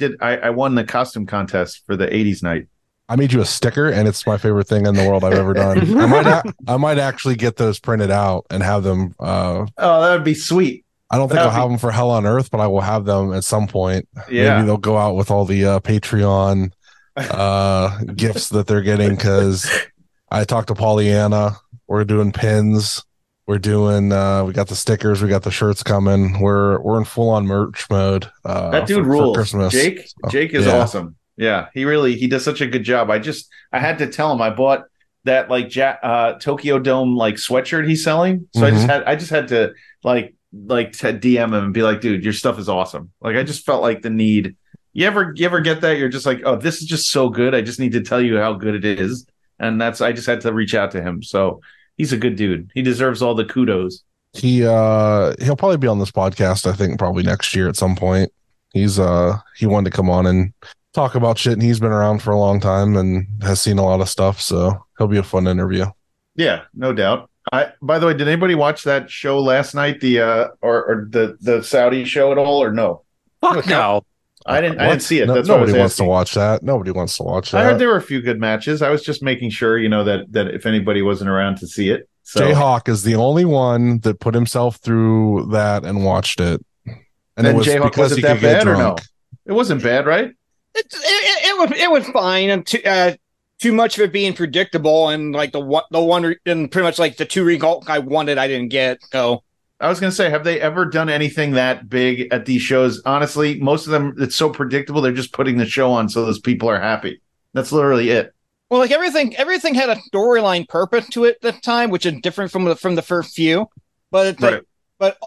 did. I, I won the costume contest for the '80s night. I made you a sticker, and it's my favorite thing in the world I've ever done. I might, a- I might actually get those printed out and have them. Uh, Oh, that would be sweet. I don't think That'd I'll have them for Hell on Earth, but I will have them at some point. Yeah. Maybe they'll go out with all the uh, Patreon uh, gifts that they're getting because I talked to Pollyanna. We're doing pins. We're doing. Uh, we got the stickers. We got the shirts coming. We're we're in full on merch mode. Uh, that dude for- for rules. Christmas. Jake. So, Jake is yeah. awesome. Yeah, he really he does such a good job. I just I had to tell him I bought that like ja- uh, Tokyo Dome like sweatshirt he's selling. So I just Mhm. had I just had to like like to DM him and be like, dude, your stuff is awesome. Like I just felt like the need. You ever you ever get that? You're just like, oh, this is just so good. I just need to tell you how good it is. And that's I just had to reach out to him. So he's a good dude. He deserves all the kudos. He uh he'll probably be on this podcast. I think probably next year at some point. He's uh he wanted to come on and talk about shit, and he's been around for a long time and has seen a lot of stuff. So he'll be a fun interview. Yeah, no doubt. I by the way, did anybody watch that show last night? The uh or, or the the Saudi show at all or no? Fuck no. I didn't I didn't see it. No- That's what I was nobody wants to watch that. Nobody wants to watch that. I heard there were a few good matches. I was just making sure, you know, that that if anybody wasn't around to see it. So Jayhawk is the only one that put himself through that and watched it. And And Jayhawk, was it that bad or no? it wasn't bad, right? It, it, it, it was it was fine. And too, uh, too much of it being predictable, and like the one the one and pretty much like the two result I wanted, I didn't get. So I was gonna say, have they ever done anything that big at these shows? Honestly, most of them it's so predictable, they're just putting the show on so those people are happy. That's literally it. well, like everything everything had a storyline purpose to it at the time, which is different from the from the first few. But it's like, but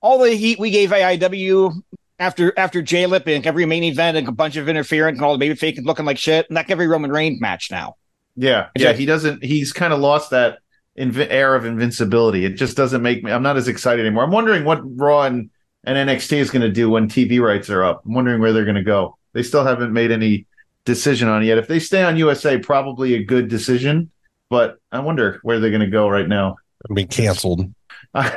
all the heat we gave AIW after after J Lip and every main event and a bunch of interference and all the baby fake looking like shit, and like every Roman Reigns match now. Yeah, It's yeah. like- he doesn't. He's kind of lost that inv- air of invincibility. It just doesn't make me. I'm not as excited anymore. I'm wondering what Raw and, and NXT is going to do when TV rights are up. I'm wondering where they're going to go. They still haven't made any decision on it yet. If they stay on USA, probably a good decision. But I wonder where they're going to go right now. I mean, canceled. Uh,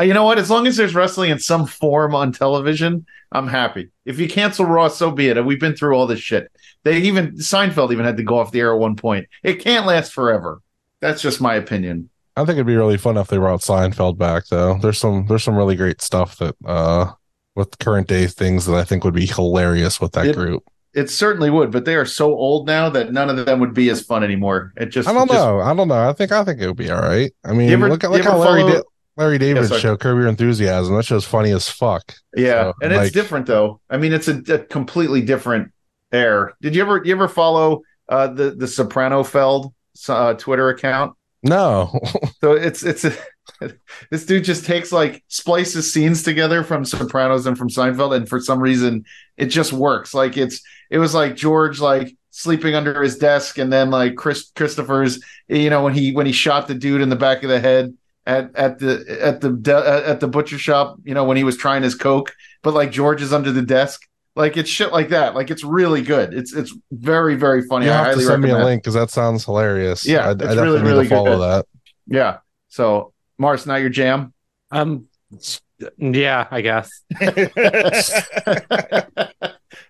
you know what? As long as there's wrestling in some form on television, I'm happy. If you cancel Raw, so be it. We've been through all this shit. They even Seinfeld even had to go off the air at one point. It can't last forever. That's just my opinion. I think it'd be really fun if they brought Seinfeld back though. There's some there's some really great stuff that uh with current day things that I think would be hilarious with that It- group. It certainly would, but they are so old now that none of them would be as fun anymore. It just I don't just- know. I don't know. I think I think it would be all right. I mean, ever- look at look how Larry follow- da- Larry David's sorry. show Curb Your Enthusiasm. That show's funny as fuck. Yeah, So, and it's different though. I mean, it's a, a completely different air. Did you ever you ever follow uh, the the Soprano Feld uh, Twitter account? No, So it's it's a, this dude just takes like splices scenes together from Sopranos and from Seinfeld, and for some reason it just works. Like it's it was like George like sleeping under his desk, and then like Chris Christopher's you know when he when he shot the dude in the back of the head at at the at the de- at the butcher shop, you know when he was trying his coke, but like George is under the desk. Like it's shit like that. Like it's really good. It's it's very very funny. you I have to highly send me a link because that sounds hilarious. Yeah, I, I definitely really, need to follow good. that. Yeah. So Mars, not your jam. Um, yeah, I guess.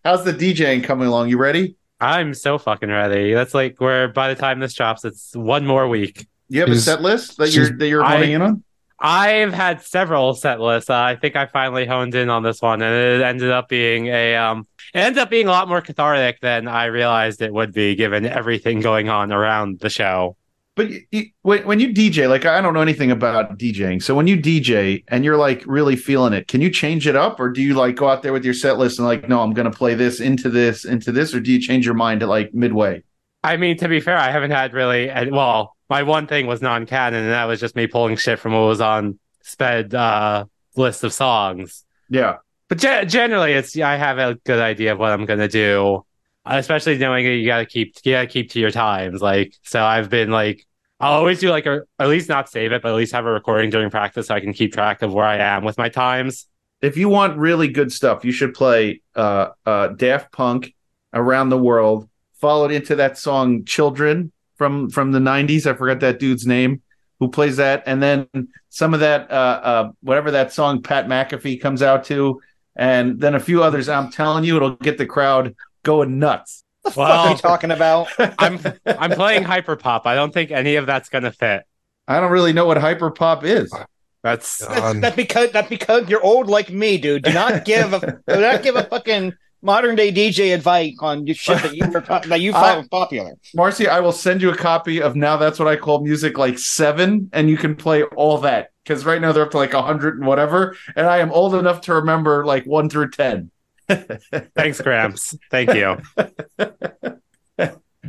How's the DJing coming along? You ready? I'm so fucking ready. That's like where by the time this drops, it's one more week. You have a set list that you're that you're I- honing in on? I've had several set lists. Uh, I think I finally honed in on this one, and it ended up being a um, it ended up being a lot more cathartic than I realized it would be, given everything going on around the show. But you, you, when when you DJ, like I don't know anything about DJing, so when you DJ and you're like really feeling it, can you change it up, or do you like go out there with your set list and like, no, I'm going to play this into this into this, or do you change your mind at like midway? I mean, to be fair, I haven't had really. Well, my one thing was non-canon, and that was just me pulling shit from what was on sped uh, list of songs. Yeah, But ge- generally, it's I have a good idea of what I'm gonna do, especially knowing that you gotta keep you gotta keep to your times. Like, so I've been like, I'll always do like a at least not save it, but at least have a recording during practice so I can keep track of where I am with my times. if you want really good stuff, you should play uh, uh, Daft Punk "Around the World," followed into that song "Children" from from the '90s. I forgot that dude's name who plays that, and then some of that uh, uh, whatever that song Pat McAfee comes out to. and then a few others. I'm telling you, it'll get the crowd going nuts. What are you talking about? I'm I'm playing Hyperpop. I don't think any of that's gonna fit. I don't really know what hyperpop is. That's God. That's because that's because you're old like me, dude. Do not give a do not give a fucking modern day DJ advice on your shit that you that you found popular. Marcy, I will send you a copy of now. That's what I call music, like seven, and you can play all that because right now they're up to like a hundred and whatever, and I am old enough to remember like one through ten. thanks, Gramps. Thank you.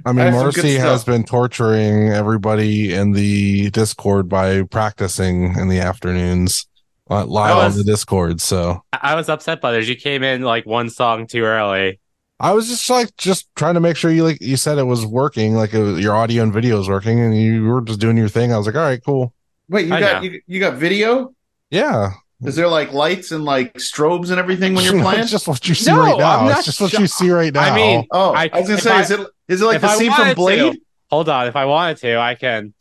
I mean, I Marcy has been torturing everybody in the Discord by practicing in the afternoons Uh, live I on the Discord. So I I was upset by this. You came in like one song too early. I was just like just trying to make sure you like you said it was working, like it was, your audio and video is working, and you were just doing your thing. I was like, all right, cool, Wait, you I got you, you got video? yeah. Is there like lights and like strobes and everything when you're playing? it's just what you see No, right now. I'm It's not just what you see right now. I mean, oh, I, I- was gonna say, I- is it is it like if the scene from Blade? to- hold on. If I wanted to, I can.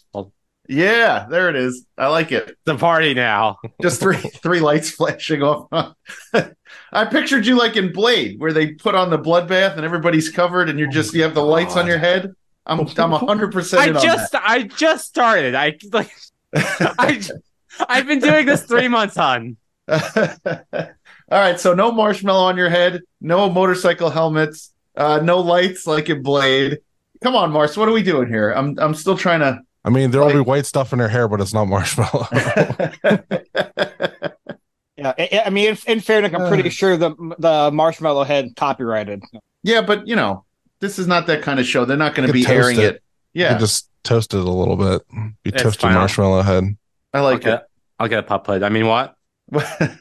Yeah, there it is. I like it. the party now. Just three three lights flashing off. I pictured you like in Blade, where they put on the bloodbath and everybody's covered, and you're just you have the lights on your head. I'm I'm hundred percent I just I just started. I like I I've been doing this three months, hon. All right, so no marshmallow on your head, no motorcycle helmets, uh, no lights like in Blade. Come on, Mars, what are we doing here? I'm I'm still trying to. I mean, there will be white stuff in her hair, but it's not marshmallow. Yeah, I, I mean, in, in fairness, I'm pretty uh. sure the the marshmallow head copyrighted. yeah, but you know, this is not that kind of show. They're not going to be toast airing it. it. You Yeah, just toast it a little bit. You It's toasted fine. marshmallow head. I like I'll get, I'll get a pop hood. I mean, what?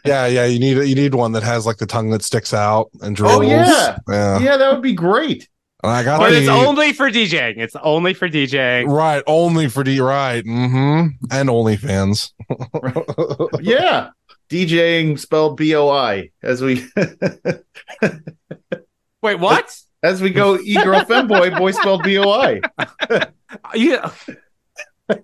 Yeah, yeah. You need you need one that has like the tongue that sticks out and oh, drools. Oh, yeah. yeah. yeah, that would be great. And I got But the it's only for DJing. It's only for DJing. right only for D right. Mm-hmm. And OnlyFans. Yeah, DJing spelled B O I as we Wait, what? as we go e girl femboy boy spelled B O I. You, I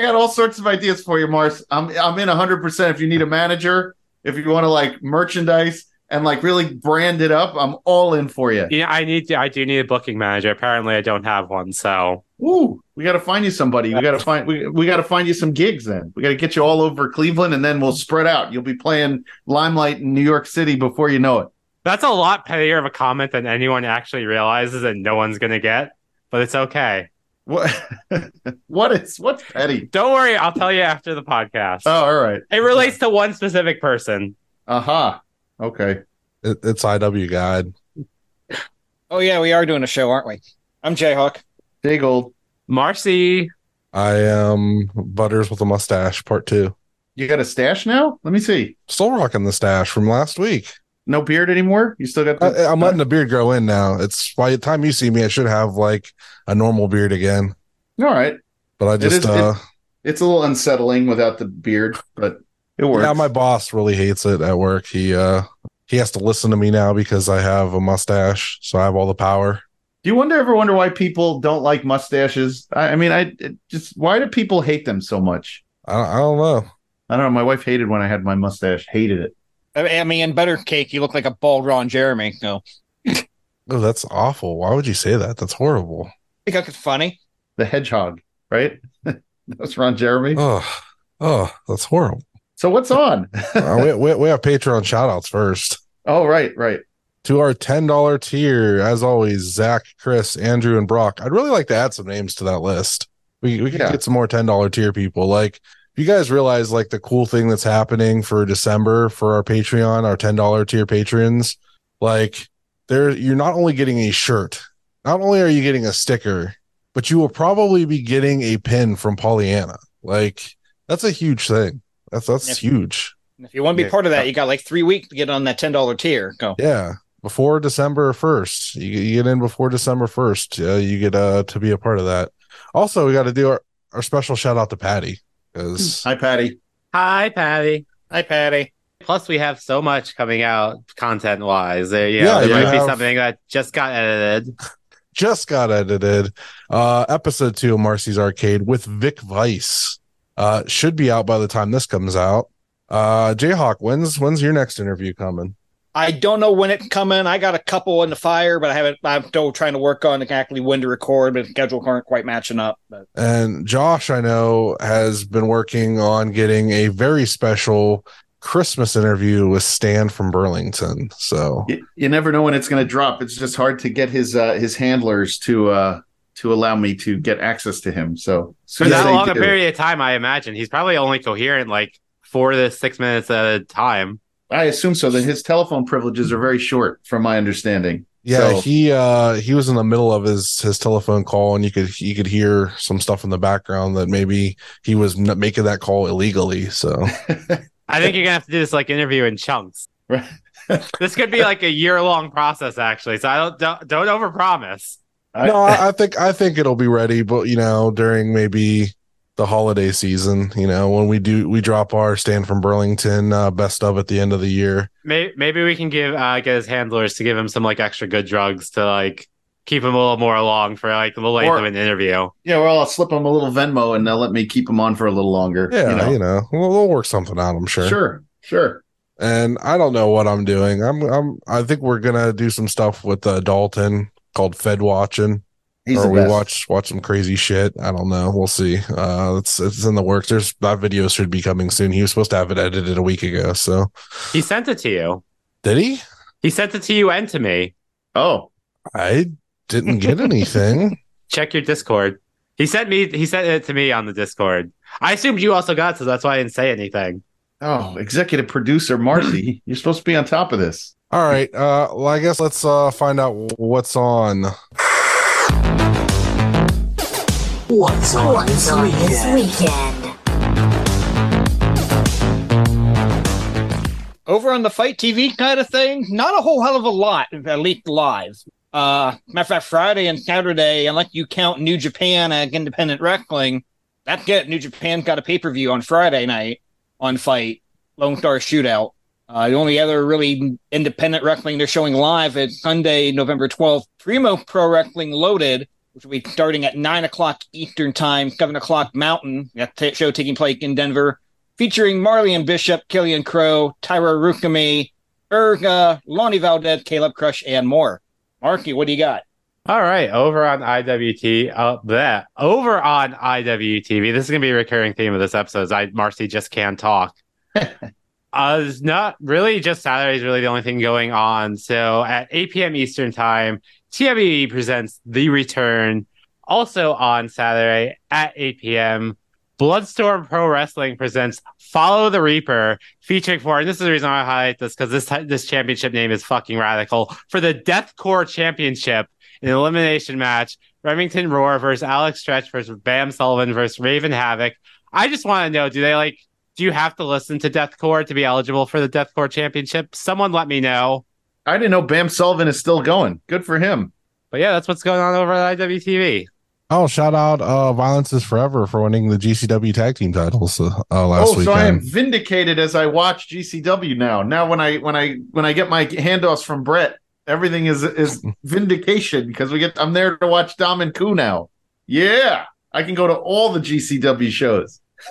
got all sorts of ideas for you, Mars. I'm I'm in hundred percent. If you need a manager, if you want to like merchandise and like really brand it up, I'm all in for you. yeah, I need to. I do need a booking manager. Apparently, I don't have one. So Ooh, we got to find you somebody. We got to find we, we got to find you some gigs. Then we got to get you all over Cleveland, and then we'll spread out. You'll be playing Limelight in New York City before you know it. that's a lot pettier of a comment than anyone actually realizes, and no one's gonna get. But it's okay. What? what is what's petty? Don't worry. I'll tell you after the podcast. Oh, all right. it relates to one specific person. Aha. Okay. It, it's IW guide. Oh yeah, we are doing a show, aren't we? I'm Jayhawk. Jay Gold. Marcy, I am Butters with a mustache, part two. You got a stash now? Let me see. Still rocking the stash from last week. No beard anymore? You still got the I, I'm letting the beard grow in now. It's by the time you see me, I should have like a normal beard again. All right. But I It just is- it- uh It's a little unsettling without the beard, but it works. yeah, my boss really hates it at work. He uh he has to listen to me now because I have a mustache, so I have all the power. Do you wonder ever wonder why people don't like mustaches? I, I mean, I just why do people hate them so much? I, I don't know. I don't know. My wife hated when I had my mustache. Hated it. I I mean, in Better Cake, you look like a bald Ron Jeremy. No, Oh, that's awful. Why would you say that? That's horrible. because it's funny. The hedgehog, right? That's Ron Jeremy. Oh, oh, that's horrible. So what's on? Uh, we, we, we have Patreon shout outs first. oh, right, right. To our $10 tier, as always, Zach, Chris, Andrew, and Brock. I'd really like to add some names to that list. We, we could Yeah. get some more $10 tier people. Like, you guys realize, like, the cool thing that's happening for December for our Patreon, our $10 tier patrons, like, there, you're not only getting a shirt, not only are you getting a sticker, but you will probably be getting a pin from Pollyanna. Like, that's a huge thing. That's, that's Yes. huge. If you want to be Yeah. part of that, you got like three weeks to get on that ten dollar tier. Go. Yeah, before December first, you, you get in before December first. Uh, you get uh to be a part of that. Also, we got to do our, our special shout out to Patty because Hi, Patty. hi Patty. Hi, Patty. Plus, we have so much coming out content wise. There, you know, Yeah, there you might be something that just got edited. just got edited. Uh, episode two of Marcy's Arcade with Vic Vice uh should be out by the time this comes out. Uh, Jayhawk, when's when's your next interview coming? I don't know when it's coming. I got a couple in the fire, but I haven't. I'm still trying to work on exactly when to record, but schedule aren't quite matching up. But And Josh, I know, has been working on getting a very special Christmas interview with Stan from Burlington. So You, you never know when it's going to drop. It's just hard to get his uh, his handlers to uh, to allow me to get access to him. So as For that they long a period of time, I imagine he's probably only coherent like four to six minutes at a time. I assume so. That his telephone privileges are very short, from my understanding. yeah, So- he uh he was in the middle of his his telephone call, and you could you could hear some stuff in the background that maybe he was n- making that call illegally. So I think you're gonna have to do this like interview in chunks. Right. this could be like a year long process, actually. So I don't don't, don't overpromise. I- no, I, I think I think it'll be ready, but you know, during maybe the holiday season, you know, when we do we drop our stand from Burlington uh, best of at the end of the year. Maybe, maybe we can give uh, get his handlers to give him some like extra good drugs to like keep him a little more along for like the length Or- of an interview. Yeah, well, I'll slip him a little Venmo and they'll let me keep him on for a little longer. Yeah, you know. we'll, we'll work something out. I'm sure. sure, sure. And I don't know what I'm doing. I'm I'm I think we're gonna do some stuff with uh, Dalton called Fed watching. He's or we best. watch watch some crazy shit. I don't know. We'll see. Uh, it's it's in the works. There's that video should be coming soon. He was supposed to have it edited a week ago. So He sent it to you. did he? He sent it to you and to me. Oh, I didn't get anything. Check your Discord. He sent me. He sent it to me on the Discord. I assumed you also got, so that's why I didn't say anything. Oh, executive producer Marcy, you're supposed to be on top of this. All right. Uh, well, I guess let's uh find out what's on. What's on this weekend? over on the Fight TV kind of thing, not a whole hell of a lot, at least live. Uh, matter of fact, Friday and Saturday, unless you count New Japan and Independent Wrestling, that's it. New Japan got a pay per view on Friday night on Fight Lone Star Shootout. Uh, the only other really independent wrestling they're showing live is Sunday, November 12th, Primo Pro Wrestling Loaded, which will be starting at 9 o'clock Eastern Time, 7 o'clock Mountain. That t- show taking place in Denver featuring Marley and Bishop, Killian Crow, Tyra Rukami, Erga, Lonnie Valdez, Caleb Crush, and more. Marcy, what do you got? All right, over on IWT, uh, bleh. over on IWTV. This is gonna be a recurring theme of this episode. Is I Marcy just can't talk. uh, it's not really just Saturday is really the only thing going on. So at 8 p.m. Eastern time, TWE presents The Return. Also on Saturday at 8 p.m. Bloodstorm Pro Wrestling presents Follow the Reaper, featuring for, and this is the reason why I highlight this because this this championship name is fucking radical for the Deathcore Championship an elimination match. Remington Roar versus Alex Stretch versus Bam Sullivan versus Raven Havoc. I just want to know: Do they like? Do you have to listen to Deathcore to be eligible for the Deathcore Championship? Someone let me know. I didn't know Bam Sullivan is still going. Good for him. But yeah, that's what's going on over at IWTV. Oh, shout out uh Violence is Forever for winning the GCW tag team titles uh, uh, last oh, weekend. so I am vindicated as I watch GCW now. Now when I when I when I get my handoffs from Brett, everything is is vindication because we get I'm there to watch Dom and Ku now. Yeah, I can go to all the GCW shows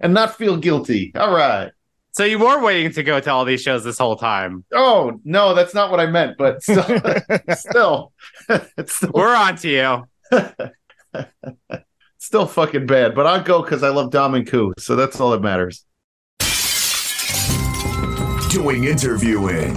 and not feel guilty. All right. So you were waiting to go to all these shows this whole time. Oh no, that's not what I meant. But still, still, it's still, We're on to you. still fucking bad. But I'll go because I love Dom and Ku, so that's all that matters. Doing interviewing.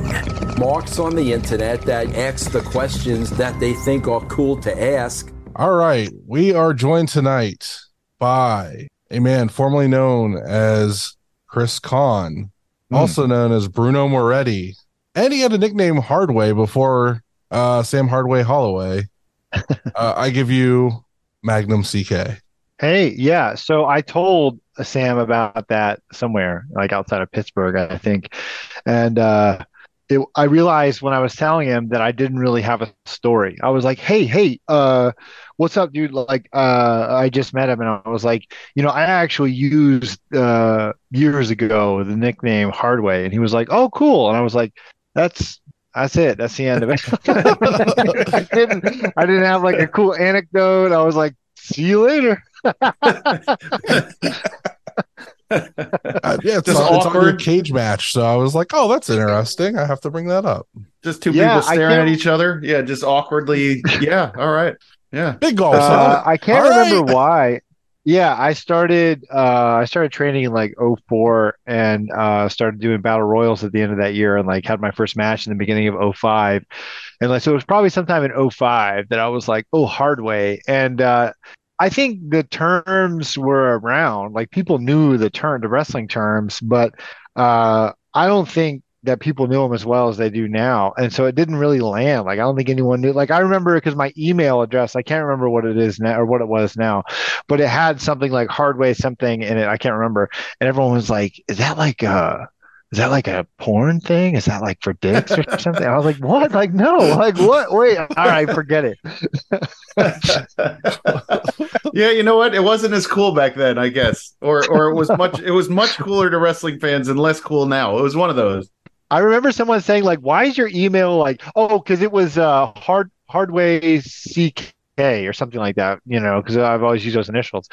marks on the internet that ask the questions that they think are cool to ask. All right, we are joined tonight by a man formerly known as Chris Kahn, Hmm. also known as Bruno Moretti, and he had a nickname Hardway before uh, Sam Hardway Holloway. uh, I give you Magnum CK. Hey, yeah. So I told Sam about that somewhere, like outside of Pittsburgh, I think. And uh, it, I realized when I was telling him that I didn't really have a story. I was like, "Hey, hey, uh, what's up, dude? Like, uh, I just met him, and I was like, you know, I actually used uh, years ago the nickname Hardway, and he was like, "Oh, cool," and I was like, "That's." That's it. That's the end of it. I didn't. I didn't have like a cool anecdote. I was like, "See you later." Uh, yeah, it's, Just on, it's on your awkward. cage match. So I was like, oh, that's interesting. I have to bring that up. Just two Yeah, people staring at each other. Yeah, just awkwardly. Yeah, all right. Yeah. Big golf. Uh. I can't All remember right. why. Yeah, I started uh I started training in like 04 and uh started doing battle royals at the end of that year and like had my first match in the beginning of 05. And like so it was probably sometime in 05 that I was like, "Oh, hard way." And uh I think the terms were around, like people knew the term, the wrestling terms, but uh I don't think that people knew them as well as they do now. And so it didn't really land. Like I don't think anyone knew. Like I remember because my email address, I can't remember what it is now or what it was now, but it had something like Hardway something in it. I can't remember. And everyone was like, "Is that like uh is that like a porn thing? Is that like for dicks or something?" I was like, "What? Like no. Like what? Wait. All right, forget it." yeah, you know what? It wasn't as cool back then, I guess. Or or it was much it was much cooler to wrestling fans and less cool now. It was one of those. I remember someone saying like, "Why is your email like oh because it was uh hard Hardway CK or something like that, you know, because I've always used those initials,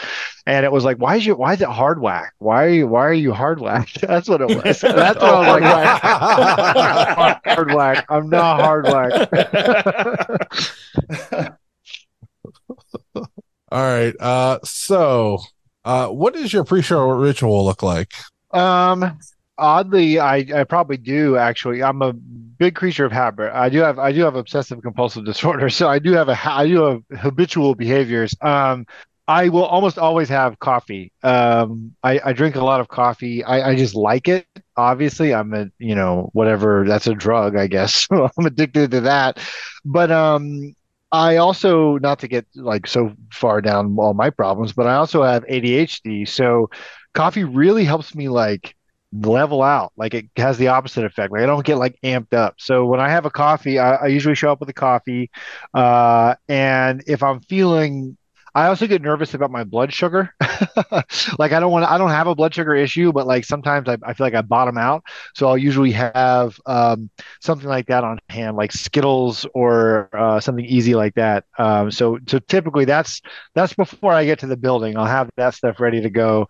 and it was like, why is you why is it hard whack? Why are you why are you hard whack? That's what it was. That's what I was like. hard whack. I'm not hard whack. All right. Uh, so, uh, what does your pre-show ritual look like? Um, oddly, I I probably do actually. I'm a big creature of habit. I do have I do have obsessive compulsive disorder, so I do have a I do have habitual behaviors. Um, I will almost always have coffee. Um, I I drink a lot of coffee. I I just like it. Obviously, I'm a you know whatever that's a drug, I guess. I'm addicted to that. But um. I also, not to get like so far down all my problems, but I also have ADHD. So coffee really helps me like level out. Like it has the opposite effect. Like I don't get like amped up. So when I have a coffee, I, I usually show up with a coffee. Uh, and if I'm feeling, I also get nervous about my blood sugar. like I don't want I don't have a blood sugar issue, but like sometimes I, I feel like I bottom out. So I'll usually have um, something like that on hand, like Skittles or uh, something easy like that. Um, so so typically that's that's before I get to the building. I'll have that stuff ready to go.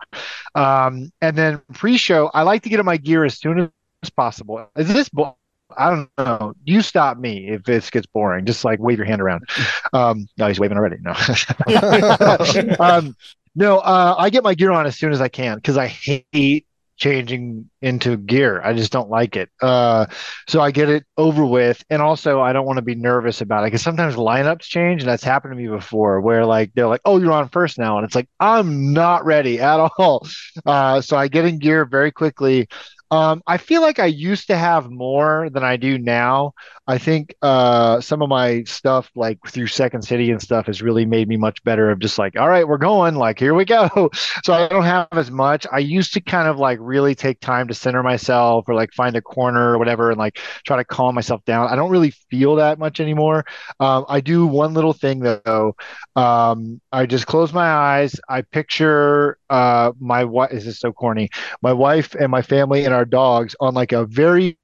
Um, and then pre-show, I like to get in my gear as soon as possible. Is this? Bo- I don't know. You stop me if this gets boring. Just like wave your hand around. Um, no, he's waving already. No. um, no, uh, I get my gear on as soon as I can because I hate changing into gear. I just don't like it. Uh, so I get it over with. And also, I don't want to be nervous about it because sometimes lineups change. And that's happened to me before where like they're like, oh, you're on first now. And it's like, I'm not ready at all. Uh, so I get in gear very quickly. Um, I feel like I used to have more than I do now. I think uh, some of my stuff, like through Second City and stuff, has really made me much better. Of just like, all right, we're going. Like, here we go. So I don't have as much. I used to kind of like really take time to center myself or like find a corner or whatever and like try to calm myself down. I don't really feel that much anymore. Um, I do one little thing though. Um, I just close my eyes. I picture uh, my. This is so corny. My wife and my family and our dogs on like a very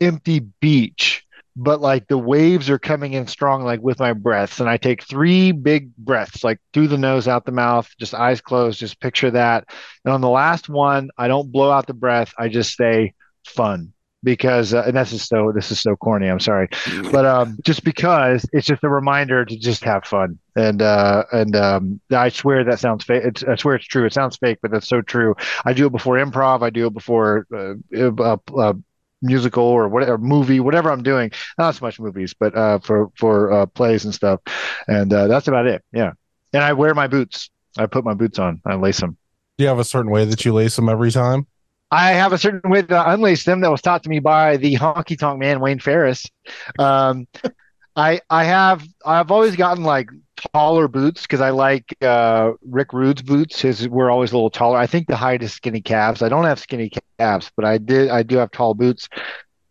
empty beach but like the waves are coming in strong like with my breaths and i take three big breaths like through the nose out the mouth just eyes closed just picture that and on the last one i don't blow out the breath i just say fun because uh, and this is so this is so corny i'm sorry. But um just because it's just a reminder to just have fun. And uh and um i swear that sounds fake it's, i swear it's true it sounds fake but that's so true. I do it before improv i do it before uh, uh, uh, musical or whatever movie whatever i'm doing. Not so much movies but uh for for uh plays and stuff. And uh that's about it yeah. And i wear my boots. I put my boots on. I lace them Do you have a certain way that you lace them every time? I have a certain way to unlace them that was taught to me by the honky tonk man Wayne Farris. Um, I I have I've always gotten like taller boots because I like uh, Rick Rude's boots. His were always a little taller. I think the height is skinny calves. I don't have skinny calves, but I did I do have tall boots.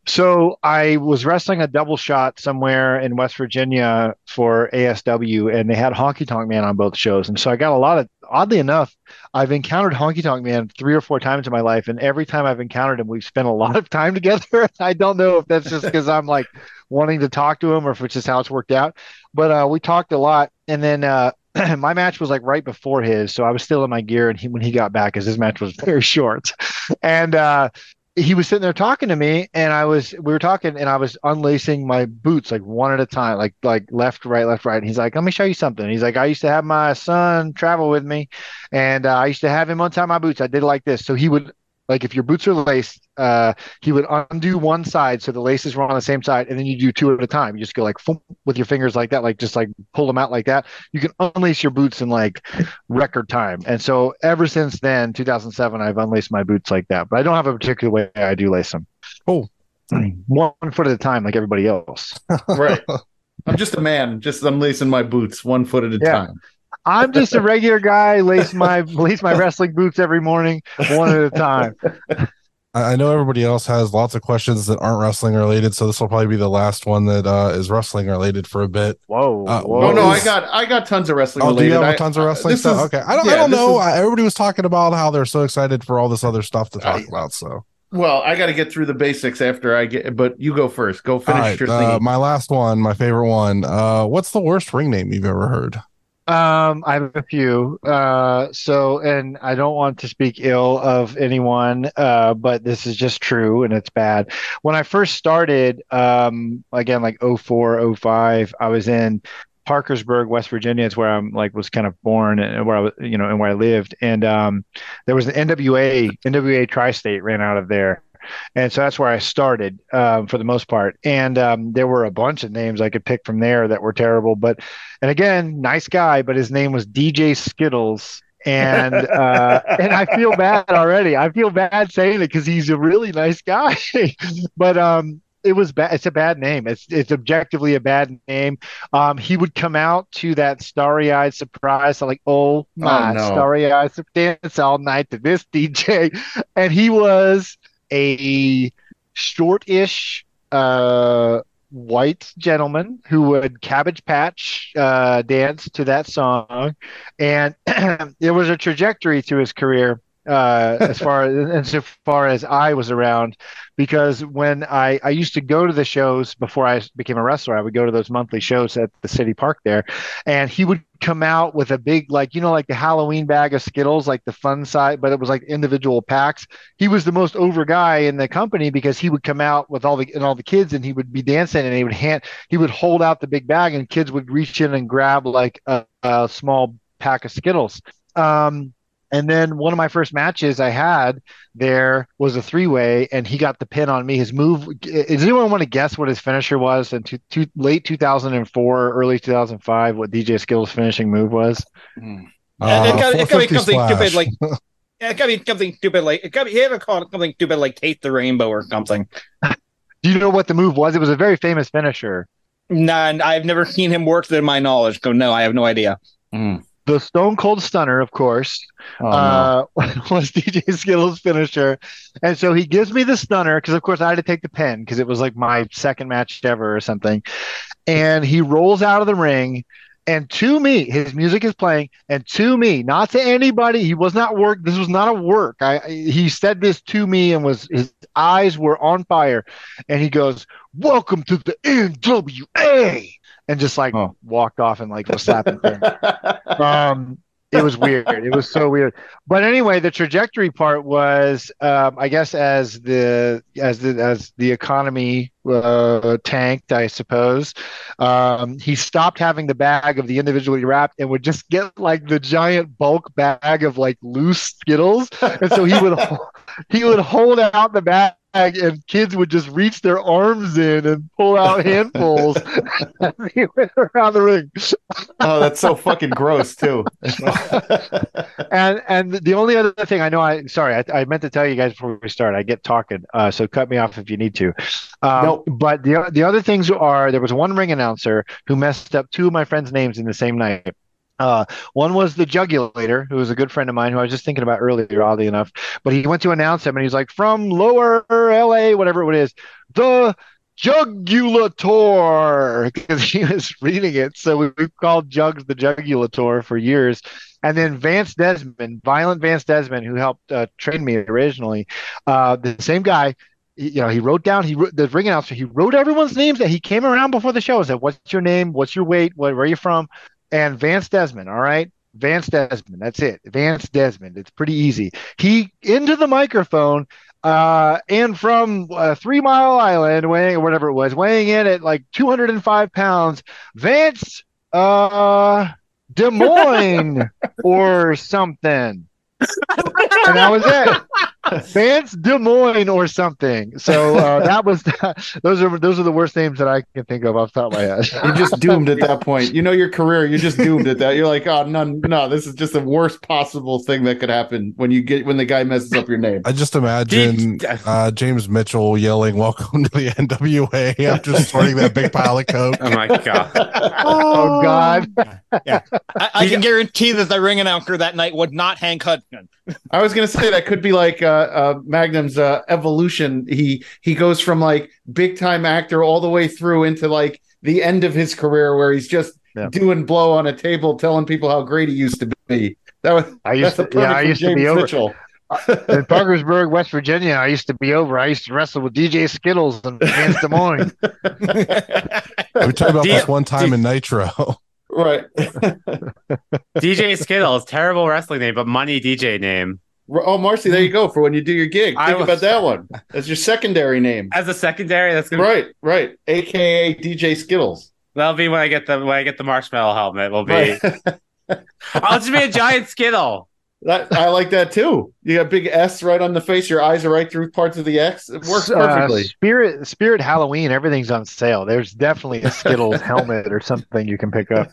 So I was wrestling a double shot somewhere in West Virginia for ASW, and they had Honky Tonk Man on both shows. And so I got a lot of, oddly enough, I've encountered Honky Tonk Man three or four times in my life, and every time I've encountered him, we've spent a lot of time together. I don't know if that's just because I'm like wanting to talk to him or if it's just how it's worked out, but uh, we talked a lot. And then uh, my match was like right before his, so I was still in my gear, and he when he got back, because his match was very short, and uh, he was sitting there talking to me, and I was we were talking, and I was unlacing my boots like one at a time, like like left, right, left, right. And he's like, "Let me show you something." He's like, "I used to have my son travel with me, and uh, I used to have him untie my boots. I did it like this, so he would." Like if your boots are laced, uh, he would undo one side so the laces were on the same side, and then you do two at a time. You just go like foom, with your fingers like that, like just like pull them out like that. You can unlace your boots in like record time. And so ever since then, 2007, I've unlaced my boots like that. But I don't have a particular way I do lace them. Oh, one foot at a time, like everybody else. right. I'm just a man, just unlacing my boots one foot at a Yeah. time. I'm just a regular guy. Lace my lace my wrestling boots every morning, one at a time. I I know everybody else has lots of questions that aren't wrestling related, so this will probably be the last one that uh, is wrestling related for a bit. Whoa, Uh, whoa. Oh no, I got I got tons of wrestling Oh, do you have I- tons of wrestling stuff? is- okay, I don't, I don't know. is- Everybody was talking about how they're so excited for all this other stuff to talk I- about. So, Well, I got to get through the basics after I get. But you go first. Go finish right, your uh, thing. my last one, my favorite one. Uh, what's the worst ring name you've ever heard? Um, I have a few. Uh, so, and I don't want to speak ill of anyone, uh, but this is just true and it's bad. When I first started, um, again, like 04, 05, I was in Parkersburg, West Virginia. It's where I'm like was kind of born and where I was, you know, and where I lived. And um, there was an NWA, NWA Tri-State ran out of there. And so that's where I started um, for the most part. And um, there were a bunch of names I could pick from there that were terrible. But, and again, nice guy, but his name was DJ Skittles. And uh, and I feel bad already. I feel bad saying it because he's a really nice guy. but um, it was bad. It's a bad name. It's it's objectively a bad name. Um, he would come out to that starry-eyed surprise, so like, oh my, no. starry-eyed sur- dance all night to this DJ, and he was a short-ish uh white gentleman who would cabbage patch uh dance to that song. And there was a trajectory to his career uh as far as and so far as I was around because when I I used to go to the shows before I became a wrestler I would go to those monthly shows at the city park there and he would come out with a big like you know like the Halloween bag of Skittles like the fun side but it was like individual packs. He was the most over guy in the company because he would come out with all the and all the kids and he would be dancing and he would hand he would hold out the big bag and kids would reach in and grab like a, a small pack of Skittles. Um and then one of my first matches I had there was a three way, and he got the pin on me. His move. Does anyone want to guess what his finisher was in two, two, late 2004, early 2005? What DJ Skills' finishing move was? Uh, Uh, it got it got be something stupid like it got to be something stupid like it got to be, you ever call it something stupid like Kate the Rainbow or something. Do you know what the move was? It was a very famous finisher. Nah, I've never seen him work to my knowledge. So no, I have no idea. The Stone Cold Stunner, of course, Oh, no. uh, was DJ Skittles' finisher. And so he gives me the stunner because, of course, I had to take the pin because it was like my second match ever or something. And he rolls out of the ring. And to me, his music is playing. And to me, not to anybody, he was not work. This was not a work. I I- he said this to me and was his eyes were on fire. And he goes, "Welcome to the NWA," and just like Oh. walked off and like was slapping. things um it was weird it was so weird but anyway the trajectory part was um i guess as the as the as the economy uh tanked i suppose um he stopped having the bag of the individually wrapped and would just get like the giant bulk bag of like loose skittles and so he would he would hold out the bag and kids would just reach their arms in and pull out handfuls as he went around the ring oh, that's so fucking gross too. and and the only other thing I know, I sorry, I, I meant to tell you guys before we start. I get talking, uh, so cut me off if you need to. Um, Nope. But the the other things are there was one ring announcer who messed up two of my friends' names in the same night. Uh, one was the Jugulator, who was a good friend of mine, who I was just thinking about earlier, oddly enough. But he went to announce him, and he's like, "From Lower LA, whatever it is, the Jugulator," because he was reading it. So we, we've called Jugs the Jugulator for years. And then Vance Desmond, Violent Vance Desmond, who helped uh, train me originally, uh, the same guy. You know, he wrote down. He wrote the ring announcer. He wrote everyone's names that he came around before the show and said, "What's your name? What's your weight? What, where are you from?" And Vance Desmond. All right. Vance Desmond. That's it. Vance Desmond. It's pretty easy. He into the microphone uh, and from uh, Three Mile Island, weighing whatever it was, weighing in at like 205 pounds, Vance uh, Des Moines or something. and that was it. Vance Des Moines or something. So uh, that was those are those are the worst names that I can think of off the top of my head. You're just doomed at that point. You know your career. You're just doomed at that. You're like, oh no, no, this is just the worst possible thing that could happen when you get when the guy messes up your name. I just imagine uh, James Mitchell yelling, "Welcome to the NWA!" after snorting that big pile of coke. Oh my god! oh God! yeah, I, I can guarantee that the ring announcer that night would not Hank Hudson. I was gonna say that could be like uh, uh, Magnum's uh, evolution. He he goes from like big time actor all the way through into like the end of his career where he's just Yeah. doing blow on a table, telling people how great he used to be. That was I used to, a yeah, I from used to be over Mitchell. in Parkersburg, West Virginia. I used to be over. I used to wrestle with DJ Skittles and Vance Des Moines. We talked about Do this one time do- in Nitro. Right. DJ Skittles, terrible wrestling name, but money DJ name. Oh, Marcy, there you go for when you do your gig. Think I was- about that one. That's your secondary name. As a secondary, that's gonna Right, right. AKA DJ Skittles. that'll be when I get the when I get the marshmallow helmet. Will be Right. I'll just be a giant Skittle. that I like that too. You got big S right on the face. Your eyes are right through parts of the X. It works Uh, perfectly. Spirit Spirit Halloween, everything's on sale. There's definitely a Skittles helmet or something you can pick up.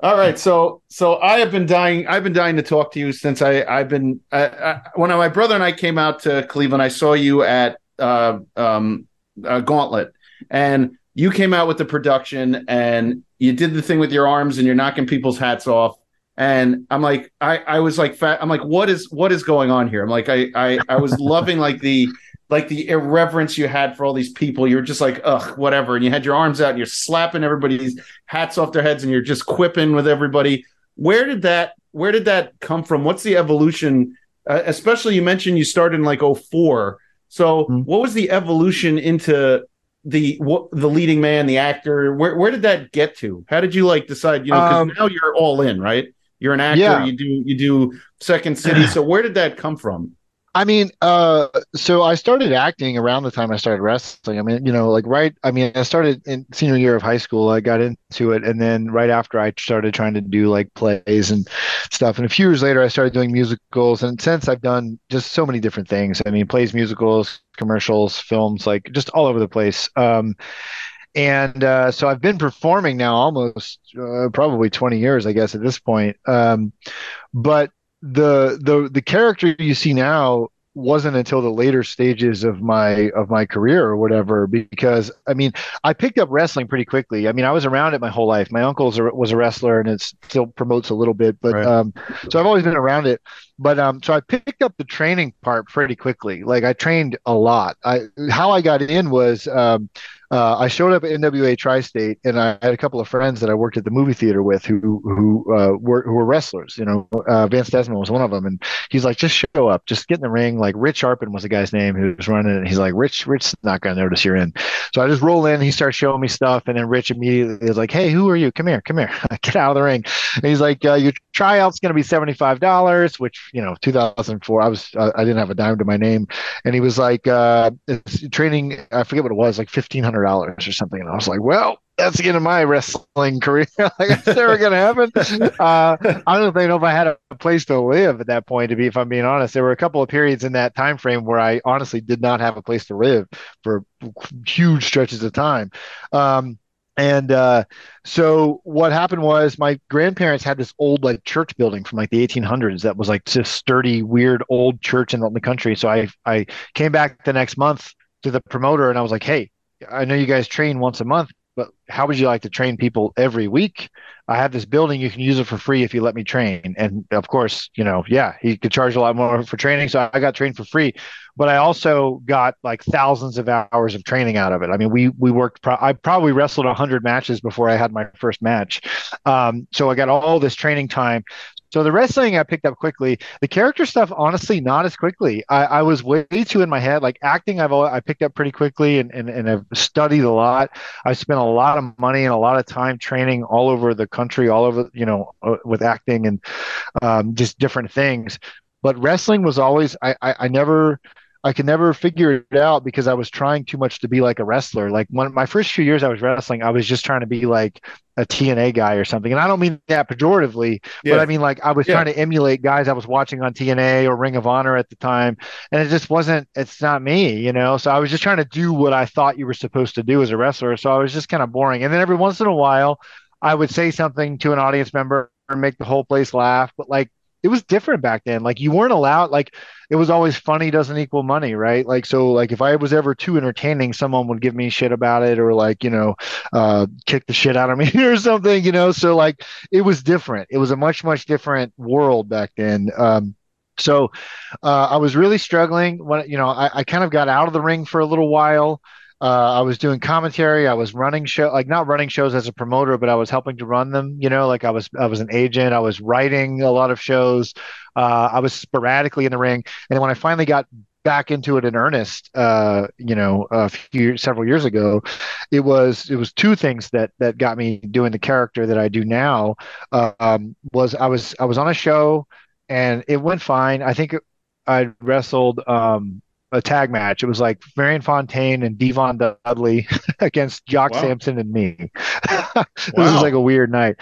All right, so so I have been dying. I've been dying to talk to you since I I've been I, I, when my brother and I came out to Cleveland. I saw you at uh, um, uh, Gauntlet, and you came out with the production, and you did the thing with your arms, and you're knocking people's hats off. And I'm like, I I was like, fat. I'm like, what is what is going on here? I'm like, I I I was loving like the like the irreverence you had for all these people. You're just like, ugh, whatever. And you had your arms out, and you're slapping everybody's hats off their heads and you're just quipping with everybody. Where did that where did that come from? What's the evolution? Uh, especially you mentioned you started in like 04 so Mhm. what was the evolution into the what, the leading man the actor? Where where did that get to? How did you like decide you know because Um, now you're all in right? You're an actor Yeah. you do you do second city. So where did that come from I mean, uh, so I started acting around the time I started wrestling. I mean, you know, like right. I mean, I started in senior year of high school. I got into it, and then right after, I started trying to do like plays and stuff. And a few years later, I started doing musicals. And since I've done just so many different things. I mean, plays, musicals, commercials, films, like just all over the place. Um, and uh, so I've been performing now almost uh, probably 20 years, I guess, at this point. Um, but the the the character you see now wasn't until the later stages of my of my career or whatever because i mean i picked up wrestling pretty quickly. I mean i was around it my whole life. My uncle was a wrestler and it still promotes a little bit but Right. um so i've always been around it. But um so i picked up the training part pretty quickly. Like i trained a lot. I how i got in was um uh, I showed up at NWA Tri-State, and I had a couple of friends that I worked at the movie theater with who who uh, were who were wrestlers. You know, uh, Vance Desmond was one of them, and he's like, "Just show up, just get in the ring." Like Rich Arpin was the guy's name who was running it. And he's like, "Rich, Rich's not going to notice you're in." So I just roll in. He starts showing me stuff, and then Rich immediately is like, "Hey, who are you? Come here, come here, get out of the ring." And he's like, uh, "Your tryout's going to be seventy five dollars," which you know, two thousand four. I was I didn't have a dime to my name, and he was like, uh, training. I forget what it was, like fifteen hundred dollars or something. And I was like, well, that's the end of my wrestling career. like, it's never gonna happen. Uh, I don't know if I had a place to live at that point. To be, if I'm being honest, there were a couple of periods in that time frame where I honestly did not have a place to live for huge stretches of time. Um, and uh, so what happened was my grandparents had this old like church building from like the 1800s that was like this sturdy, weird old church in the country. So I I came back the next month to the promoter and I was like, hey, I know you guys train once a month, but how would you like to train people every week? I have this building. You can use it for free if you let me train. And of course, you know, yeah, he could charge a lot more for training. So I got trained for free, but I also got like thousands of hours of training out of it. I mean, we, we worked, pro- I probably wrestled hundred matches before I had my first match. Um, so I got all this training time. So the wrestling I picked up quickly. The character stuff, honestly, not as quickly. I, I was way too in my head. Like acting, I've always, I picked up pretty quickly and, and, and I've studied a lot. I spent a lot of money and a lot of time training all over the country, all over you know, uh, with acting and um, just different things. But wrestling was always I, I, I never I could never figure it out because I was trying too much to be like a wrestler. Like when my first few years I was wrestling, I was just trying to be like a TNA guy or something. And I don't mean that pejoratively, Yeah. but I mean like I was Yeah. trying to emulate guys I was watching on TNA or Ring of Honor at the time. And it just wasn't it's not me, you know. So I was just trying to do what I thought you were supposed to do as a wrestler. So I was just kind of boring. And then every once in a while I would say something to an audience member and make the whole place laugh. But like it was different back then. Like you weren't allowed like it was always funny doesn't equal money, right? Like so like if I was ever too entertaining, someone would give me shit about it or like, you know, uh kick the shit out of me or something, you know. So like it was different. It was a much, much different world back then. Um so uh, I was really struggling when you know I, I kind of got out of the ring for a little while. Uh, I was doing commentary. I was running show, like not running shows as a promoter, but I was helping to run them. You know, like I was I was an agent. I was writing a lot of shows. Uh, I was sporadically in the ring, and when I finally got back into it in earnest, uh, you know, a few several years ago, it was it was two things that that got me doing the character that I do now. Um, was I was I was on a show, and it went fine. I think I wrestled um, a tag match. It was like Marion Fontaine and Devon Dudley against Jock Wow. Sampson and me. this Wow. was like a weird night.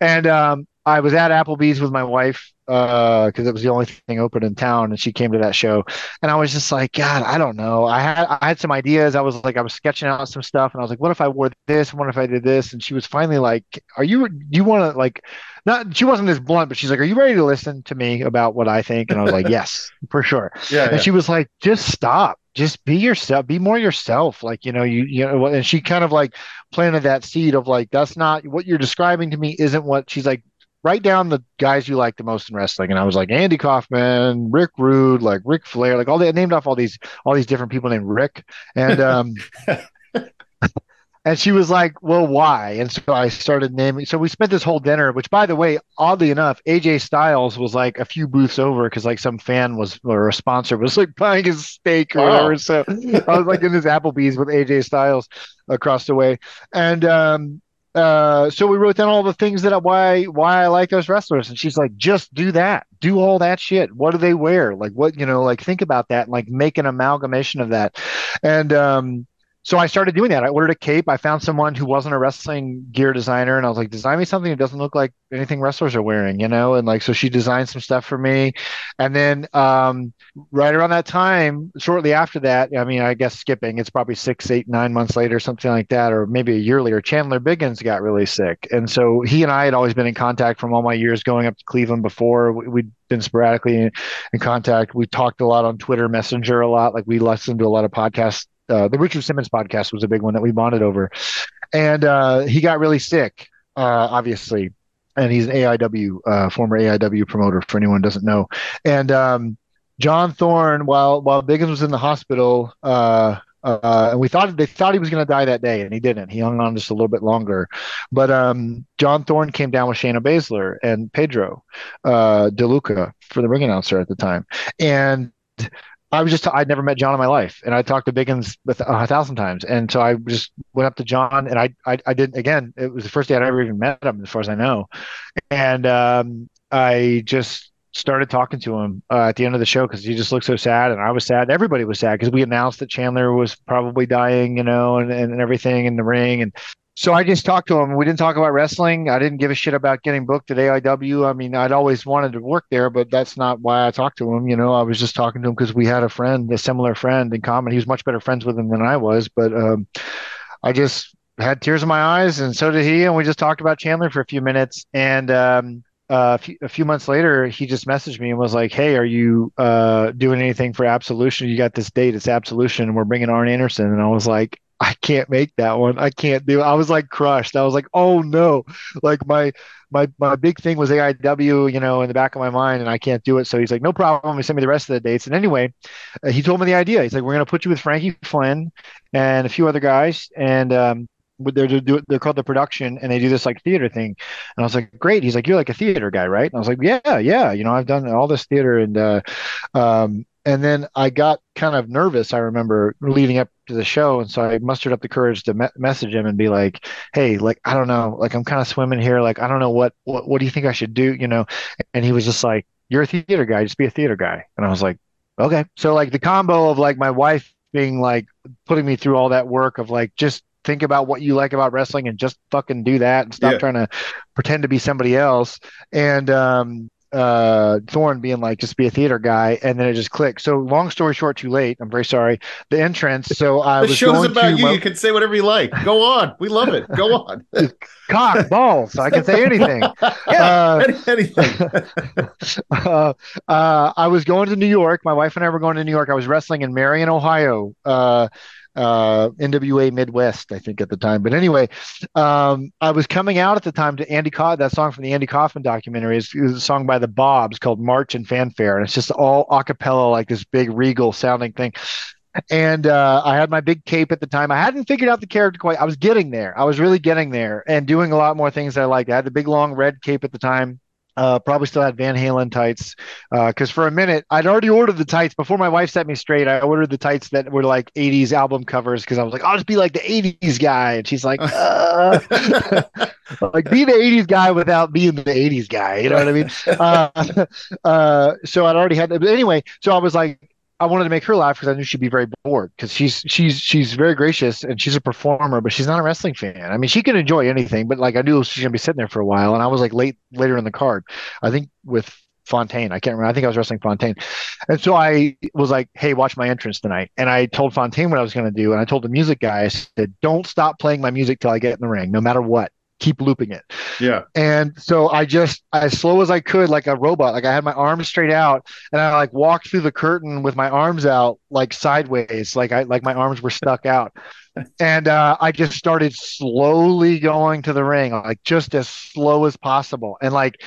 And um, I was at Applebee's with my wife uh, because it was the only thing open in town, and she came to that show. And I was just like, God, I don't know. I had I had some ideas. I was like, I was sketching out some stuff, and I was like, what if I wore this? What if I did this? And she was finally like, Are you? Do you want to like? Not she wasn't as blunt, but she's like, Are you ready to listen to me about what I think? And I was like, Yes, for sure. Yeah, And yeah. she was like, just stop. Just be yourself. Be more yourself. Like, you know, you, you know, and she kind of like planted that seed of like, that's not what you're describing to me, isn't what she's like, write down the guys you like the most in wrestling. And I was like, Andy Kaufman, Rick Rude, like Ric Flair, like all they I named off all these, all these different people named Rick. And, um, and she was like, well, why? And so I started naming. So we spent this whole dinner, which by the way, oddly enough, AJ Styles was like a few booths over because like some fan was or a sponsor was like buying his steak or Wow. whatever. So I was like in this Applebee's with AJ Styles across the way. And um uh so we wrote down all the things that I, why why I like those wrestlers. And she's like just do that. Do all that shit. What do they wear? Like what you know like think about that and like make an amalgamation of that. And um so I started doing that. I ordered a cape. I found someone who wasn't a wrestling gear designer, and I was like, design me something that doesn't look like anything wrestlers are wearing, you know? And like, so she designed some stuff for me. And then um, right around that time, shortly after that, I mean, I guess skipping, it's probably six, eight, nine months later, something like that, or maybe a year later, Chandler Biggins got really sick. And so he and I had always been in contact from all my years going up to Cleveland before. We- We'd been sporadically in, in contact. We talked a lot on Twitter Messenger a lot. Like we listened to a lot of podcasts uh, the Richard Simmons podcast was a big one that we bonded over, and uh, he got really sick, uh, obviously, and he's an AIW uh, former AIW promoter for anyone who doesn't know, and um, John Thorne, while while Biggins was in the hospital. Uh, uh, and we thought they thought he was going to die that day, and he didn't. He hung on just a little bit longer. But um, John Thorne came down with Shayna Baszler and Pedro DeLuca for the ring announcer at the time, and I was just I'd never met John in my life, and I talked to Biggins a thousand times, and so I just went up to John, and I I, I didn't again. It was the first day I'd ever even met him, as far as I know, and um, I just started talking to him uh, at the end of the show because he just looked so sad, and I was sad. Everybody was sad because we announced that Chandler was probably dying, you know, and, and everything in the ring, and so I just talked to him. We didn't talk about wrestling. I didn't give a shit about getting booked at AIW. I mean, I'd always wanted to work there, but that's not why I talked to him. You know, I was just talking to him because we had a friend, a similar friend in common. He was much better friends with him than I was, but um, I just had tears in my eyes, and so did he. And we just talked about Chandler for a few minutes. And um, uh, a, few, a few months later, he just messaged me and was like, "Hey, are you uh, doing anything for Absolution? You got this date. It's Absolution, and we're bringing Arn Anderson." And I was like, I can't make that one. I can't do. It. I was like crushed. I was like, oh no, like my my my big thing was AIW, you know, in the back of my mind, and I can't do it. So he's like, no problem. He sent me the rest of the dates. And anyway, uh, he told me the idea. He's like, we're gonna put you with Frankie Flynn and a few other guys, and um, they're do they're called the production, and they do this like theater thing. And I was like, great. He's like, you're like a theater guy, right? And I was like, yeah, yeah. You know, I've done all this theater, and uh, um, and then I got kind of nervous. I remember leading up to the show, and so I mustered up the courage to me- message him and be like, "Hey, like I don't know, like I'm kind of swimming here. Like I don't know what what what do you think I should do? You know?" And he was just like, "You're a theater guy. Just be a theater guy." And I was like, "Okay." So like the combo of like my wife being like putting me through all that work of like just think about what you like about wrestling and just fucking do that and stop Yeah. trying to pretend to be somebody else and um uh Thorne being like just be a theater guy and then it just clicked. So long story short, too late. I'm very sorry. The entrance. So I The was show's going about to you. my- You can say whatever you like. Go on. We love it. Go on. cock balls. I can say anything. Uh, anything. uh, uh, I was going to New York. My wife and I were going to New York. I was wrestling in Marion, Ohio. Uh, uh, NWA Midwest, I think at the time. But anyway, um, I was coming out at the time to Andy Co- that song from the Andy Kaufman documentary is, is a song by the Bobs called March and Fanfare, and it's just all a cappella, like this big regal sounding thing. And uh, I had my big cape at the time. I hadn't figured out the character quite. I was getting there. I was really getting there and doing a lot more things I liked. I had the big long red cape at the time. Uh, probably still had Van Halen tights because for a minute I'd already ordered the tights before my wife set me straight. I ordered the tights that were like 80s album covers because I was like, I'll just be like the 80s guy. And she's like, uh, like be the 80s guy without being the 80s guy. You know what I mean? Uh, uh, so I'd already had that. But anyway, so I was like, I wanted to make her laugh because I knew she'd be very bored because she's she's she's very gracious and she's a performer, but she's not a wrestling fan. I mean, she can enjoy anything, but like I knew she's gonna be sitting there for a while, and I was like late later in the card. I think with Fontaine, I can't remember. I think I was wrestling Fontaine, and so I was like, "Hey, watch my entrance tonight." And I told Fontaine what I was gonna do, and I told the music guy, I said, "Don't stop playing my music till I get in the ring, no matter what. Keep looping it." Yeah. And so I just, as slow as I could, like a robot, like I had my arms straight out and I like walked through the curtain with my arms out, like sideways, like I, like my arms were stuck out. And uh, I just started slowly going to the ring, like just as slow as possible. And like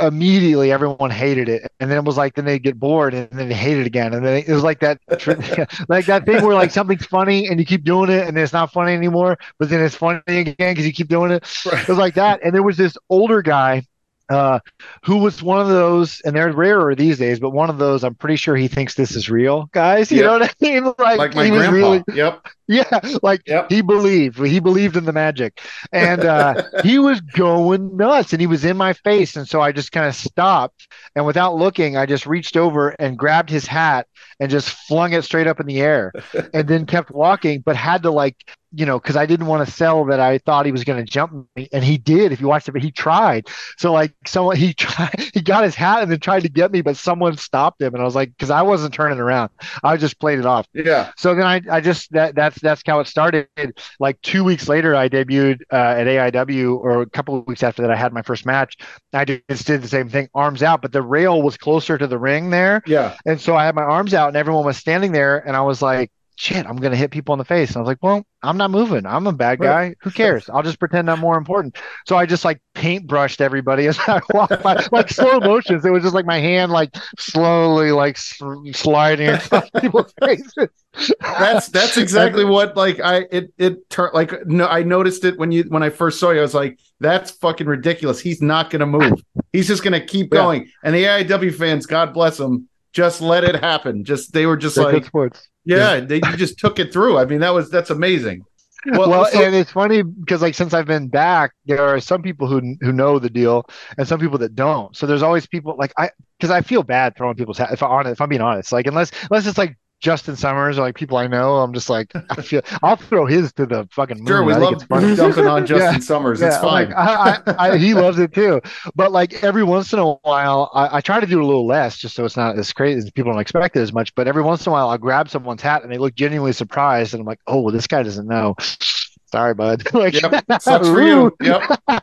immediately everyone hated it. And then it was like, then they get bored and then they hate it again. And then it was like that, like that thing where like something's funny and you keep doing it and it's not funny anymore, but then it's funny again because you keep doing it. It was like that. And there was this older guy uh, who was one of those, and they're rarer these days, but one of those, I'm pretty sure he thinks this is real, guys. You Yep. know what I mean? Like, Like my he was grandpa. really, Yep. yeah, like Yep. he believed, he believed in the magic, and uh, he was going nuts, and he was in my face, and so I just kind of stopped, and without looking, I just reached over and grabbed his hat and just flung it straight up in the air, and then kept walking, but had to like you know, because I didn't want to sell that I thought he was going to jump me, and he did. If you watched it, but he tried. So like someone he tried, he got his hat and then tried to get me, but someone stopped him, and I was like, because I wasn't turning around, I just played it off. Yeah. So then I, I just that that's that's how it started. Like two weeks later, I debuted uh, at AIW, or a couple of weeks after that, I had my first match. I just did the same thing, arms out, but the rail was closer to the ring there, Yeah. and so I had my arms out, and everyone was standing there, and I was like, "Shit, I'm gonna hit people in the face." And I was like, "Well, I'm not moving. I'm a bad guy. Who cares? I'll just pretend I'm more important." So I just like paintbrushed everybody as I walked by, like slow motions. It was just like my hand, like slowly, like sliding across people's faces. That's that's exactly what like I it it turned like no I noticed it when you when I first saw you I was like that's fucking ridiculous he's not gonna move he's just gonna keep Yeah. going and the AIW fans God bless them just let it happen just they were just They're like sports. yeah they you just took it through I mean that was that's amazing Well, so- and it's funny because like since I've been back, there are some people who who know the deal and some people that don't. So there's always people like I because I feel bad throwing people's hat if I'm honest, if I'm being honest. Like unless unless it's like Justin Summers or like people I know, I'm just like I feel I'll throw his to the fucking moon. sure we I love dumping on Justin Yeah. Summers Yeah, it's fine like, I, I, he loves it too. But like every once in a while, I, I try to do a little less just so it's not as crazy people don't expect it as much. But every once in a while, I'll grab someone's hat and they look genuinely surprised, and I'm like, oh, well, this guy doesn't know. Sorry, bud. like, Yep, sucks for you. Yep.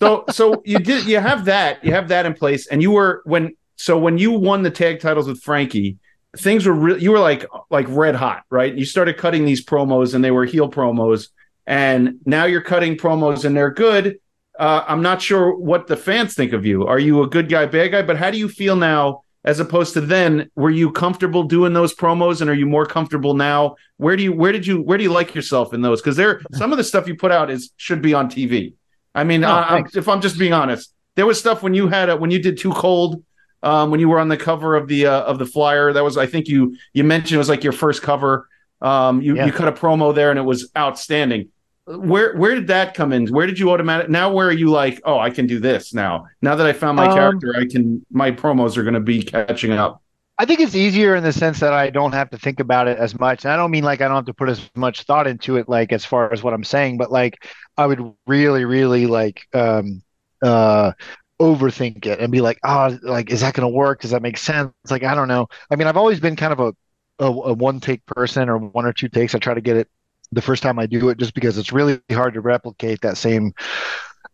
So so you did you have that you have that in place, and you were when so when you won the tag titles with Frankie, things were real. You were like like red hot, right? You started cutting these promos, and they were heel promos, and now you're cutting promos, and they're good. Uh, I'm not sure what the fans think of you. Are you a good guy, bad guy? But how do you feel now as opposed to then were you comfortable doing those promos and are you more comfortable now where do you where did you where do you like yourself in those because there some of the stuff you put out is should be on tv i mean Oh, I, if i'm just being honest there was stuff when you had a, when you did too cold um, when you were on the cover of the uh, of the flyer that was i think you you mentioned it was like your first cover. Um, you, Yeah. you cut a promo there and it was outstanding. Where where did that come in? Where did you automatic now where are you like oh i can do this now? Now that i found my Um, character i can my promos are going to be catching up. I think it's easier in the sense that I don't have to think about it as much. And I don't mean like I don't have to put as much thought into it, like as far as what I'm saying, but like I would really, really like um uh overthink it and be like, oh, like is that gonna work? Does that make sense? Like I don't know. I mean, I've always been kind of a a, a one take person or one or two takes. I try to get it the first time I do it just because it's really hard to replicate that same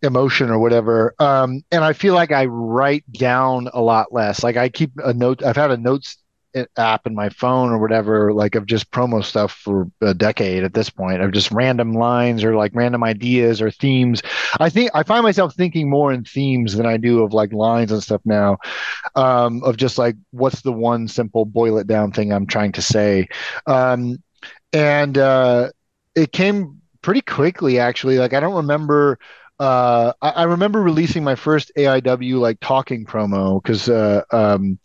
emotion or whatever. Um, and I feel like I write down a lot less. Like I keep a note. I've had a notes app in my phone or whatever, like of just promo stuff for a decade at this point, of just random lines or like random ideas or themes. I think I find myself thinking more in themes than I do of like lines and stuff now. Um, of just like what's the one simple boil it down thing I'm trying to say. Um, and uh, it came pretty quickly actually. Like I don't remember uh, I, I remember releasing my first AIW like talking promo because uh, um,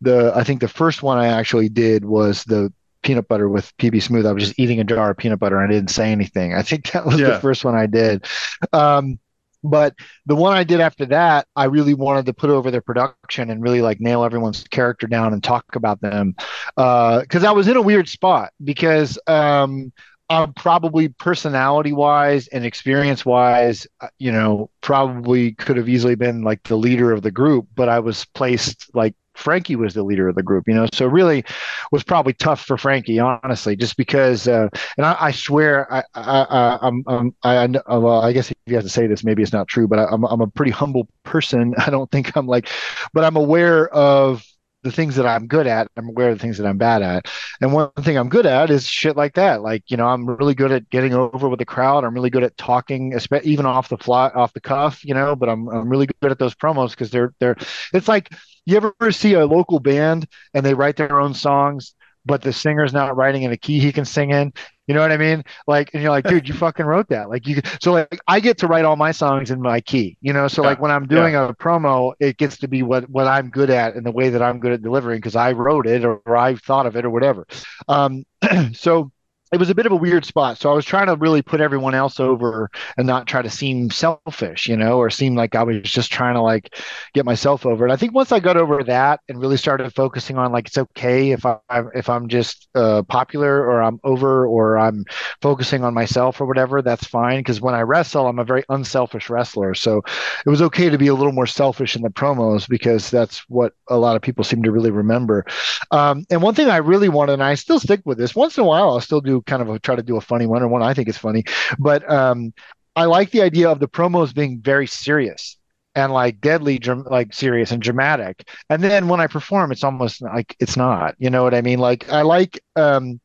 the I think the first one I actually did was the peanut butter with PB Smooth. I was just eating a jar of peanut butter and I didn't say anything. I think that was Yeah. the first one I did. Um, but the one I did after that, I really wanted to put over the production and really like nail everyone's character down and talk about them. Because I was in a weird spot because um, I'm probably personality wise and experience wise, uh, you know, probably could have easily been like the leader of the group, but I was placed like Frankie was the leader of the group, you know, so really was probably tough for Frankie, honestly, just because. Uh, and I, I swear, I, I, I, I'm, I'm, I, I, well, I guess if you have to say this, maybe it's not true, but I, I'm, I'm a pretty humble person. I don't think I'm like, but I'm aware of the things that I'm good at. I'm aware of the things that I'm bad at. And one thing I'm good at is shit like that. Like, you know, I'm really good at getting over with the crowd. I'm really good at talking, even off the fly, off the cuff, you know, but I'm, I'm really good at those promos because they're, they're, it's like you ever see a local band and they write their own songs, but the singer's not writing in a key he can sing in. You know what I mean? Like, and you're like, dude, you fucking wrote that. Like, you. So like, I get to write all my songs in my key. You know, so Yeah, like when I'm doing a promo, it gets to be what what I'm good at and the way that I'm good at delivering because I wrote it or, or I thought of it or whatever. Um, so it was a bit of a weird spot. So I was trying to really put everyone else over and not try to seem selfish, you know, or seem like I was just trying to like get myself over. And I think once I got over that and really started focusing on like it's okay if I if I'm just uh, popular or I'm over or I'm focusing on myself or whatever, that's fine. Because when I wrestle, I'm a very unselfish wrestler. So it was okay to be a little more selfish in the promos because that's what a lot of people seem to really remember. Um, and one thing I really wanted, and I still stick with this once in a while, I'll still do kind of a, try to do a funny one or one I think is funny, but um, I like the idea of the promos being very serious and like deadly like serious and dramatic. And then when i perform it's almost like it's not you know what i mean? Like i like um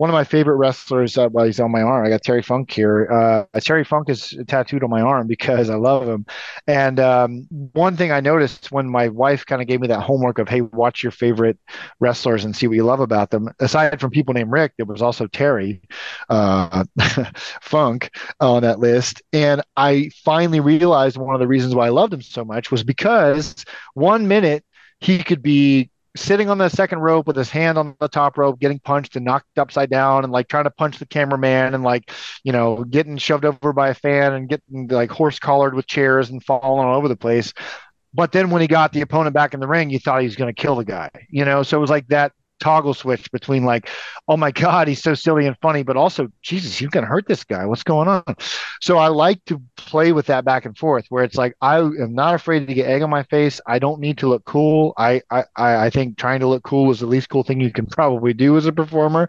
one of my favorite wrestlers uh, he's on my arm i got terry funk here uh terry funk is tattooed on my arm because i love him and um one thing i noticed when my wife kind of gave me that homework of hey watch your favorite wrestlers and see what you love about them aside from people named rick there was also terry uh funk on that list. And I finally realized one of the reasons why I loved him so much was because one minute he could be sitting on the second rope with his hand on the top rope, getting punched and knocked upside down and like trying to punch the cameraman and like, you know, getting shoved over by a fan and getting like horse collared with chairs and falling all over the place. But then when he got the opponent back in the ring, you thought he was going to kill the guy, you know? So it was like that toggle switch between like, oh my God, he's so silly and funny, but also, Jesus, he's going to hurt this guy. What's going on? So I like to play with that back and forth where it's like, I am not afraid to get egg on my face. I don't need to look cool. I, I, I I think trying to look cool is the least cool thing you can probably do as a performer.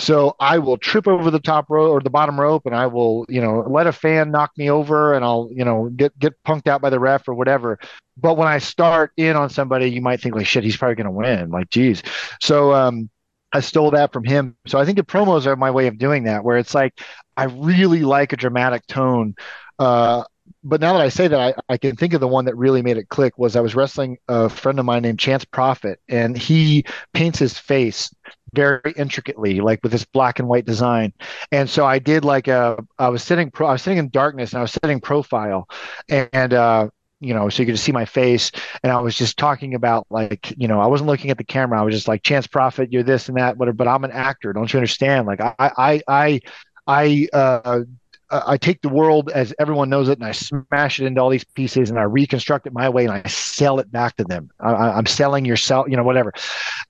So I will trip over the top rope or the bottom rope and I will, you know, let a fan knock me over and I'll, you know, get, get punked out by the ref or whatever. But when I start in on somebody, you might think like, shit, he's probably going to win. Like, geez. So, um, I stole that from him. So I think the promos are my way of doing that, where it's like I really like a dramatic tone. Uh, but now that I say that, I, I can think of the one that really made it click was I was wrestling a friend of mine named Chance Prophet, and he paints his face very intricately, like with this black and white design. And so I did like a, I was sitting, pro, I was sitting in darkness and I was sitting profile, and uh, you know, so you could see my face. And I was just talking about like, you know, I wasn't looking at the camera. I was just like, Chance Prophet, you're this and that, whatever. But I'm an actor. Don't you understand? Like, I, I, I, I, uh, I take the world as everyone knows it and I smash it into all these pieces and I reconstruct it my way and I sell it back to them. I, am selling yourself, you know, whatever.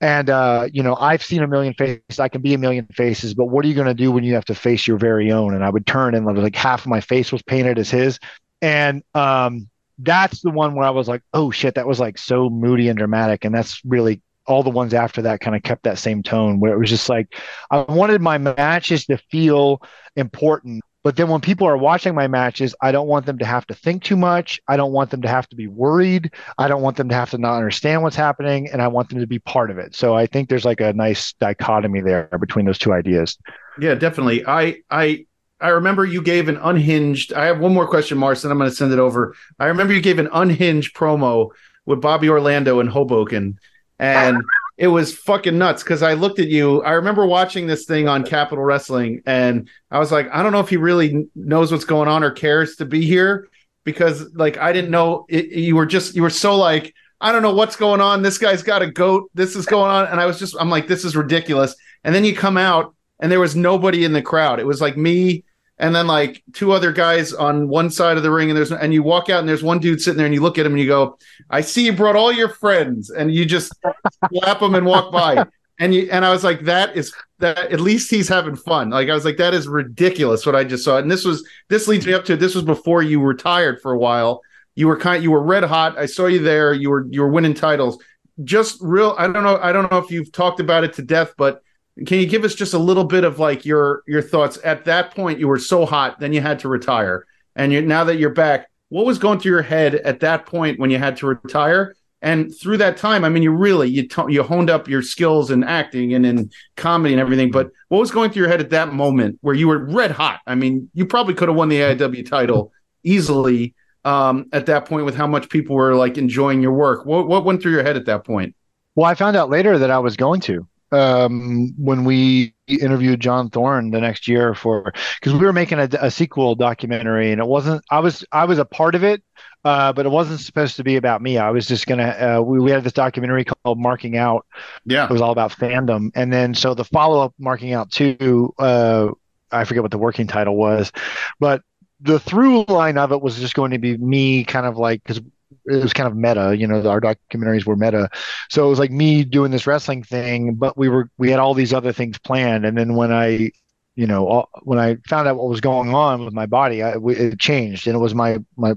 And, uh, you know, I've seen a million faces. I can be a million faces, but what are you going to do when you have to face your very own? And I would turn and like half of my face was painted as his. And, um, that's the one where I was like, oh shit, that was like so moody and dramatic. And that's really all the ones after that kind of kept that same tone where it was just like, I wanted my matches to feel important. But then when people are watching my matches, I don't want them to have to think too much. I don't want them to have to be worried. I don't want them to have to not understand what's happening. And I want them to be part of it. So I think there's like a nice dichotomy there between those two ideas. Yeah, definitely. I, I, I remember you gave an unhinged. I have one more question, Mars, and I'm going to send it over. I remember you gave an unhinged promo with Bobby Orlando in Hoboken, and it was fucking nuts because I looked at you. I remember watching this thing on Capital Wrestling, and I was like, I don't know if he really knows what's going on or cares to be here because, like, I didn't know it, you were just you were so like. I don't know what's going on. This guy's got a goat. This is going on. And I was just, I'm like, this is ridiculous. And then you come out and there was nobody in the crowd. It was like me and then like two other guys on one side of the ring, and there's and you walk out and there's one dude sitting there, and you look at him and you go, "I see you brought all your friends," and you just slap them and walk by. And you and I was like, "That is that. At least he's having fun." Like I was like, "That is ridiculous." What I just saw, and this was this leads me up to this was before you retired for a while. You were kind, you were red hot. I saw you there. You were you were winning titles. Just real. I don't know. I don't know if you've talked about it to death, but can you give us just a little bit of like your your thoughts at that point? You were so hot, then you had to retire, and you now that you're back, what was going through your head at that point when you had to retire? And through that time, I mean, you really you t- you honed up your skills in acting and in comedy and everything. But what was going through your head at that moment where you were red hot? I mean, you probably could have won the AIW title easily um, at that point with how much people were like enjoying your work. What what went through your head at that point? Well, I found out later that I was going to um, when we interviewed John Thorne the next year for because we were making a, a, sequel documentary and it wasn't I was I was a part of it uh, but it wasn't supposed to be about me. I was just gonna uh, we, we had this documentary called Marking Out. Yeah. It was all about fandom. And then so the follow up Marking Out two uh, I forget what the working title was but the through line of it was just going to be me kind of like because it was kind of meta you know our documentaries were meta. So it was like me doing this wrestling thing but we were we had all these other things planned. And then when i you know all, when i found out what was going on with my body I, it changed. And it was my my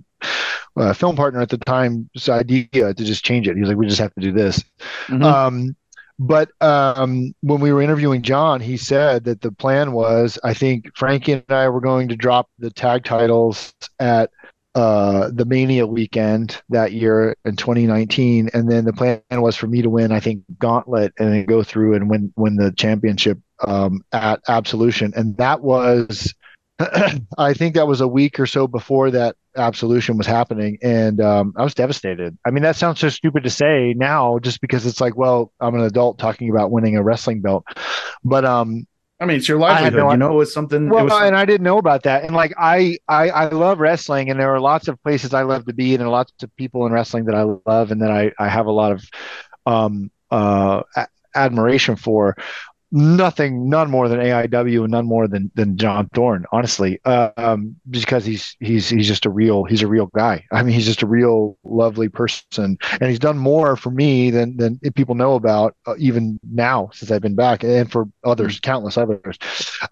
uh, film partner at the time's idea to just change it. He was like we just have to do this. Mm-hmm. um but um, when we were interviewing John, he said that the plan was I think Frankie and I were going to drop the tag titles at uh, the Mania weekend that year in 2019, and then the plan was for me to win, I think, Gauntlet, and then go through and win win the championship um, at Absolution, and that was, I think, that was a week or so before that Absolution was happening, and um, I was devastated. I mean, that sounds so stupid to say now, just because it's like, well, I'm an adult talking about winning a wrestling belt, but um, I mean, it's your livelihood. No, you know, it was something. Well, was... and I didn't know about that. And like, I, I, I love wrestling, and there are lots of places I love to be, and lots of people in wrestling that I love, and that I, I have a lot of, um, uh, admiration for nothing, none more than AIW and none more than than John Thorne, honestly, uh, um, because he's he's he's just a real he's a real guy. I mean, he's just a real lovely person, and he's done more for me than than people know about uh, even now since I've been back, and for others, mm-hmm. countless others.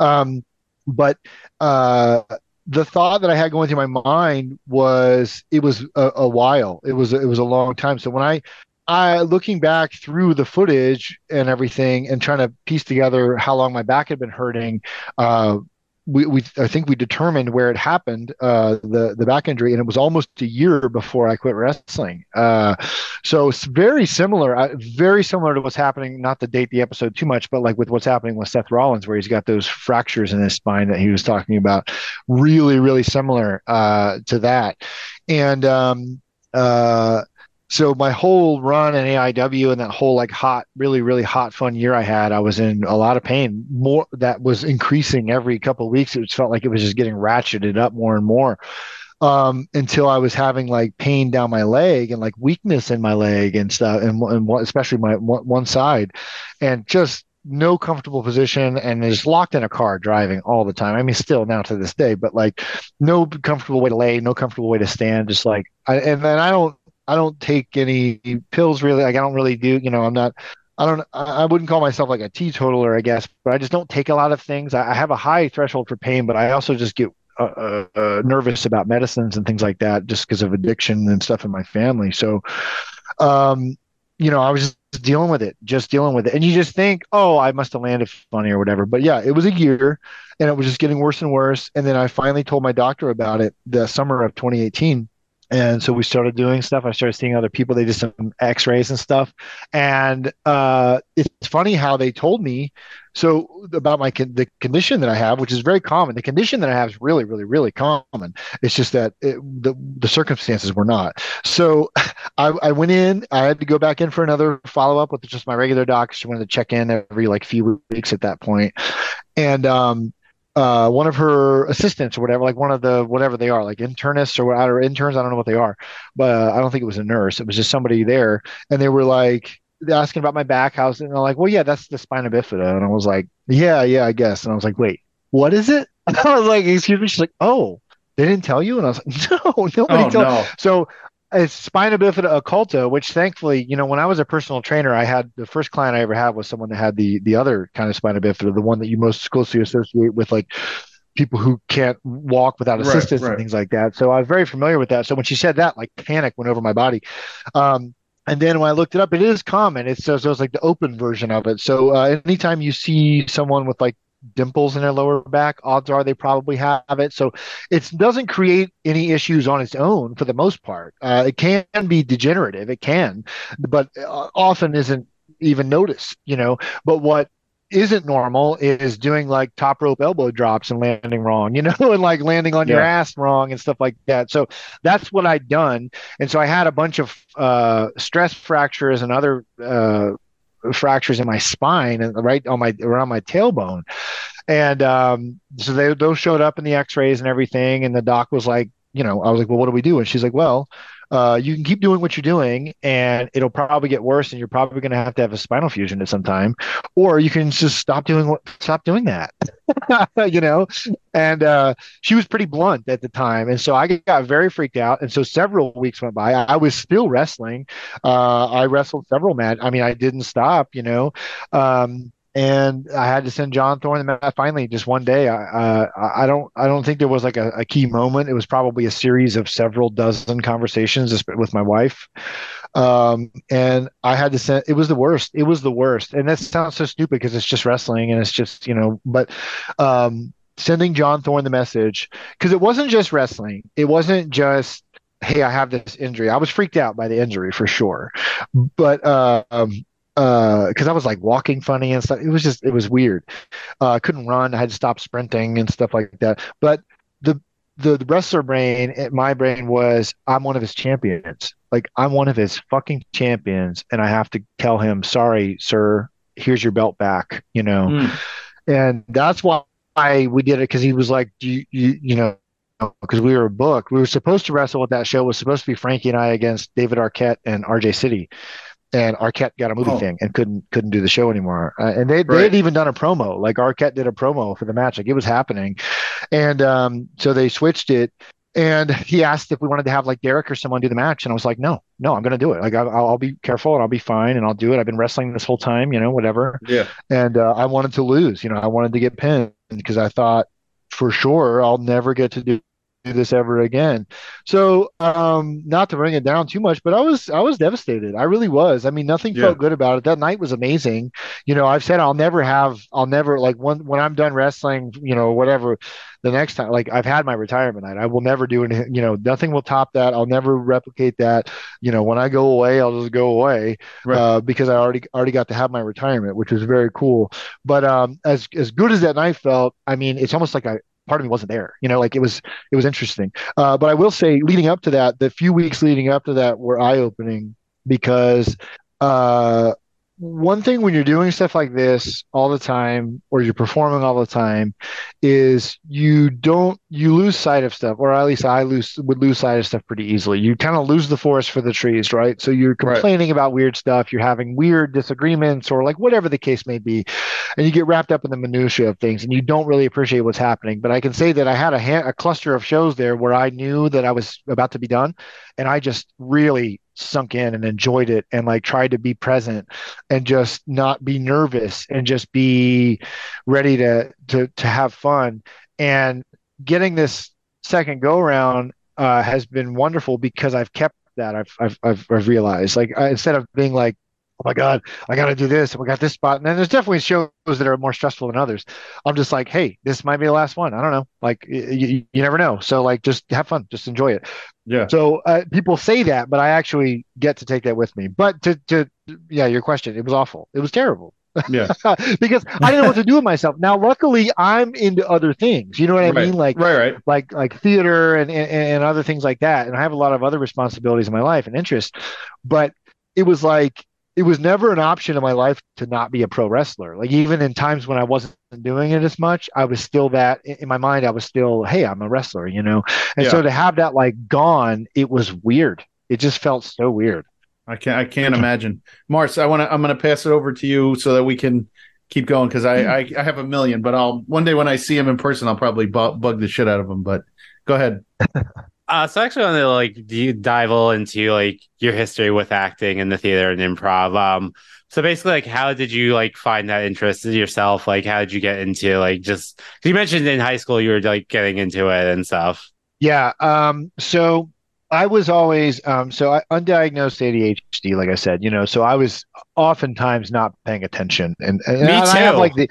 Um, but uh, the thought that I had going through my mind was it was a, a while. It was it was a long time. So when I I looking back through the footage and everything and trying to piece together how long my back had been hurting, uh, we, we I think we determined where it happened, uh, the the back injury, and it was almost a year before I quit wrestling. Uh, so it's very similar, uh, very similar to what's happening. Not to date the episode too much, but like with what's happening with Seth Rollins, where he's got those fractures in his spine that he was talking about. Really, really similar uh, to that, and um, uh, so my whole run in AIW and that whole like hot, really, really hot, fun year I had, I was in a lot of pain. More that was increasing every couple of weeks. It felt like it was just getting ratcheted up more and more um, until I was having like pain down my leg and like weakness in my leg and stuff, and, and especially my one, one side, and just no comfortable position and is locked in a car driving all the time. I mean, still now to this day, but like no comfortable way to lay, no comfortable way to stand. Just like, I, and then I don't I don't take any pills really. Like I don't really do. You know, I'm not. I don't. I wouldn't call myself like a teetotaler, I guess, but I just don't take a lot of things. I, have a high threshold for pain, but I also just get uh, uh, uh nervous about medicines and things like that, just because of addiction and stuff in my family. So, um, you know, I was just dealing with it, just dealing with it, and you just think, oh, I must have landed funny or whatever. But yeah, it was a year, and it was just getting worse and worse. And then I finally told my doctor about it the summer of 2018 and so we started doing stuff. I started seeing other people. They did some x-rays and stuff. And uh, it's funny how they told me so about my con- the condition that i have which is very common. The condition that i have is really really really common. It's just that it, the, the circumstances were not. So I, I went in. I had to go back in for another follow-up with just my regular doc. She wanted to check in every like few weeks at that point. And um uh, one of her assistants or whatever, like one of the whatever they are, like internists or or interns. I don't know what they are, but uh, I don't think it was a nurse. It was just somebody there, and they were like asking about my back house, and they're like, "Well, yeah, that's the spina bifida," and I was like, "Yeah, yeah, I guess," and I was like, "Wait, what is it?" I was like, "Excuse me." She's like, "Oh." They didn't tell you, and I was like, "No, nobody Oh, told." no. So it's spina bifida occulta, which thankfully, you know, when I was a personal trainer, I had the first client I ever had was someone that had the the other kind of spina bifida, the one that you most closely associate with like people who can't walk without Right, assistance right. and things like that. So I was very familiar with that. So when she said that, like panic went over my body. Um, and then when I looked it up, it is common. It's so, so it's like the open version of it. So uh, anytime you see someone with like dimples in their lower back, odds are they probably have it. So it doesn't create any issues on its own for the most part. Uh, it can be degenerative, it can, but uh, often isn't even noticed, you know. But what isn't normal is doing like top rope elbow drops and landing wrong, you know, and like landing on your ass wrong and stuff like that. So that's what I'd done. And so I had a bunch of uh, stress fractures and other uh, fractures in my spine and right on my around my tailbone. And um, so they those showed up in the X-rays and everything. And the doc was like, you know, I was like, well, what do we do? And she's like, well, uh, you can keep doing what you're doing, and it'll probably get worse, and you're probably going to have to have a spinal fusion at some time, or you can just stop doing what stop doing that, you know. And uh, she was pretty blunt at the time, and so I got very freaked out. And so several weeks went by. I, was still wrestling. Uh, I wrestled several matches. I mean, I didn't stop, you know. Um, and I had to send John Thorne. the ma- Finally, just one day, I, I I don't, I don't think there was like a, a key moment. It was probably a series of several dozen conversations with my wife, um, and I had to send. It was the worst. It was the worst. And that sounds so stupid because it's just wrestling and it's just you know, but um, sending John Thorne the message because it wasn't just wrestling. It wasn't just hey, I have this injury. I was freaked out by the injury for sure, but uh, um, because I was like walking funny and stuff. It was just it was weird. Uh, I couldn't run. I had to stop sprinting and stuff like that. But the the, the wrestler brain, eh, my brain was I'm one of his champions. Like I'm one of his fucking champions, and I have to tell him, sorry, sir. Here's your belt back. You know, Mm. and that's why we did it because he was like, you, you, you know. Because we were booked, we were supposed to wrestle with that show. Was supposed to be Frankie and I against David Arquette and RJ City, and Arquette got a movie Oh. thing and couldn't couldn't do the show anymore. Uh, and they they had even done a promo. Like Arquette did a promo for the match. Like it was happening, and um, so they switched it. And he asked if we wanted to have like Derek or someone do the match, and I was like, no, no, I'm going to do it. Like I'll, I'll be careful and I'll be fine and I'll do it. I've been wrestling this whole time, you know, whatever. Yeah. And uh, I wanted to lose. You know, I wanted to get pinned because I thought for sure I'll never get to do this ever again. So, um, not to bring it down too much, but I was I was devastated. I really was. I mean, nothing Yeah. felt good about it. That night was amazing. You know, I've said I'll never have, I'll never like when when I'm done wrestling, you know, whatever. The next time, like I've had my retirement night, I will never do anything. You know, nothing will top that. I'll never replicate that. You know, when I go away, I'll just go away Right. uh, because I already already got to have my retirement, which was very cool. But um, as as good as that night felt, I mean, it's almost like I part of me wasn't there. You know, like it was it was interesting. Uh, but I will say, leading up to that, the few weeks leading up to that were eye opening because uh, one thing when you're doing stuff like this all the time or you're performing all the time is you don't you lose sight of stuff or at least i lose would lose sight of stuff pretty easily. You kind of lose the forest for the trees right? So you're Right. complaining about weird stuff you're having weird disagreements or like whatever the case may be and you get wrapped up in the minutia of things and you don't really appreciate what's happening. But i can say that i had a, ha- a cluster of shows there where i knew that i was about to be done and i just really sunk in and enjoyed it and like tried to be present and just not be nervous and just be ready to to to have fun. And getting this second go around uh, has been wonderful because I've kept that. I've I've I've, I've realized like I, instead of being like oh my god I got to do this and we got this spot and then there's definitely shows that are more stressful than others I'm just like hey this might be the last one I don't know like you, you never know so like just have fun just enjoy it Yeah. so uh, people say that, but I actually get to take that with me. But to to yeah, your question, it was awful. It was terrible. Yeah. because I didn't know what to do with myself. Now, luckily, I'm into other things. You know what I Right. mean? Like Right. Right. like like theater and, and and other things like that. And I have a lot of other responsibilities in my life and interests. But it was like it was never an option in my life to not be a pro wrestler. Like even in times when I wasn't doing it as much, I was still that in my mind. I was still, hey, I'm a wrestler, you know. And Yeah. so to have that like gone, it was weird. It just felt so weird. I can't. I can't imagine. Mars, I want to. I'm going to pass it over to you so that we can keep going because I, I I have a million, but I'll one day when I see him in person, I'll probably bu- bug the shit out of him. But go ahead. Uh, so I actually want to like do you dive a little into like your history with acting and the theater and improv. Um, so basically, like, how did you like find that interest in yourself? Like, how did you get into like just? you mentioned in high school you were like getting into it and stuff. Yeah. Um, so I was always um, so I undiagnosed ADHD, like I said, you know, so I was oftentimes not paying attention. And, and, Me and I have too. like the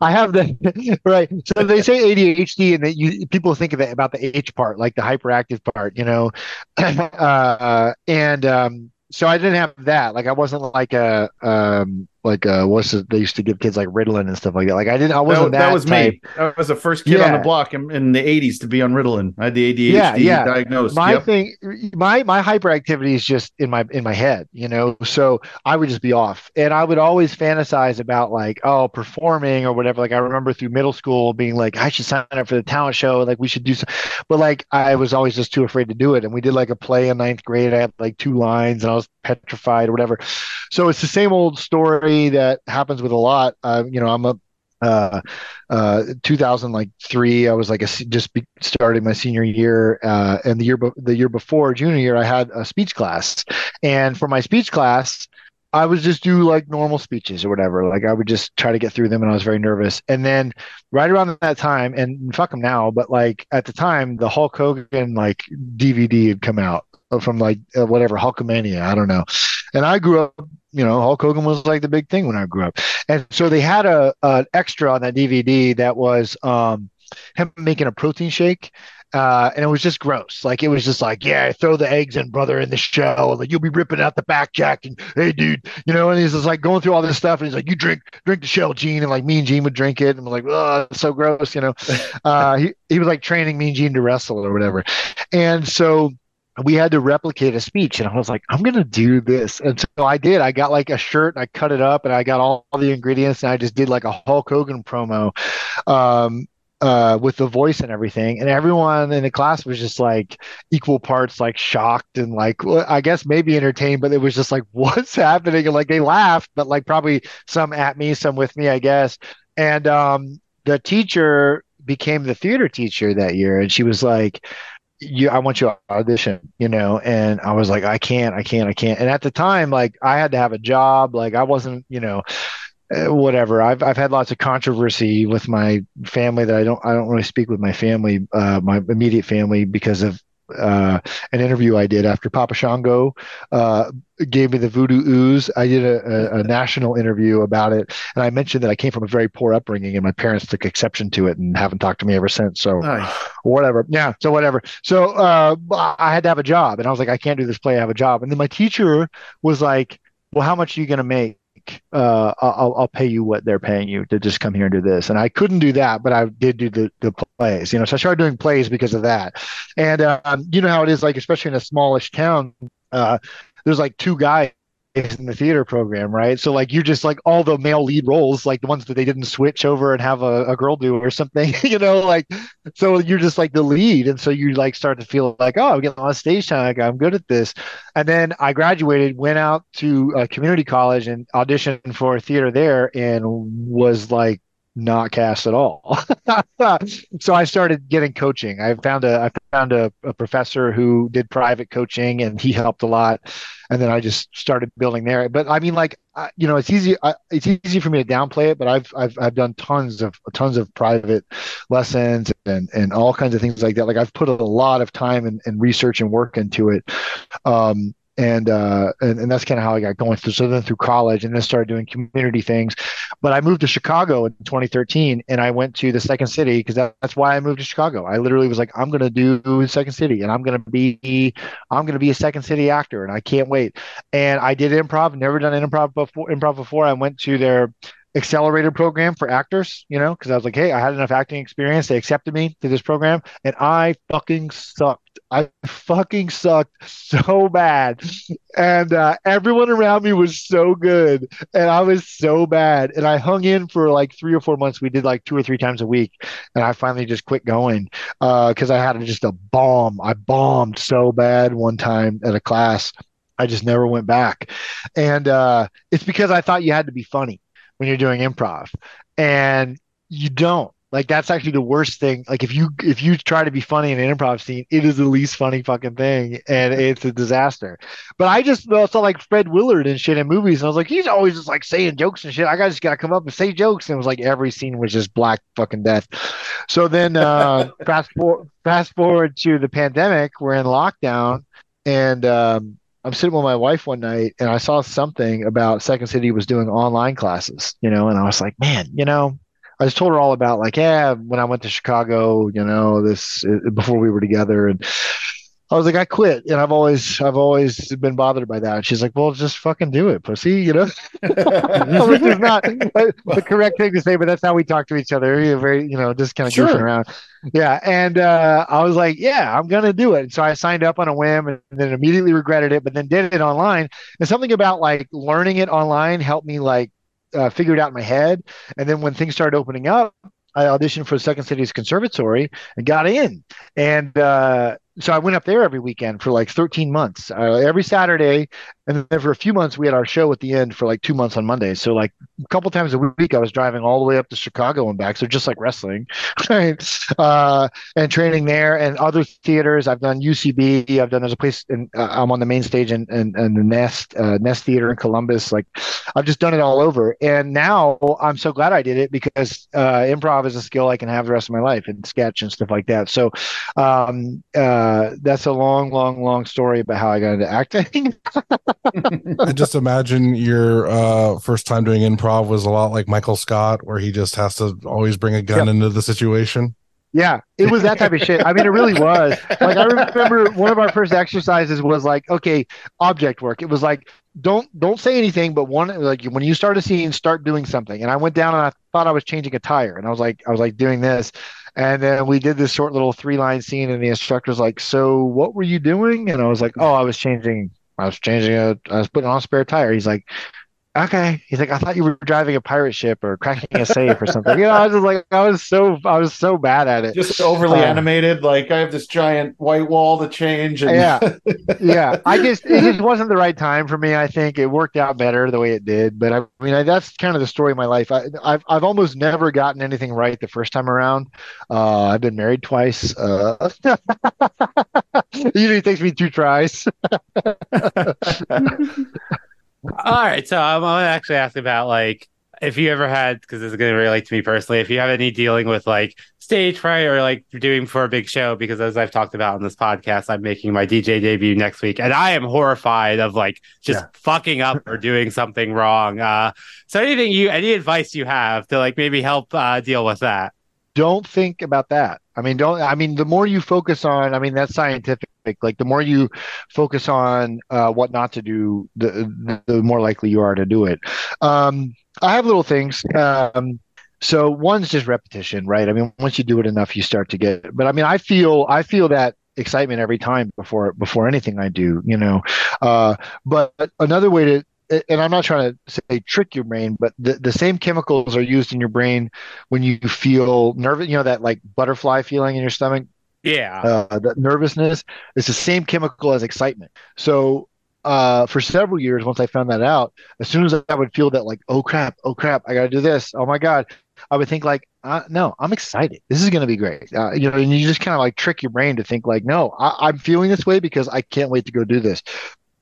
I have the right. So they say ADHD and that you people think of it about the H part, like the hyperactive part, you know. uh, and um so I didn't have that. Like I wasn't like a um like uh what's it, they used to give kids like Ritalin and stuff like that. Like I didn't I wasn't that, that was type. me. I was the first kid on the block in, in the 80s to be on Ritalin. I had the ADHD Yeah, yeah. diagnosed. my Yep. thing my my hyperactivity is just in my in my head you know so i would just be off and i would always fantasize about like oh performing or whatever like i remember through middle school being like i should sign up for the talent show like we should do some but like i was always just too afraid to do it and we did like a play in ninth grade i had like two lines and i was petrified or whatever so it's the same old story that happens with a lot uh, you know i'm a uh uh 2003 i was like a, just be, started my senior year uh and the year be- the year before junior year i had a speech class. And for my speech class i would just do like normal speeches or whatever. Like i would just try to get through them and i was very nervous. And then right around that time and fuck them now but like at the time the hulk hogan like dvd had come out from like uh, whatever hulkamania i don't know and i grew up you know hulk hogan was like the big thing when i grew up and so they had a an extra on that DVD that was um, him making a protein shake. Uh, and it was just gross. Like it was just like, yeah, throw the eggs in, brother, in the shell. And like you'll be ripping out the back jack, and hey, dude, you know. And he's just like going through all this stuff, and he's like, you drink, drink the shell, Gene, and like me and Gene would drink it, and I'm like, oh, so gross, you know. Uh, he he was like training me and Gene to wrestle or whatever, and so we had to replicate a speech and i was like i'm gonna do this. And so i did. I got like a shirt and i cut it up and i got all, the ingredients and i just did like a hulk hogan promo um uh with the voice and everything. And everyone in the class was just like equal parts like shocked and like i guess maybe entertained but it was just like what's happening? And like they laughed but like probably some at me some with me i guess. And um the teacher became the theater teacher that year and she was like you I want you to audition, you know, and I was like, I can't, I can't, I can't. And at the time, like I had to have a job, like I wasn't, you know, uh, whatever. I've I've had lots of controversy with my family that I don't I don't really speak with my family, uh, my immediate family, because of uh, an interview I did after Papa Shango uh, gave me the voodoo ooze. I did a, a, a, national interview about it, and I mentioned that I came from a very poor upbringing, and my parents took exception to it and haven't talked to me ever since. So nice. whatever, yeah. So whatever. So uh, I had to have a job, and I was like, I can't do this play. I have a job, and then my teacher was like, Well, how much are you going to make? uh, I'll, I'll pay you what they're paying you to just come here and do this. And I couldn't do that, but I did do the, the plays, you know, so I started doing plays because of that. And, um, you know how it is, like, especially in a smallish town, uh, there's like two guys in the theater program, right? So like you're just like all the male lead roles, like the ones that they didn't switch over and have a, a girl do or something, you know, like so you're just like the lead, and so you like start to feel like, oh, I'm getting a lot of stage time, like, I'm good at this. And then I graduated, went out to a community college and auditioned for theater there, and was like not cast at all. so I started getting coaching. I found a I found a, a, professor who did private coaching, and he helped a lot. And then I just started building there. But I mean, like I, you know, it's easy. I, it's easy for me to downplay it, but I've I've I've done tons of tons of private lessons and and all kinds of things like that. Like I've put a lot of time and, and research and work into it. Um, and uh, and, and that's kind of how I got going. So, then through college, and then started doing community things. But I moved to Chicago in 2013, and I went to the Second City because that, that's why I moved to Chicago. I literally was like, I'm going to do Second City, and I'm going to be I'm to be a Second City actor, and I can't wait. And I did improv, never done improv before. Improv before. I went to their accelerator program for actors, you know, because I was like, hey, I had enough acting experience. They accepted me to this program, and I fucking sucked. I fucking sucked so bad. And uh, everyone around me was so good. And I was so bad. And I hung in for like three or four months. We did like two or three times a week. And I finally just quit going because uh, I had just a bomb. I bombed so bad one time at a class. I just never went back. And uh, it's because I thought you had to be funny when you're doing improv. And you don't like that's actually the worst thing. Like if you if you try to be funny in an improv scene, it is the least funny fucking thing, and it's a disaster. But I just saw like Fred Willard and shit in movies, and I was like, he's always just like saying jokes and shit. I got just gotta come up and say jokes, and it was like every scene was just black fucking death. So then uh, fast forward fast forward to the pandemic, we're in lockdown, and um, I'm sitting with my wife one night and I saw something about Second City was doing online classes, you know, and I was like, man, you know, I just told her all about like, yeah, when I went to Chicago, you know, this uh, before we were together, and I was like, I quit, and I've always, I've always been bothered by that. And she's like, well, just fucking do it, pussy, you know, which is not the correct thing to say, but that's how we talk to each other. You're very, you know, just kind of sure. goofing around. Yeah, and uh, I was like, yeah, I'm gonna do it. And so I signed up on a whim, and then immediately regretted it, but then did it online. And something about like learning it online helped me like uh, figure it out in my head. And then when things started opening up, I auditioned for the Second City's Conservatory and got in. And uh, so I went up there every weekend for like 13 months, uh, every Saturday, and then for a few months we had our show at the end for like two months on Mondays. So like a couple times a week I was driving all the way up to Chicago and back. So just like wrestling, right? Uh, and training there and other theaters. I've done UCB. I've done there's a place and uh, I'm on the main stage and and, and the Nest uh, Nest Theater in Columbus. Like I've just done it all over. And now I'm so glad I did it because uh, improv is a skill I can have the rest of my life and sketch and stuff like that. So. Um, uh, that's a long, long, long story about how I got into acting. I just imagine your uh, first time doing improv was a lot like Michael Scott, where he just has to always bring a gun yep. into the situation. Yeah, it was that type of shit. I mean, it really was. Like I remember one of our first exercises was like, okay, object work. It was like, don't don't say anything, but one like when you start a scene, start doing something. And I went down and I thought I was changing a tire, and I was like, I was like doing this, and then we did this short little three line scene, and the instructor was like, "So what were you doing?" And I was like, "Oh, I was changing. I was changing a. I was putting on a spare tire." He's like, okay. He's like, I thought you were driving a pirate ship or cracking a safe or something. You know, I was like, I was so, I was so bad at it. Just overly um, animated. Like I have this giant white wall to change. And... yeah, yeah. I just, it just wasn't the right time for me. I think it worked out better the way it did. But I, I mean, I, that's kind of the story of my life. I, have I've almost never gotten anything right the first time around. Uh, I've been married twice. Uh, usually it takes me two tries. All right, so I'm gonna actually ask about like if you ever had, because this is going to relate to me personally, if you have any dealing with like stage fright or like doing for a big show, because as I've talked about on this podcast, I'm making my DJ debut next week, and I am horrified of like just Yeah. fucking up or doing something wrong. Uh, so anything you, any advice you have to like maybe help uh, deal with that? Don't think about that. I mean, don't. I mean, the more you focus on, I mean, that's scientific. Like the more you focus on uh, what not to do, the the more likely you are to do it. Um, I have little things. Um, so one's just repetition, right? I mean, once you do it enough, you start to get. It. But I mean, I feel I feel that excitement every time before before anything I do. You know, uh, but another way to and I'm not trying to say trick your brain, but the, the same chemicals are used in your brain when you feel nervous, you know, that like butterfly feeling in your stomach, Yeah. uh, that nervousness. It's the same chemical as excitement. So, uh, for several years, once I found that out, as soon as I would feel that, like, oh crap, oh crap, I got to do this. Oh my God. I would think like, uh, no, I'm excited. This is going to be great. Uh, you know, and you just kind of like trick your brain to think like, no, I, I'm feeling this way because I can't wait to go do this.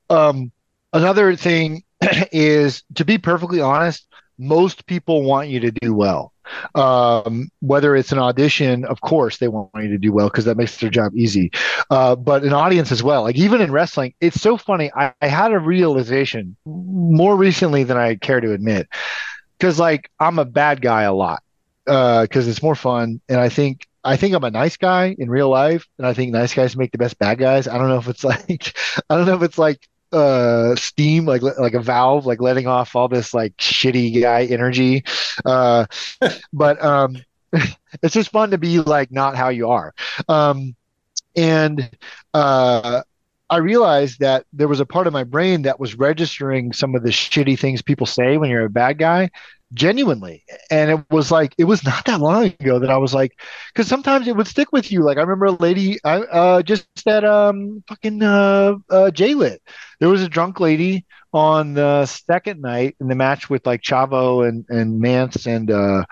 Um, another thing is to be perfectly honest, most people want you to do well. Um, whether it's an audition, of course, they want you to do well because that makes their job easy. Uh, but an audience as well. Like even in wrestling, it's so funny. I, I had a realization more recently than I care to admit because like I'm a bad guy a lot because it's more fun, and I think I think I'm a nice guy in real life, and I think nice guys make the best bad guys. I don't know if it's like I don't know if it's like uh steam like like a valve like letting off all this like shitty guy energy. Uh but um it's just fun to be like not how you are. Um and uh I realized that there was a part of my brain that was registering some of the shitty things people say when you're a bad guy genuinely. And it was like it was not that long ago that I was like because sometimes it would stick with you. Like I remember a lady I uh just at um fucking uh uh J-Lit. There was a drunk lady on the second night in the match with like Chavo and and Mance and uh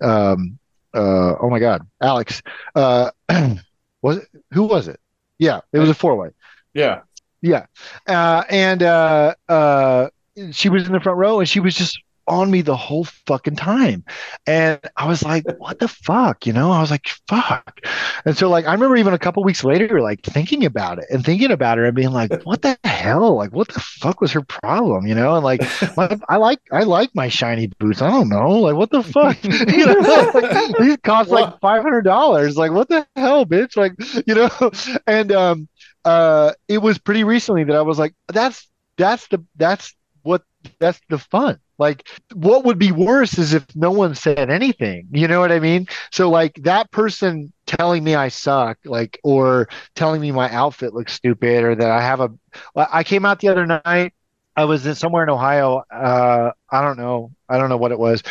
um uh oh my god Alex. Uh was it who was it? Yeah it was a four way Yeah. yeah. Uh and uh uh she was in the front row and she was just on me the whole fucking time. And I was like what the fuck? You know I was like fuck. And so like I remember even a couple weeks later like thinking about it and thinking about her and being like what the hell? Like what the fuck was her problem? You know and like my, I like I like my shiny boots. I don't know. Like what the fuck? You know like, these cost like five hundred dollars. Like what the hell bitch? Like you know and um uh it was pretty recently that I was like that's that's the that's what that's the fun. Like what would be worse is if no one said anything. You know what i mean? So like that person telling me i suck like or telling me my outfit looks stupid or that i have a i came out the other night. I was in somewhere in ohio. Uh i don't know. I don't know what it was.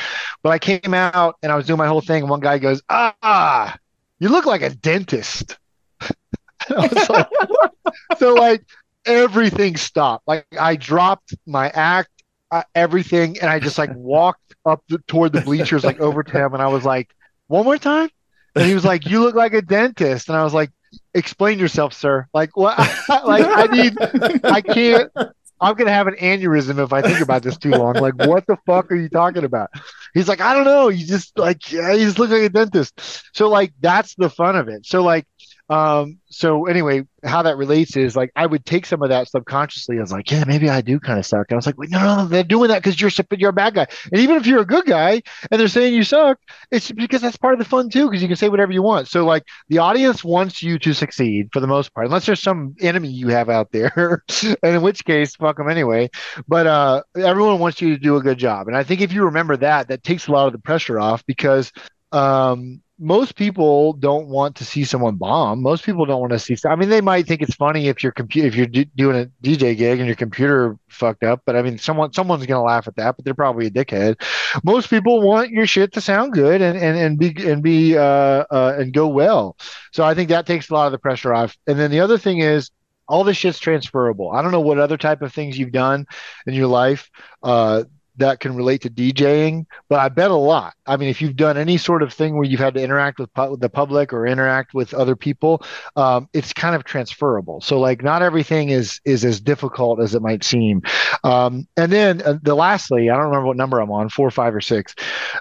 But i came out and i was doing my whole thing. And one guy goes ah you look like a dentist like, so like everything stopped. Like I dropped my act, uh, everything, and I just like walked up the, toward the bleachers, like over to him, and I was like, "One more time." And he was like, "You look like a dentist," and I was like, "Explain yourself, sir." Like what? like I need, I can't. I'm gonna have an aneurysm if I think about this too long. Like, what the fuck are you talking about? He's like, I don't know. You just like, yeah, you just look like a dentist. So like, that's the fun of it. So like, um, so anyway, how that relates is like I would take some of that subconsciously. I was like, yeah, maybe I do kind of suck. And I was like, wait, no, no, they're doing that because you're you're a bad guy. And even if you're a good guy and they're saying you suck, it's because that's part of the fun too, because you can say whatever you want. So like the audience wants you to succeed for the most part, unless there's some enemy you have out there, and in which case, fuck them anyway. But uh, everyone wants you to do a good job, and I think if you remember that, that takes a lot of the pressure off because um most people don't want to see someone bomb. Most people don't want to see. I mean, they might think it's funny if your computer, if you're do, doing a DJ gig and your computer fucked up. But I mean, someone, someone's gonna laugh at that. But they're probably a dickhead. Most people want your shit to sound good and and and be and be uh, uh and go well. So I think that takes a lot of the pressure off. And then the other thing is. All this shit's transferable. I don't know what other type of things you've done in your life uh, that can relate to DJing, but I bet a lot. I mean, if you've done any sort of thing where you've had to interact with, pu- with the public or interact with other people, um, it's kind of transferable. So like, not everything is is as difficult as it might seem. Um, and then uh, the lastly, I don't remember what number I'm on, four, five, or six.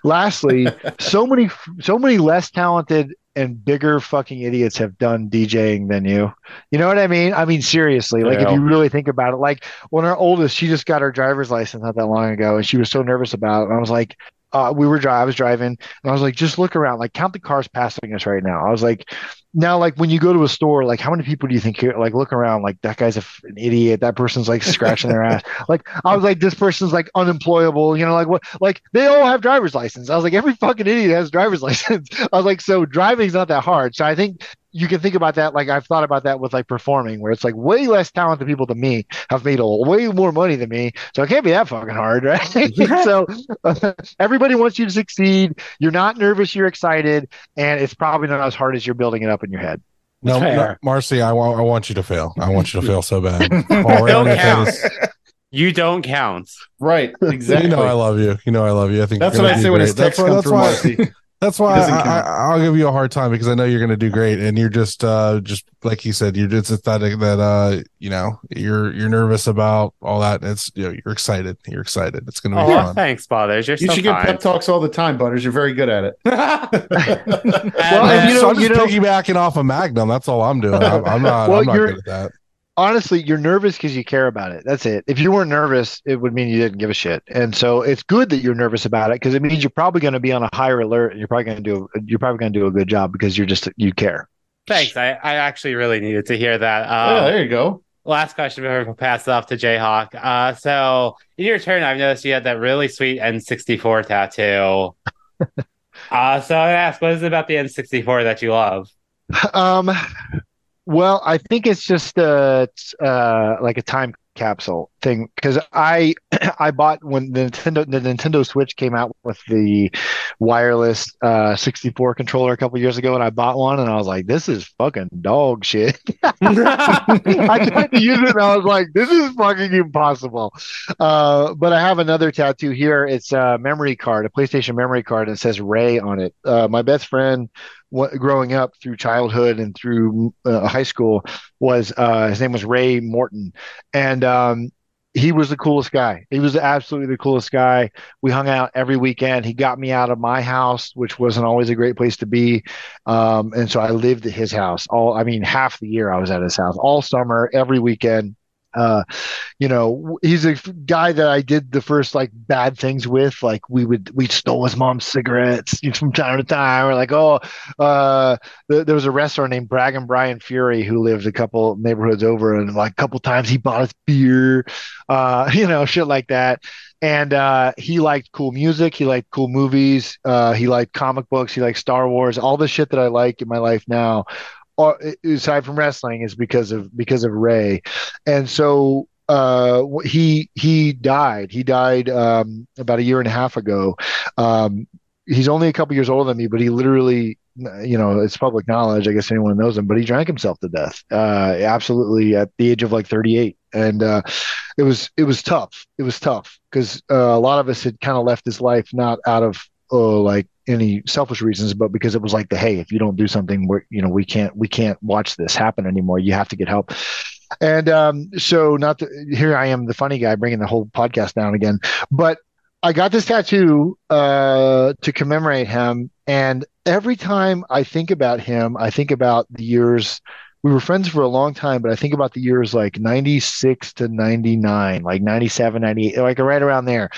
Lastly, so many so many less talented and bigger fucking idiots have done DJing than you. You know what I mean? I mean seriously. Like if you really think about it, like when our oldest, she just got her driver's license not that long ago, and she was so nervous about it. And I was like, uh, we were driving, I was driving, and I was like, just look around, like count the cars passing us right now. I was like, now, like when you go to a store, like how many people do you think here? Like look around, like that guy's a an idiot. That person's like scratching their ass. Like I was like, this person's like unemployable. You know, like what? Like they all have driver's license. I was like, every fucking idiot has driver's license. I was like, so driving's not that hard. So I think you can think about that. Like I've thought about that with like performing, where it's like way less talented people than me have made a way more money than me. So it can't be that fucking hard, right? so everybody wants you to succeed. You're not nervous. You're excited, and it's probably not as hard as you're building it up in your head. No, no Marcy, I want I want you to fail. I want you to fail so bad. Fall Don't count. face. You don't count. Right. Exactly. You know I love you. You know I love you. I think That's what I do say when great. his text that's why, come that's through, why, Marcy. That's why I, I, I'll give you a hard time because I know you're going to do great, and you're just, uh, just like you said, you're just pathetic that, uh, you know, you're you're nervous about all that. And it's you know, you're excited. You're excited. It's going to be Oh, fun. thanks, Butters. You're You so should get kind. pep talks all the time, Butters. You're very good at it. Well, And, and you So I'm just you know- piggybacking off of Magnum. That's all I'm doing. I'm, I'm not. Well, I'm not you're- good at that. Honestly, you're nervous because you care about it. That's it. If you weren't nervous, it would mean you didn't give a shit. And so it's good that you're nervous about it because it means you're probably going to be on a higher alert and you're probably going to do you're probably going to do a good job because you're just you care. thanks. I, I actually really needed to hear that. yeah, Um, there you go. last question before we pass it off to Jayhawk. Uh, so in your turn, I've noticed you had that really sweet N64 tattoo. uh, so I asked, what is it about the N64 that you love? Um, well, I think it's just it's, uh, like a time capsule thing because I I bought when the Nintendo the Nintendo Switch came out with the wireless uh 64 controller a couple years ago, and I bought one, and I was like, this is fucking dog shit. I tried to use it and I was like, this is fucking impossible. Uh, but I have another tattoo here. It's a memory card, a PlayStation memory card, and it says Ray on it. Uh, my best friend growing up through childhood and through uh, high school was uh, his name was Ray Morton. And um, he was the coolest guy. He was absolutely the coolest guy. We hung out every weekend. He got me out of my house, which wasn't always a great place to be. Um, and so I lived at his house all, I mean, half the year I was at his house all summer, every weekend. Uh, you know, he's a guy that I did the first like bad things with. Like we would, we stole his mom's cigarettes from time to time. We're like, oh, uh, th- there was a restaurant named Bragg and Brian Fury who lived a couple neighborhoods over, and like a couple times he bought us beer, uh, you know, shit like that. And uh, he liked cool music. He liked cool movies. Uh, he liked comic books. He liked Star Wars. All the shit that I like in my life now, aside from wrestling, is because of because of Ray. And so uh, he he died. He died um, about a year and a half ago. Um, he's only a couple years older than me, but he literally, you know, it's public knowledge. I guess anyone knows him, but he drank himself to death. Uh, absolutely at the age of like 38, and uh, it was it was tough. It was tough because uh, a lot of us had kind of left his life not out of oh like any selfish reasons, but because it was like the hey, if you don't do something, we're you know we can't we can't watch this happen anymore. You have to get help. And um, so, not here I am, the funny guy, bringing the whole podcast down again. But I got this tattoo uh, to commemorate him, and every time I think about him, I think about the years. We were friends for a long time, but I think about the years like 96 to 99, like 97, 98, like right around there.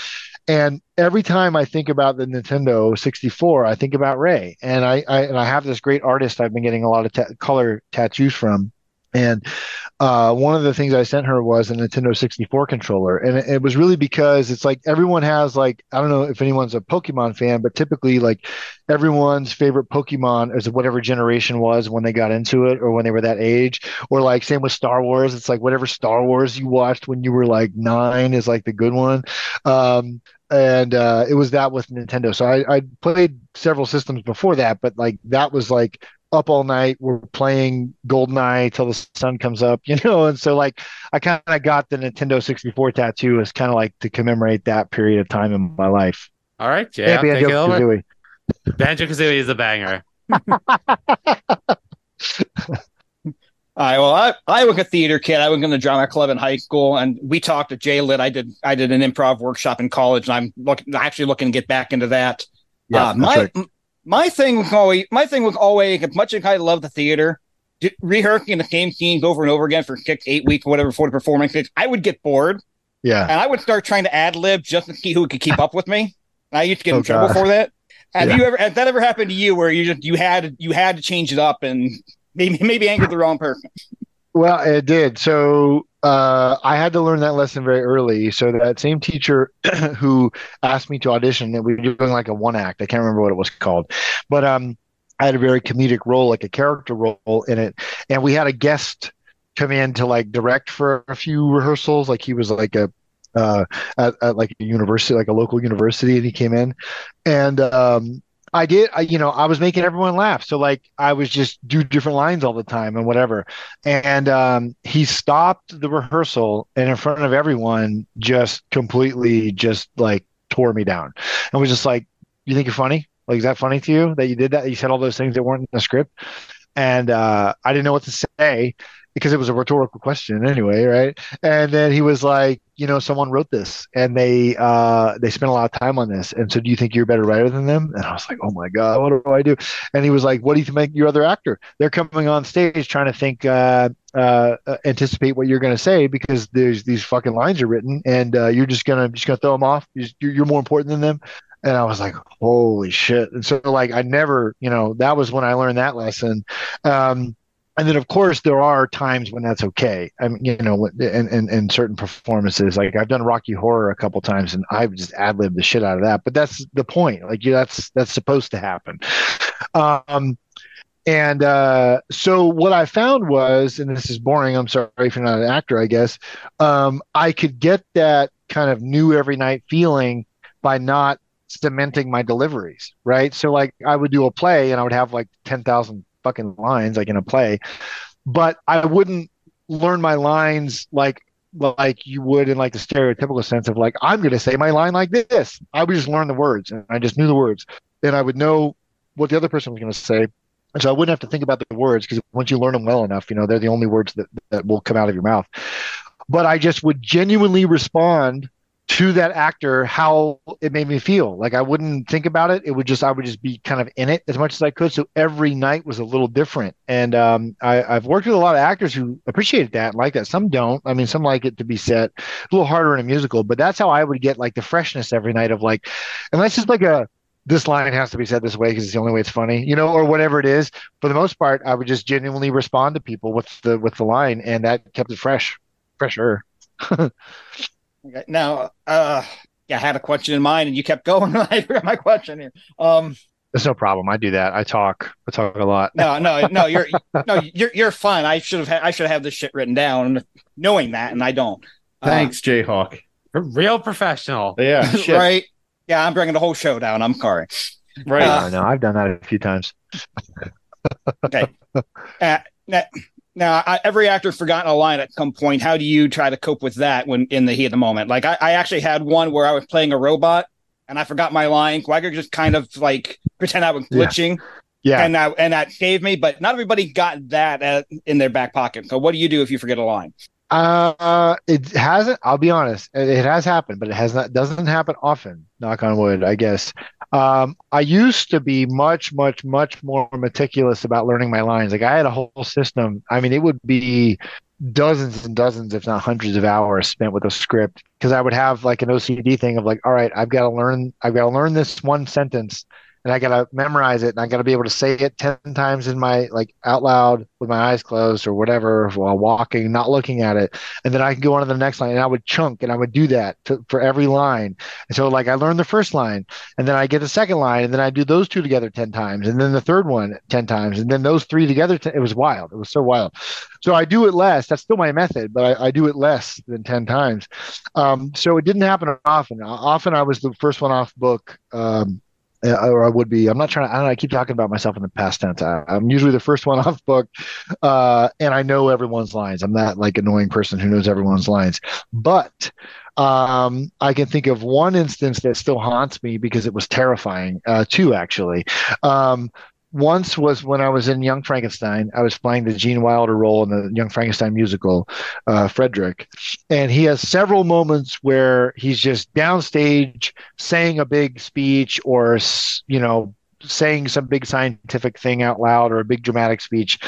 And every time I think about the Nintendo 64, I think about Ray. And I, I and I have this great artist I've been getting a lot of ta- color tattoos from. And uh, one of the things I sent her was a Nintendo 64 controller. And it, it was really because it's like everyone has like, I don't know if anyone's a Pokemon fan, but typically like everyone's favorite Pokemon is whatever generation was when they got into it or when they were that age. Or like same with Star Wars. It's like whatever Star Wars you watched when you were like nine is like the good one. Um, and uh, it was that with Nintendo. So I, I played several systems before that, but like that was like up all night. We're playing Goldeneye till the sun comes up, you know. And so like I kind of got the Nintendo 64 tattoo as kind of like to commemorate that period of time in my life. All right, Jay, Yeah, I'll take it over. Banjo-Kazooie. Banjo Kazooie is a banger. All right. Well, I, I was a theater kid. I was in the drama club in high school, and we talked to Jay Lit. I did I did an improv workshop in college, and I'm looking actually looking to get back into that. Yeah, Uh, my right. My thing was always my thing was always as much as I love the theater, rehearsing the same scenes over and over again for six, eight weeks, whatever for the performance, I would get bored, Yeah. and I would start trying to ad lib just to see who could keep up with me. And I used to get oh, in Oh, trouble God. for that. Have Yeah. you ever? Has that ever happened to you, where you just you had you had to change it up and maybe maybe angered the wrong person? Well, it did. So uh, I had to learn that lesson very early. So that same teacher who asked me to audition, and we were doing like a one act. I can't remember what it was called, but um, I had a very comedic role, like a character role in it, and we had a guest come in to like direct for a few rehearsals. Like he was like a uh, at, at like a university, like a local university, and he came in, and um, I did, I, you know, I was making everyone laugh. So like I was just do different lines all the time and whatever. And um, he stopped the rehearsal and in front of everyone, just completely just like tore me down and was just like, "You think you're funny? Like, is that funny to you that you did that? You said all those things that weren't in the script." And uh, I didn't know what to say because it was a rhetorical question anyway, right? And then he was like, you know, someone wrote this and they uh they spent a lot of time on this. And so do you think you're a better writer than them? And I was like, oh my God, what do I do? And he was like, what do you think your other actor? They're coming on stage trying to think uh uh uh, anticipate what you're going to say because there's these fucking lines are written and uh, you're just gonna just gonna throw them off. You're, you're more important than them. And I was like, holy shit. And so like I never, you know, that was when I learned that lesson. Um and then of course there are times when that's okay. I mean, you know, in, in, in certain performances, like I've done Rocky Horror a couple times, and I've just ad libbed the shit out of that. But that's the point. Like, yeah, that's that's supposed to happen. Um, and uh, so what I found was, and this is boring. I'm sorry if you're not an actor, I guess. Um, I could get that kind of new every night feeling by not cementing my deliveries, right? So like I would do a play and I would have like 10,000 fucking lines like in a play, but I wouldn't learn my lines like like you would in like the stereotypical sense of like I'm going to say my line like this. I would just learn the words and I just knew the words and I would know what the other person was going to say. And so I wouldn't have to think about the words because once you learn them well enough, you know, they're the only words that, that will come out of your mouth. But I just would genuinely respond to that actor how it made me feel. Like I wouldn't think about it. It would just I would just be kind of in it as much as I could. So every night was a little different. And um, I, I've worked with a lot of actors who appreciated that like that. Some don't. I mean, some like it to be set a little harder in a musical, but that's how I would get like the freshness every night of like, unless it's like a this line has to be said this way because it's the only way it's funny, you know, or whatever it is. For the most part, I would just genuinely respond to people with the with the line, and that kept it fresh, fresher. Okay, Now, uh, yeah, I had a question in mind, and you kept going. I forgot my question here. Um, There's no problem. I do that. I talk. I talk a lot. no, no, no, you're no, you're you're fine. I should have had, I should have this shit written down, knowing that, and I don't. Uh, Thanks, Jayhawk. Real professional. Yeah, shit. right? Yeah, I'm bringing the whole show down. I'm sorry. Right. Uh, I know. I've done that a few times. Okay. Uh, now, now I, every actor's forgotten a line at some point. How do you try to cope with that when in the heat of the moment? Like I, I actually had one where I was playing a robot and I forgot my line. So I could just kind of like pretend I was glitching, Yeah. and that and that saved me. But not everybody got that uh, in their back pocket. So what do you do if you forget a line? Uh, it hasn't. I'll be honest. It, has happened, but it has not. Doesn't happen often. Knock on wood, I guess. Um, I used to be much, much, much more meticulous about learning my lines. Like I had a whole system. I mean, it would be dozens and dozens, if not hundreds of hours spent with a script because I would have like an OCD thing of like, all right, I've got to learn. I've got to learn this one sentence and I gotta memorize it and I gotta be able to say it 10 times in my like out loud with my eyes closed or whatever while walking, not looking at it. And then I can go on to the next line and I would chunk and I would do that to, for every line. And so like I learned the first line and then I get the second line and then I do those two together 10 times and then the third one 10 times and then those three together. 10, it was wild. It was so wild. So I do it less. That's still my method, but I, I do it less than 10 times. Um, so it didn't happen often. Often I was the first one off book. Um, or I would be. I'm not trying to. I, know, I keep talking about myself in the past tense. I, I'm usually the first one off book, uh, and I know everyone's lines. I'm that like annoying person who knows everyone's lines. But um, I can think of one instance that still haunts me because it was terrifying. Uh, two actually. Um, once was when I was in Young Frankenstein. I was playing the Gene Wilder role in the Young Frankenstein musical, uh, Frederick, and he has several moments where he's just downstage saying a big speech or you know saying some big scientific thing out loud or a big dramatic speech.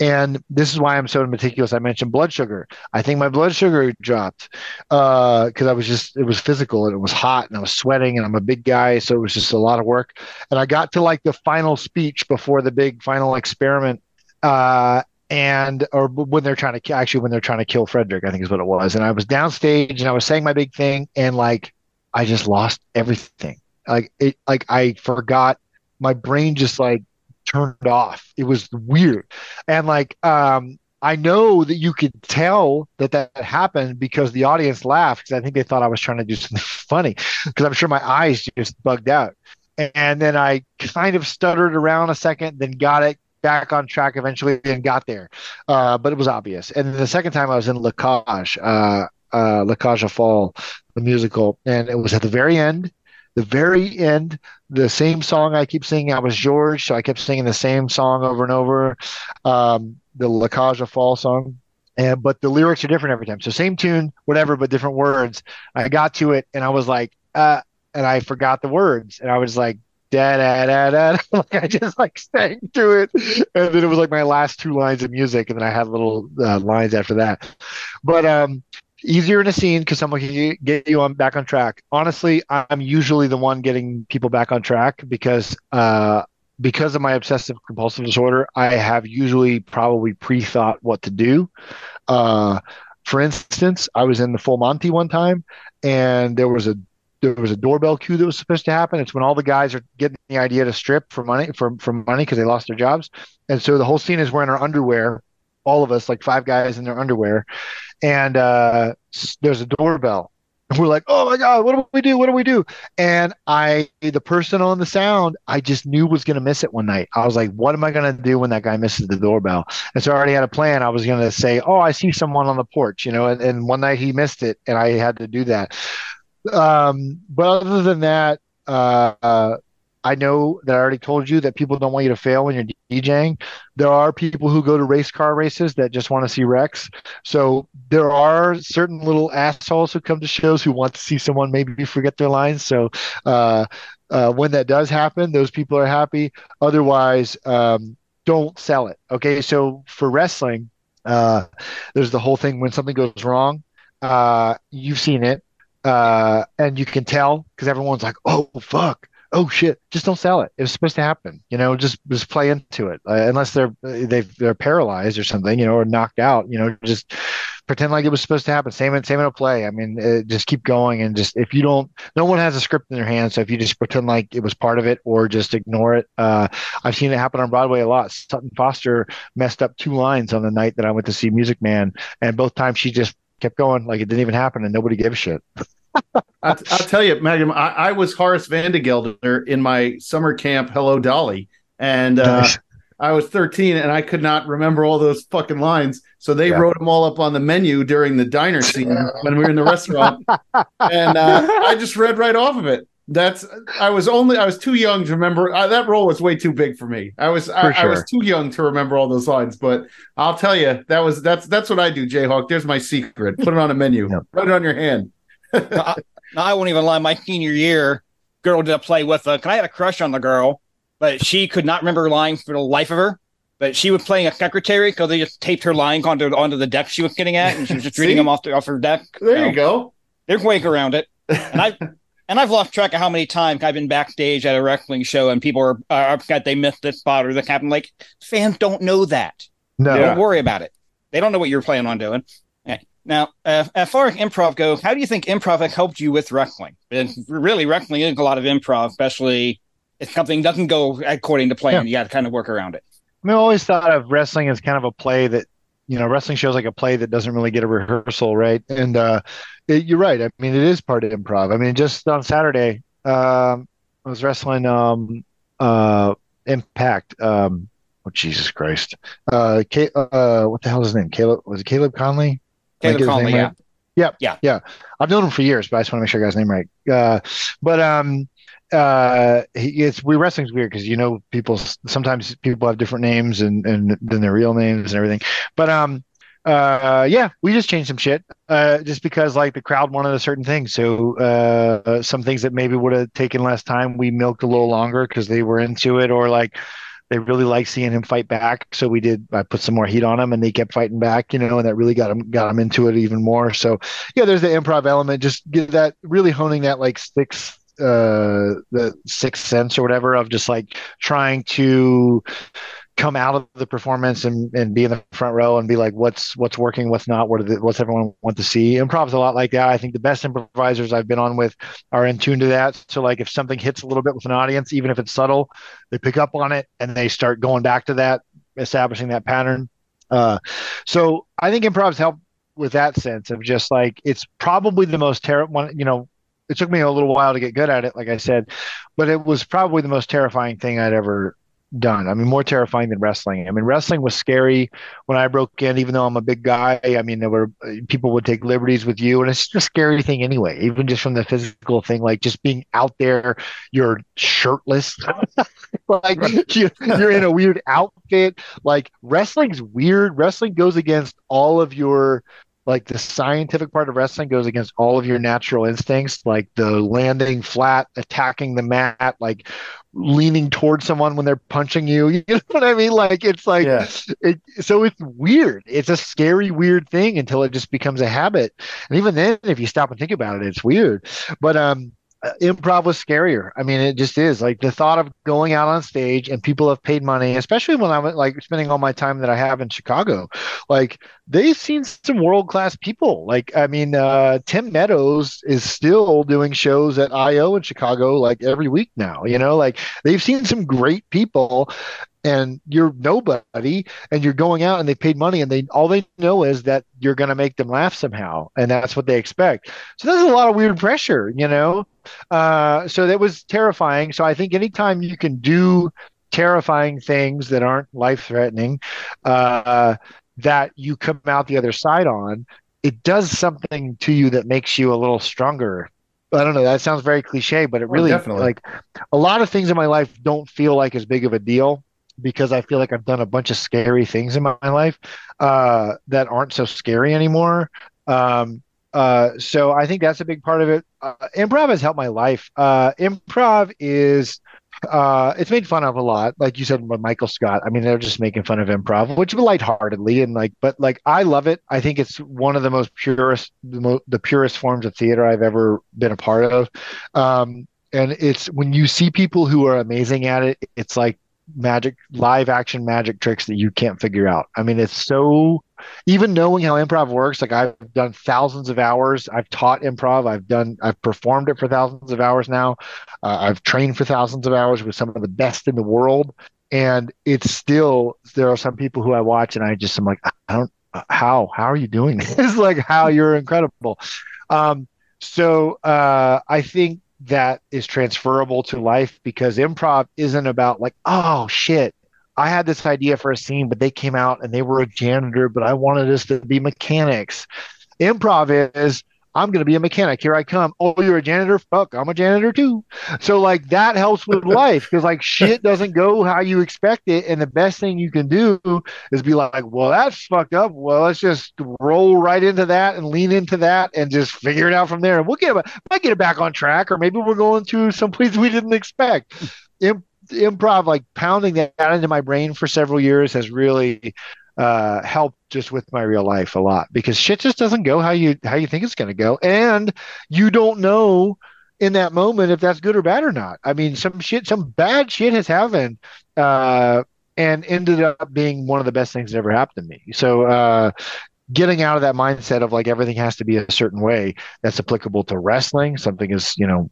And this is why I'm so meticulous. I mentioned blood sugar. I think my blood sugar dropped because uh, I was just, it was physical and it was hot and I was sweating and I'm a big guy. So it was just a lot of work. And I got to like the final speech before the big final experiment. Uh, and or when they're trying to actually when they're trying to kill Frederick, I think is what it was. And I was downstage and I was saying my big thing, and like I just lost everything. Like it, like I forgot my brain just like turned off. It was weird. And like, um, I know that you could tell that that happened because the audience laughed because I think they thought I was trying to do something funny because I'm sure my eyes just bugged out. And then I kind of stuttered around a second, then got it back on track eventually and got there. Uh, but it was obvious. And the second time I was in La Cage, uh, uh, Cage aux Folles, the musical, and it was at the very end the very end, the same song I keep singing. I was George, so I kept singing the same song over and over, um, the La aux Folles song. And but the lyrics are different every time. So same tune, whatever, but different words. I got to it and I was like, uh, and I forgot the words, and I was like, da da da da. like I just like sang to it, and then it was like my last two lines of music, and then I had little uh, lines after that. But um, easier in a scene because someone can get you on back on track. Honestly, I'm usually the one getting people back on track because uh, because of my obsessive compulsive disorder, I have usually probably pre-thought what to do. Uh, for instance, I was in the Full Monty one time, and there was a there was a doorbell cue that was supposed to happen. It's when all the guys are getting the idea to strip for money for for money because they lost their jobs, and so the whole scene is we're our underwear, all of us like five guys in their underwear, and uh, there's a doorbell. We're like, oh my god, what do we do? What do we do? And I, the person on the sound, I just knew was going to miss it one night. I was like, what am I going to do when that guy misses the doorbell? And so I already had a plan. I was going to say, oh, I see someone on the porch, you know. And, and one night he missed it, and I had to do that. Um, but other than that, uh, uh, I know that I already told you that people don't want you to fail when you're DJing. There are people who go to race car races that just want to see wrecks. So there are certain little assholes who come to shows who want to see someone maybe forget their lines. So uh, uh, when that does happen, those people are happy. Otherwise, um, don't sell it. Okay. So for wrestling, uh, there's the whole thing when something goes wrong. Uh, you've seen it. Uh, and you can tell because everyone's like, "Oh fuck, oh shit, just don't sell it. It was supposed to happen. You know, just just play into it. Uh, unless they're they they're paralyzed or something, you know, or knocked out. You know, just pretend like it was supposed to happen. Same in same in a play. I mean, uh, just keep going and just if you don't, no one has a script in their hands. So if you just pretend like it was part of it or just ignore it, uh, I've seen it happen on Broadway a lot. Sutton Foster messed up two lines on the night that I went to see Music Man, and both times she just kept going like it didn't even happen and nobody gave a shit. I'll, I'll, tell you, Magnum, I, I, was Horace Vandergelder in my summer camp, Hello Dolly. And uh, nice. I was 13 and I could not remember all those fucking lines. So they yeah. wrote them all up on the menu during the diner scene when we were in the restaurant. and uh, I just read right off of it. That's I was only I was too young to remember uh, that role was way too big for me. I was I, sure. I, was too young to remember all those lines, but I'll tell you that was that's that's what I do, Jayhawk. There's my secret. Put it on a menu. Yeah. Write it on your hand. I, I, won't even lie. My senior year, girl did a play with her. I had a crush on the girl, but she could not remember lines for the life of her. But she was playing a secretary because they just taped her lines onto onto the deck she was getting at, and she was just reading them off the, off her deck. There so, you go. There's way around it, and I. And I've lost track of how many times I've been backstage at a wrestling show and people are, are upset they missed this spot or the captain. Like fans don't know that. No, don't worry about it. They don't know what you're planning on doing. Now, uh, as far as improv goes, how do you think improv has helped you with wrestling? And really, wrestling is a lot of improv, especially if something doesn't go according to plan. Yeah. You got to kind of work around it. I mean, I always thought of wrestling as kind of a play that, you know, wrestling shows like a play that doesn't really get a rehearsal, right? And uh, it, you're right. I mean, it is part of improv. I mean, just on Saturday, um, I was wrestling um uh Impact. Um, oh Jesus Christ. Uh, Ca- uh, what the hell is his name? Caleb was it Caleb Conley? Did I Caleb get his Conley, yeah. right? Yeah, Yeah. yeah. I've known him for years, but I just want to make sure I got his name right. Uh, but um, uh, he, it's we wrestling's weird because you know people sometimes people have different names and and than their real names and everything. But um, uh, yeah, we just changed some shit. Uh, just because like the crowd wanted a certain thing, so uh, some things that maybe would have taken less time, we milked a little longer because they were into it, or like they really like seeing him fight back. So we did. I put some more heat on him, and they kept fighting back. You know, and that really got him got him into it even more. So yeah, there's the improv element. Just get that really honing that like sixth uh the sixth sense or whatever of just like trying to come out of the performance and, and be in the front row and be like what's what's working what's not what the, what's everyone want to see? Improv's a lot like that. I think the best improvisers i've been on with are in tune to that. So like if something hits a little bit with an audience even if it's subtle they pick up on it and they start going back to that establishing that pattern. Uh so i think improv's help with that sense of just like it's probably the most terrible one you know it took me a little while to get good at it like i said but it was probably the most terrifying thing i'd ever done. I mean, more terrifying than wrestling. I mean, wrestling was scary when I broke in, even though I'm a big guy. I mean, there were people would take liberties with you, and it's just a scary thing anyway, even just from the physical thing, like just being out there, you're shirtless, like you, you're in a weird outfit. Like wrestling's weird. Wrestling goes against all of your like the scientific part of wrestling goes against all of your natural instincts like the landing flat attacking the mat like leaning towards someone when they're punching you. You know what i mean? Like it's like Yeah. it, so it's weird. It's a scary weird thing until it just becomes a habit. And even then if you stop and think about it it's weird. But um improv was scarier i mean it just is like the thought of going out on stage and people have paid money especially when i'm like spending all my time that i have in chicago like they've seen some world class people. Like, I mean, uh, Tim Meadows is still doing shows at IO in Chicago like every week now. You know, like they've seen some great people, and you're nobody, and you're going out and they paid money, and they all they know is that you're going to make them laugh somehow, and that's what they expect. So there's a lot of weird pressure, you know. Uh, so that was terrifying. So I think anytime you can do terrifying things that aren't life threatening, uh, that you come out the other side on, it does something to you that makes you a little stronger. I don't know. That sounds very cliche, but it Oh, really definitely. like a lot of things in my life don't feel like as big of a deal because I feel like I've done a bunch of scary things in my life uh, that aren't so scary anymore. Um, uh, so I think that's a big part of it. Uh, improv has helped my life. Uh, improv is uh, it's made fun of a lot, like you said with Michael Scott. I mean, they're just making fun of improv, which lightheartedly and like, but like I love it. I think it's one of the most purest, the, mo- the purest forms of theater I've ever been a part of. Um, and it's when you see people who are amazing at it, it's like magic, live action magic tricks that you can't figure out. I mean, it's so even knowing how improv works, like I've done thousands of hours. I've taught improv. I've done, I've performed it for thousands of hours now. Uh, I've trained for thousands of hours with some of the best in the world. And it's still, there are some people who I watch and I just, I'm like, I don't, how, how are you doing this? like how you're incredible. Um, so uh, I think that is transferable to life because improv isn't about like, oh shit, I had this idea for a scene, but they came out and they were a janitor, but I wanted us to be mechanics. Improv is I'm going to be a mechanic. Here I come. Oh, you're a janitor? Fuck, I'm a janitor too. So like that helps with life because like shit doesn't go how you expect it, and the best thing you can do is be like, well, that's fucked up. Well, let's just roll right into that and lean into that and just figure it out from there. And we'll get it, might get it back on track, or maybe we're going to some place we didn't expect. Im- improv, like pounding that into my brain for several years, has really uh, helped just with my real life a lot because shit just doesn't go how you how you think it's going to go, and you don't know in that moment if that's good or bad or not. I mean, some shit, some bad shit has happened, uh, and ended up being one of the best things that ever happened to me. So. Uh, getting out of that mindset of like everything has to be a certain way that's applicable to wrestling something is you know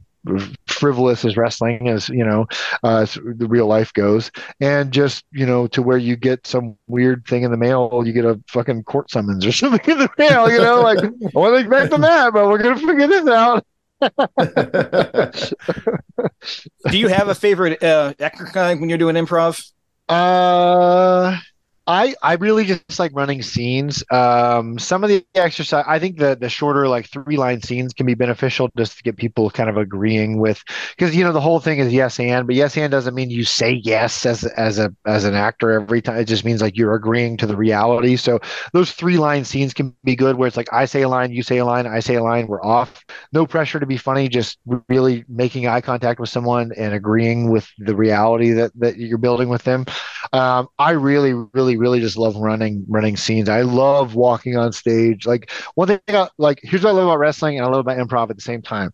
frivolous as wrestling as you know uh, as the real life goes and just you know to where you get some weird thing in the mail you get a fucking court summons or something in the mail you know like i wasn't expecting that but we're gonna figure this out Do you have a favorite uh, exercise when you're doing improv? Uh, I I really just like running scenes. Um, some of the exercise, I think the the shorter like three line scenes can be beneficial just to get people kind of agreeing with because you know the whole thing is yes and, but yes and doesn't mean you say yes as as a as an actor every time. It just means like you're agreeing to the reality. So those three line scenes can be good where it's like I say a line, you say a line, I say a line, we're off. No pressure to be funny, just really making eye contact with someone and agreeing with the reality that that you're building with them. Um, I really, really, really just love running running scenes. I love walking on stage. Like one thing, I, like here's what I love about wrestling and I love about improv at the same time.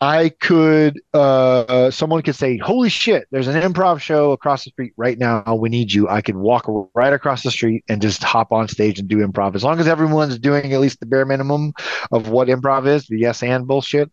I could, uh, someone could say, "Holy shit! There's an improv show across the street right now. We need you." I could walk right across the street and just hop on stage and do improv. As long as everyone's doing at least the bare minimum of what improv is, the yes and bullshit.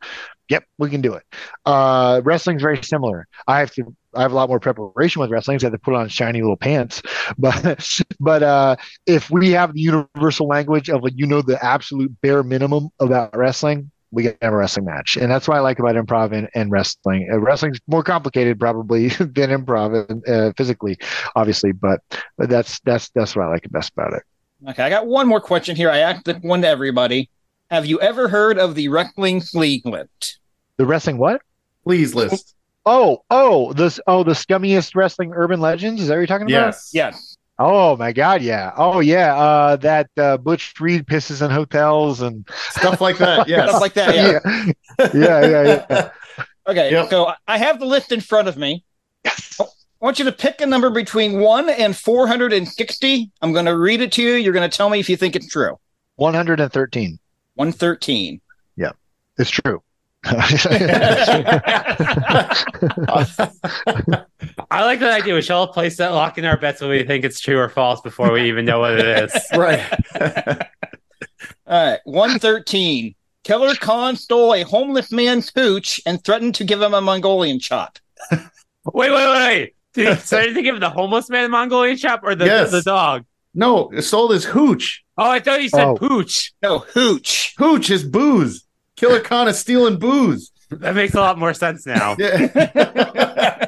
Yep, we can do it. Uh, wrestling's very similar. I have to I have a lot more preparation with wrestling. So I have to put on shiny little pants. But but uh, if we have the universal language of like you know the absolute bare minimum about wrestling, we get a wrestling match, and that's what I like about improv and, and wrestling. Uh, wrestling's more complicated probably than improv uh, physically, obviously, but, but that's that's that's what I like best about it. Okay, I got one more question here. I asked one to everybody. Have you ever heard of the wrestling flea list? The wrestling what? Please list. Oh, oh, this oh the scummiest wrestling urban legends. Is that what you're talking about? Yes. Yes. Oh my God, yeah. Oh yeah. Uh, that uh, Butch Reed pisses in hotels and Stuff like that. Yeah. Stuff like that. Yeah. yeah, yeah, yeah. yeah. Okay. Yep. So I have the list in front of me. Yes. I want you to pick a number between one and 460. I'm going to read it to you. You're going to tell me if you think it's true. 113. 113. Yeah. It's true. I like that idea. We shall place that lock in our bets when we think it's true or false before we even know what it is. right. All right. 113. Killer Khan stole a homeless man's hooch and threatened to give him a Mongolian chop. Wait, wait, wait. Did he say to give the homeless man a Mongolian chop or the, Yes. the dog? no, it stole his hooch. Oh, I thought you said Oh. pooch. No, hooch. Hooch is booze. Killer Khan is stealing booze. That makes a lot more sense now. Yeah.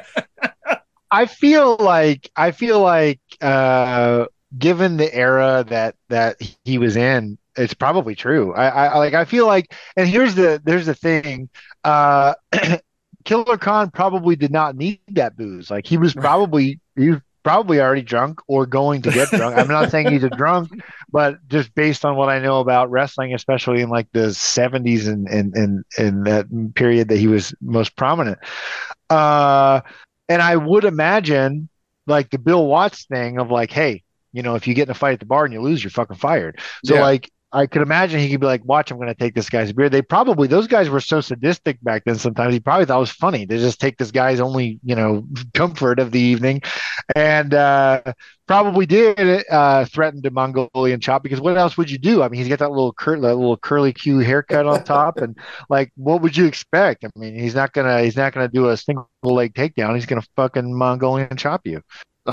I feel like I feel like uh, given the era that that he was in, it's probably true. I, I like I feel like, and here's the there's the thing. Uh, Killer Khan probably did not need that booze. Like he was probably he was probably already drunk or going to get drunk. I'm not saying he's a drunk, but just based on what I know about wrestling, especially in like the 70s and and and in that period that he was most prominent. Uh, and I would imagine like the Bill Watts thing of like, hey, you know, if you get in a fight at the bar and you lose, you're fucking fired. So Yeah. like I could imagine he could be like, watch, I'm going to take this guy's beer. They probably, those guys were so sadistic back then. Sometimes he probably thought it was funny to just take this guy's only, you know, comfort of the evening and, uh, probably did, uh, threaten to Mongolian chop because what else would you do? I mean, he's got that little cur- that little curly Q haircut on top. And like, what would you expect? I mean, he's not going to, he's not going to do a single leg takedown. He's going to fucking Mongolian chop you.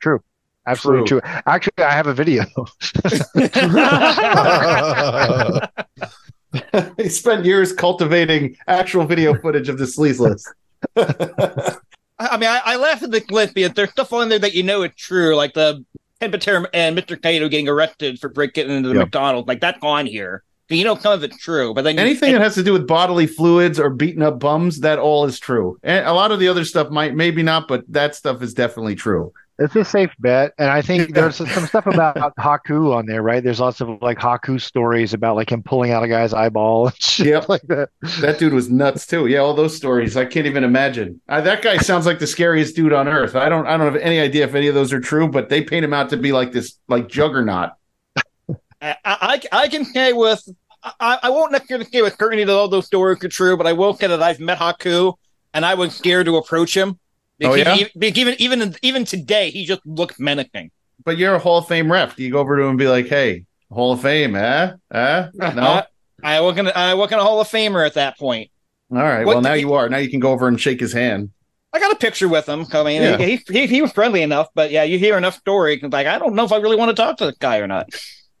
True. Absolutely true. Actually, I have a video. he spent years cultivating actual video footage of the sleaze list. I I mean, I, I laugh at the list because there's stuff on there that you know is true, like the Ted Pater and Mr. Kato getting arrested for breaking into the Yep. McDonald's. Like that's on here. So you know some of it's true, but then you- Anything that has to do with bodily fluids or beating up bums, that all is true. And a lot of the other stuff might, maybe not, but that stuff is definitely true. It's a safe bet, and I think there's some stuff about Haku on there, right? There's lots of like Haku stories about like him pulling out a guy's eyeball and shit Yep. like that. That dude was nuts too. Yeah, all those stories. I can't even imagine. Uh, that guy sounds like the scariest dude on earth. I don't. I don't have any idea if any of those are true, but they paint him out to be like this, like juggernaut. I, I, I can say with I, I won't necessarily say with certainty that all those stories are true, but I will say that I've met Haku and I was scared to approach him. Oh, yeah? he- because even even even today he just looked menacing. But you're a Hall of Fame ref. Do you go over to him and be like, "Hey, Hall of Fame, eh? Eh? No. Uh, I wasn't I wasn't a Hall of Famer at that point. all right. what Well, now did- you are. Now you can go over and shake his hand. I got a picture with him. I mean, Yeah. he, he he was friendly enough, but yeah, you hear enough stories, and like I don't know if I really want to talk to this guy or not.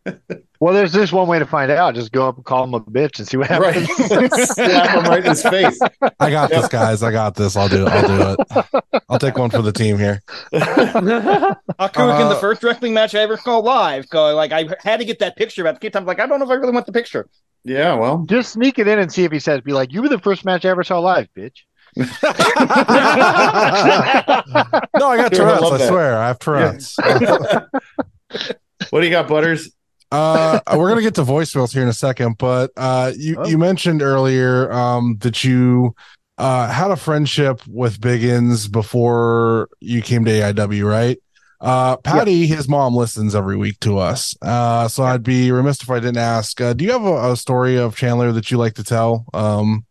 Well, there's just one way to find out. Just go up and call him a bitch and see what Right. happens. Slap him right in his face. I got this, guys. I got this. I'll do it. I'll do it. I'll take one for the team here. Hakuik in the Uh, first wrestling match I ever saw live. Go like I had to get that picture, about at the same time, like I don't know if I really want the picture. Yeah, well, Just sneak it in and see if he says, "Be like, you were the first match I ever saw live, bitch." No, I got Sure, I Tourette's. love I swear, I have Tourette's. what do you got, Butters? Uh, we're gonna get to voicemails here in a second, but uh, you Oh. you mentioned earlier um, that you uh, had a friendship with Biggins before you came to AIW, right? Uh, Patty, his mom listens every week to us, uh, so I'd be remiss if I didn't ask. Uh, do you have a, a story of Chandler that you like to tell? Um,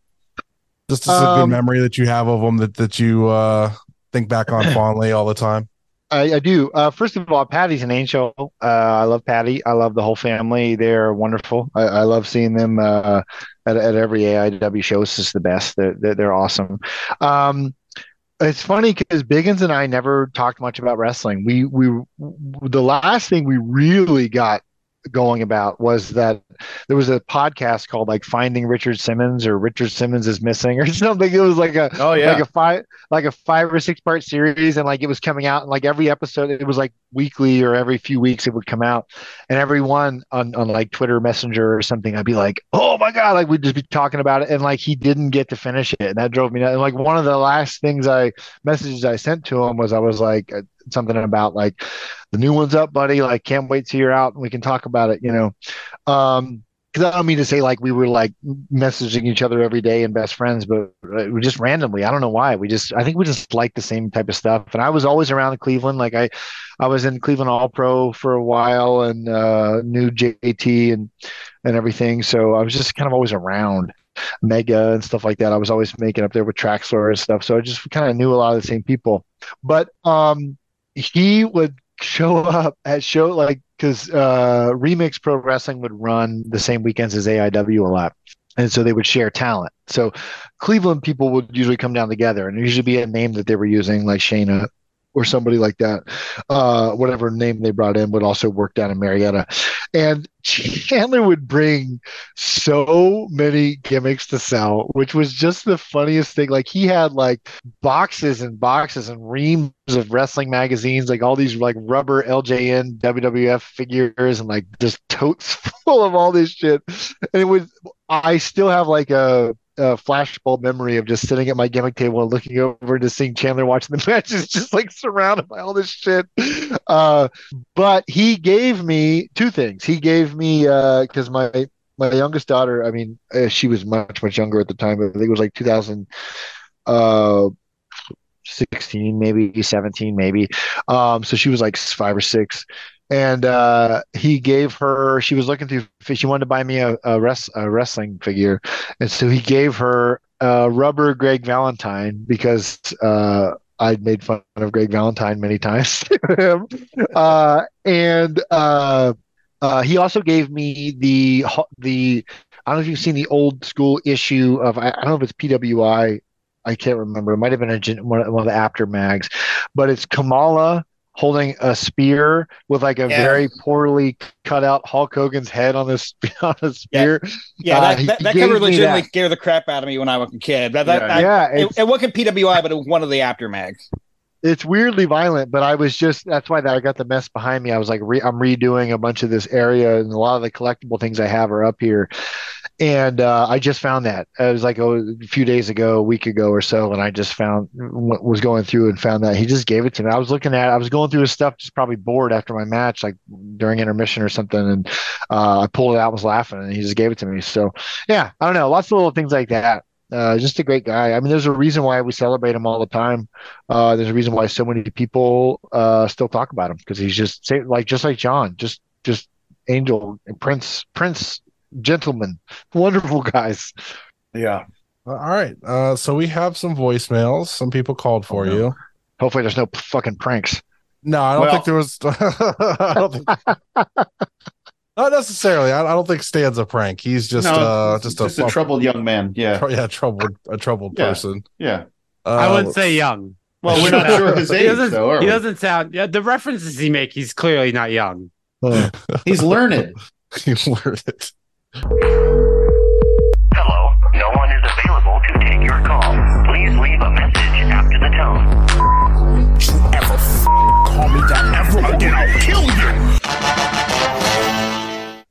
just a good Um, memory that you have of him that that you uh, think back on fondly all the time. I, I do. Uh, first of all, Patty's an angel. Uh, I love Patty. I love the whole family. They're wonderful. I, I love seeing them uh, at, at every AIW show. It's just the best. They're, they're, they're awesome. Um, it's funny because Biggins and I never talked much about wrestling. We we the last thing we really got going about was that there was a podcast called like Finding Richard Simmons or Richard Simmons is missing or something. It was like a Oh yeah, like a five like a five or six part series and like it was coming out and like every episode it was like weekly or every few weeks it would come out and every one on, on like twitter messenger or something i'd be like oh my god like we'd just be talking about it and like he didn't get to finish it and that drove me nuts. and like one of the last things i messages i sent to him was i was like something about like the new one's up buddy like can't wait till you're out and we can talk about it you know um because I don't mean to say like we were like messaging each other every day and best friends, but uh, we just randomly. I don't know why. We just I think we just like the same type of stuff. And I was always around Cleveland. Like I, I was in Cleveland All Pro for a while and uh, knew JT and and everything. So I was just kind of always around Mega and stuff like that. I was always making up there with Traxler and stuff. So I just kind of knew a lot of the same people. But um, he would show up at show like because uh, Remix Pro Wrestling would run the same weekends as AIW a lot. And so they would share talent. So Cleveland people would usually come down together and it usually be a name that they were using, like Shayna or somebody like that. Uh, whatever name they brought in would also work down in Marietta. And Chandler would bring so many gimmicks to sell, which was just the funniest thing. Like he had like boxes and boxes and reams of wrestling magazines, like all these like rubber LJN WWF figures and like just totes full of all this shit. And it was I still have like a a flashbulb memory of just sitting at my gimmick table and looking over just seeing Chandler watching the matches, just like surrounded by all this shit. Uh, but he gave me two things. He gave me because my my youngest daughter, I mean, uh, she was much much younger at the time. I think it was like 2000. Uh, 16 maybe 17 maybe um so she was like five or six and uh he gave her she was looking through she wanted to buy me a, a, res, a wrestling figure and so he gave her a rubber greg valentine because uh I'd made fun of Greg Valentine many times. Uh, and uh, uh, he also gave me the the I don't know if you've seen the old school issue of I, I don't know if it's PWI I can't remember. It might have been a one of the Apter mags, but it's Kamala holding a spear with like a Yeah. very poorly cut out Hulk Hogan's head on this on a spear. Yeah, Uh, that, he- that, that cover legitimately that. scared the crap out of me when I was a kid. That, that, Yeah. that- yeah, it, it wasn't PWI, but it was one of the Apter mags. it's weirdly violent, but I was just that's why that I got the mess behind me. I was like, re- I'm redoing a bunch of this area, and a lot of the collectible things I have are up here. And uh, I just found that it was like oh, a few days ago, a week ago or so, and I just found was going through and found that he just gave it to me. I was looking at, I was going through his stuff, just probably bored after my match, like during intermission or something, and uh, I pulled it out, was laughing, and he just gave it to me. So yeah, I don't know, lots of little things like that. Uh, just a great guy. I mean, there's a reason why we celebrate him all the time. Uh, there's a reason why so many people uh, still talk about him because he's just like just like John, just just angel and prince, prince, gentleman, wonderful guys. Yeah. All right. Uh, so we have some voicemails. Some people called for Oh, no. you. Hopefully, there's no p- fucking pranks. No, I don't Well- think there was. I don't think. Not necessarily. I, I don't think Stan's a prank. He's just No, uh just, just a, a troubled young man. Yeah. tr- yeah troubled a troubled Yeah. person. Yeah. Uh, I wouldn't say young. Well, we're not sure his He age doesn't, though. Are he doesn't sound. Yeah, the references he make, he's clearly not young. Uh, He's learned. you learned it. Hello, no one is available to take your call. Please leave a message after the tone. You ever f- call me that ever again, I'll kill you.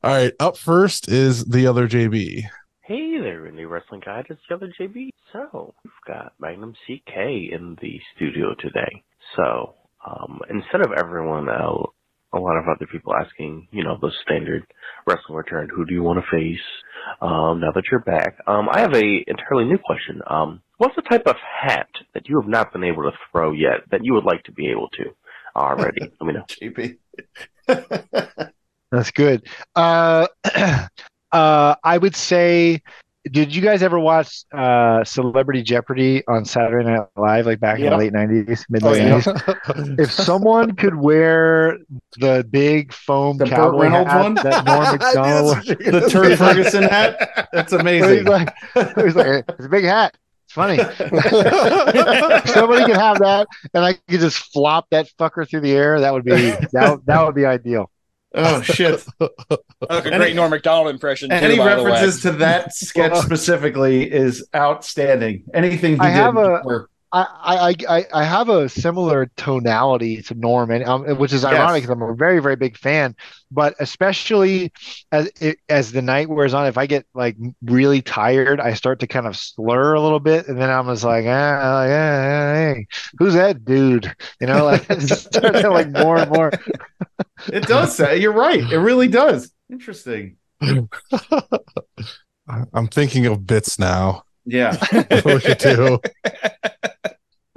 All right, up first is the other JB. Hey there, Indie Wrestling Guide. It's the other JB. So, we've got Magnum CK in the studio today. So, um, instead of everyone else, a lot of other people asking, you know, the standard wrestling return, who do you want to face, um, now that you're back? Um, I have a entirely new question. Um, what's the type of hat that you have not been able to throw yet that you would like to be able to already? Let me know. JB. That's good. Uh, uh, I would say, did you guys ever watch uh, Celebrity Jeopardy on Saturday Night Live, like back in the late '90s, mid Oh, late yeah. '90s? If someone could wear the big foam The Burt cowboy Reynolds hat one? that Norm Macdonald, knew that's Macdonald, what you were the gonna Turd. Ferguson hat. That's he's amazing. like, he's like, it's a big hat. It's funny. Somebody could have that, and I could just flop that fucker through the air. That would be that. That would be ideal. Oh shit! Like a great Norm Macdonald impression. Too, Any by the way. references to that sketch specifically is outstanding. Anything he I did have a- before- I, I, I, I have a similar tonality to Norm, and um, which is ironic because I'm a very, very big fan. But especially as it, as the night wears on, if I get like really tired, I start to kind of slur a little bit, and then I'm just like, ah, yeah, yeah, hey, who's that dude? You know, like it just starts to like more and more. It does say you're right. It really does. Interesting. I'm thinking of bits now. Yeah. Look at you.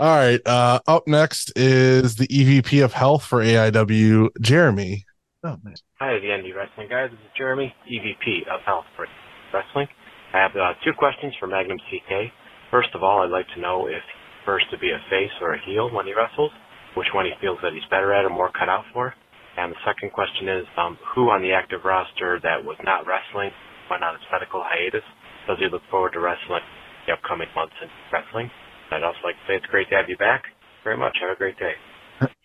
All right. Uh, up next is the EVP of Health for AIW, Jeremy. Oh, nice. Hi, the Indie Wrestling Guys. This is Jeremy, EVP of Health for Wrestling. I have uh, two questions for Magnum CK. First of all, I'd like to know if he prefers to be a face or a heel when he wrestles, which one he feels that he's better at or more cut out for. And the second question is, um, who on the active roster that was not wrestling went on its medical hiatus? Does he look forward to wrestling the upcoming months in wrestling? I'd also like to say it's great to have you back. Very much. Have a great day.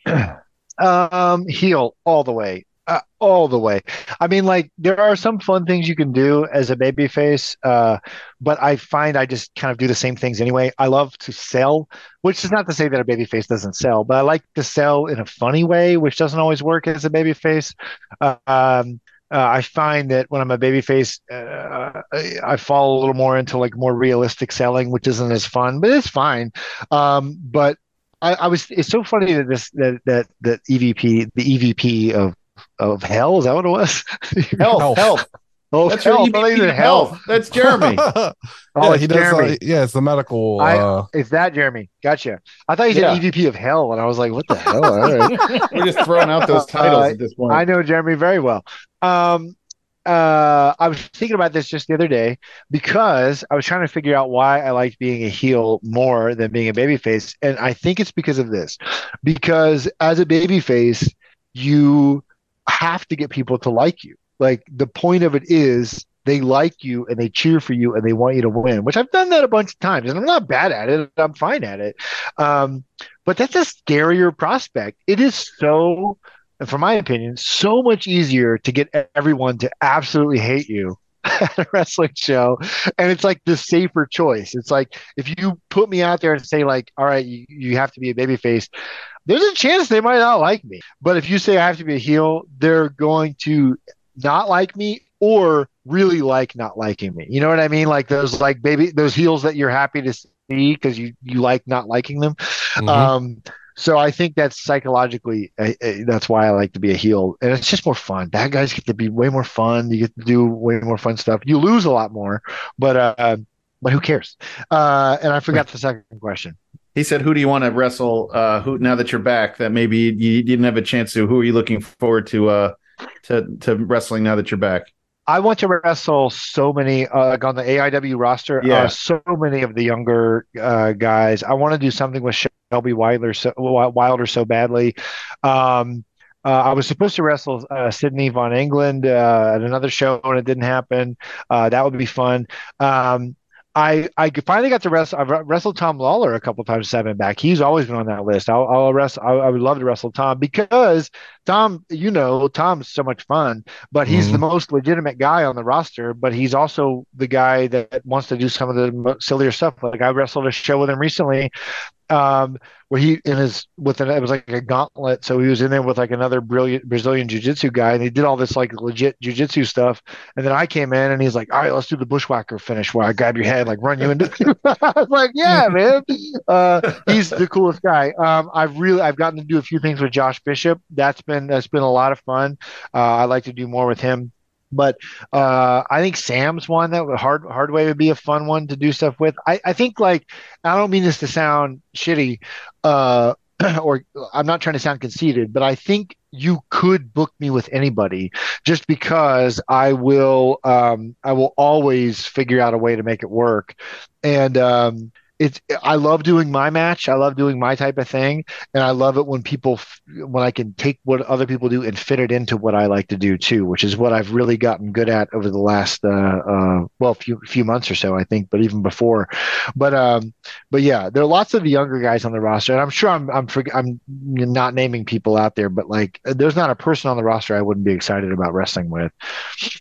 Um, heel all the way. Uh, all the way. I mean, like there are some fun things you can do as a baby face, uh, but I find I just kind of do the same things anyway. I love to sell, which is not to say that a baby face doesn't sell, but I like to sell in a funny way, which doesn't always work as a baby face. Uh, um, uh, I find that when I'm a baby face, uh, I, I fall a little more into like more realistic selling, which isn't as fun, but it's fine. Um, but I, I was it's so funny that this that that that EVP the EVP of of hell is that what it was? Health, health. Oh, That's your health. I thought you EVP said of health. That's Jeremy. Oh, yeah, it's he does. Jeremy. Uh, yeah, it's the medical. I- uh, Is that Jeremy? Gotcha. I thought you said Yeah. EVP of hell, and I was like, what the hell? All right. We're just throwing out those titles Uh, at this point. I know Jeremy very well. Um, uh, I was thinking about this just the other day because I was trying to figure out why I liked being a heel more than being a babyface, and I think it's because of this. Because as a babyface, you have to get people to like you. Like the point of it is they like you and they cheer for you and they want you to win, which I've done that a bunch of times and I'm not bad at it. I'm fine at it. Um, but that's a scarier prospect. It is so, for my opinion, so much easier to get everyone to absolutely hate you at a wrestling show. And it's like the safer choice. It's like if you put me out there and say, like, all right, you, you have to be a babyface, there's a chance they might not like me. But if you say I have to be a heel, they're going to not like me or really like not liking me. You know what I mean? Like those like baby those heels that you're happy to see because you you like not liking them. Mhm. Um so I think that's psychologically uh, uh, that's why I like to be a heel and it's just more fun. Bad guys get to be way more fun. You get to do way more fun stuff. You lose a lot more, but uh but who cares? Uh and I forgot the second question. He said, "Who do you want to wrestle? Uh, who now that you're back? That maybe you, you didn't have a chance to. Who are you looking forward to? Uh, to to wrestling now that you're back? I want to wrestle so many uh, like on the AIW roster. Yeah. Uh, so many of the younger uh, guys. I want to do something with Shelby Wilder so Wilder so badly. Um, uh, I was supposed to wrestle uh, Sydney Von England uh, at another show, and it didn't happen. Uh, that would be fun. Um, I I finally got to wrestle. I've wrestled Tom Lawlor a couple times seven back. He's always been on that list. I'll, I'll wrestle. I, I would love to wrestle Tom because Tom, you know, Tom's so much fun, but he's Mhm. the most legitimate guy on the roster. But he's also the guy that wants to do some of the sillier stuff. Like I wrestled a show with him recently, um, where he in his with an it was like a gauntlet. So he was in there with like another brilliant Brazilian jiu-jitsu guy, and he did all this like legit jiu-jitsu stuff. And then I came in, and he's like, "All right, let's do the bushwhacker finish, where I grab your head, like run you into." I was like, "Yeah, man." Uh, he's the coolest guy. Um, I've really I've gotten to do a few things with Josh Bishop. That's been that's been a lot of fun. Uh, I like to do more with him. But uh, I think Sam's one that would- hard Hardway would be a fun one to do stuff with. I, I think like I don't mean this to sound shitty, uh, or I'm not trying to sound conceited, but I think you could book me with anybody just because I will um, I will always figure out a way to make it work. And um, it's I love doing my match. I love doing my type of thing, and I love it when people when I can take what other people do and fit it into what I like to do too, which is what I've really gotten good at over the last uh, uh well few few months or so, I think, but even before. But um but yeah, there are lots of the younger guys on the roster, and I'm sure I'm I'm I'm not naming people out there, but like there's not a person on the roster I wouldn't be excited about wrestling with.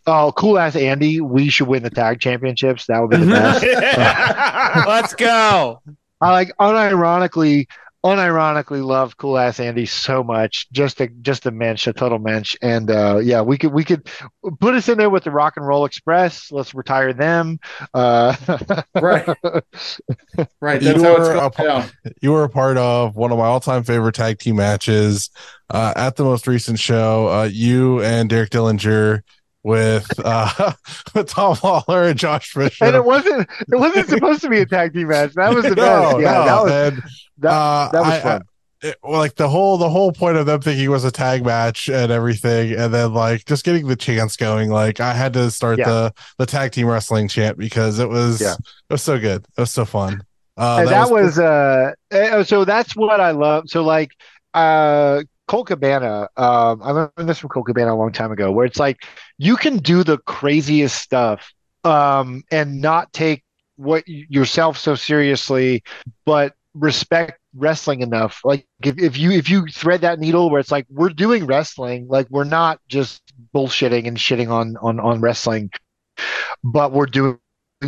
Oh, cool ass Andy, we should win the tag championships. That would be the best. Let's go. I like unironically, unironically love cool ass Andy so much. Just a just a mensch, a total mensch. And uh yeah, we could we could put us in there with the Rock and Roll Express. Let's retire them. Uh Right. Right. You That's how it's were, a, going par- down. you were a part of one of my all-time favorite tag team matches uh, at the most recent show. Uh, you and Derek Dillinger with uh, with Tom Lawlor and Josh Bishop. and it wasn't it wasn't supposed to be a tag team match. That was the No, best. Yeah, no, that was and, that, uh, that was I- fun. it, like the whole the whole point of them thinking it was a tag match and everything, and then like just getting the chance going. Like I had to start Yeah. the the tag team wrestling chant because it was Yeah. it was so good. It was so fun. Uh, and that, was, uh uh, so that's what I love. So like uh Colt Cabana, um I learned this from Colt Cabana a long time ago, where it's like you can do the craziest stuff um and not take what yourself so seriously, but respect wrestling enough. Like if, if you if you thread that needle where it's like we're doing wrestling, like we're not just bullshitting and shitting on on on wrestling, but we're doing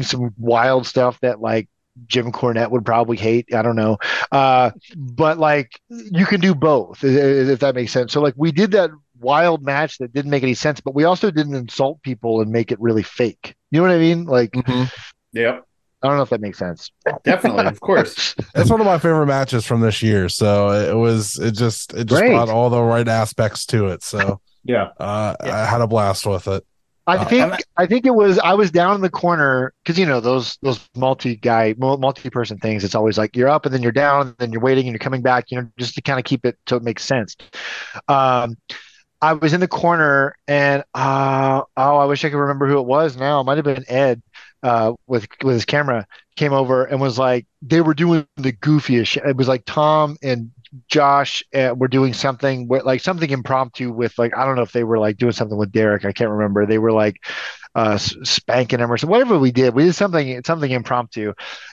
some wild stuff that like Jim Cornette would probably hate. I don't know. Uh, but like you can do both, i- i- if that makes sense. So like we did that wild match that didn't make any sense, but we also didn't insult people and make it really fake. You know what I mean? Like yeah. I don't know if that makes sense. Definitely. Of course. it's one of my favorite matches from this year. So it was it just it just Great. brought all the right aspects to it. So Yeah. uh, I had a blast with it. I Uh, think I think it was I was down in the corner because you know those those multi guy multi person things. It's always like you're up and then you're down and then you're waiting and you're coming back. You know, just to kind of keep it so it makes sense. Um, I was in the corner and uh, oh, I wish I could remember who it was. Now it might have been Ed uh, with with his camera came over and was like they were doing the goofiest. Shit. It was like Tom and Josh uh, were doing something with like something impromptu with like I don't know if they were like doing something with Derek. I can't remember. They were like uh, spanking him or something. Whatever we did, we did something something impromptu.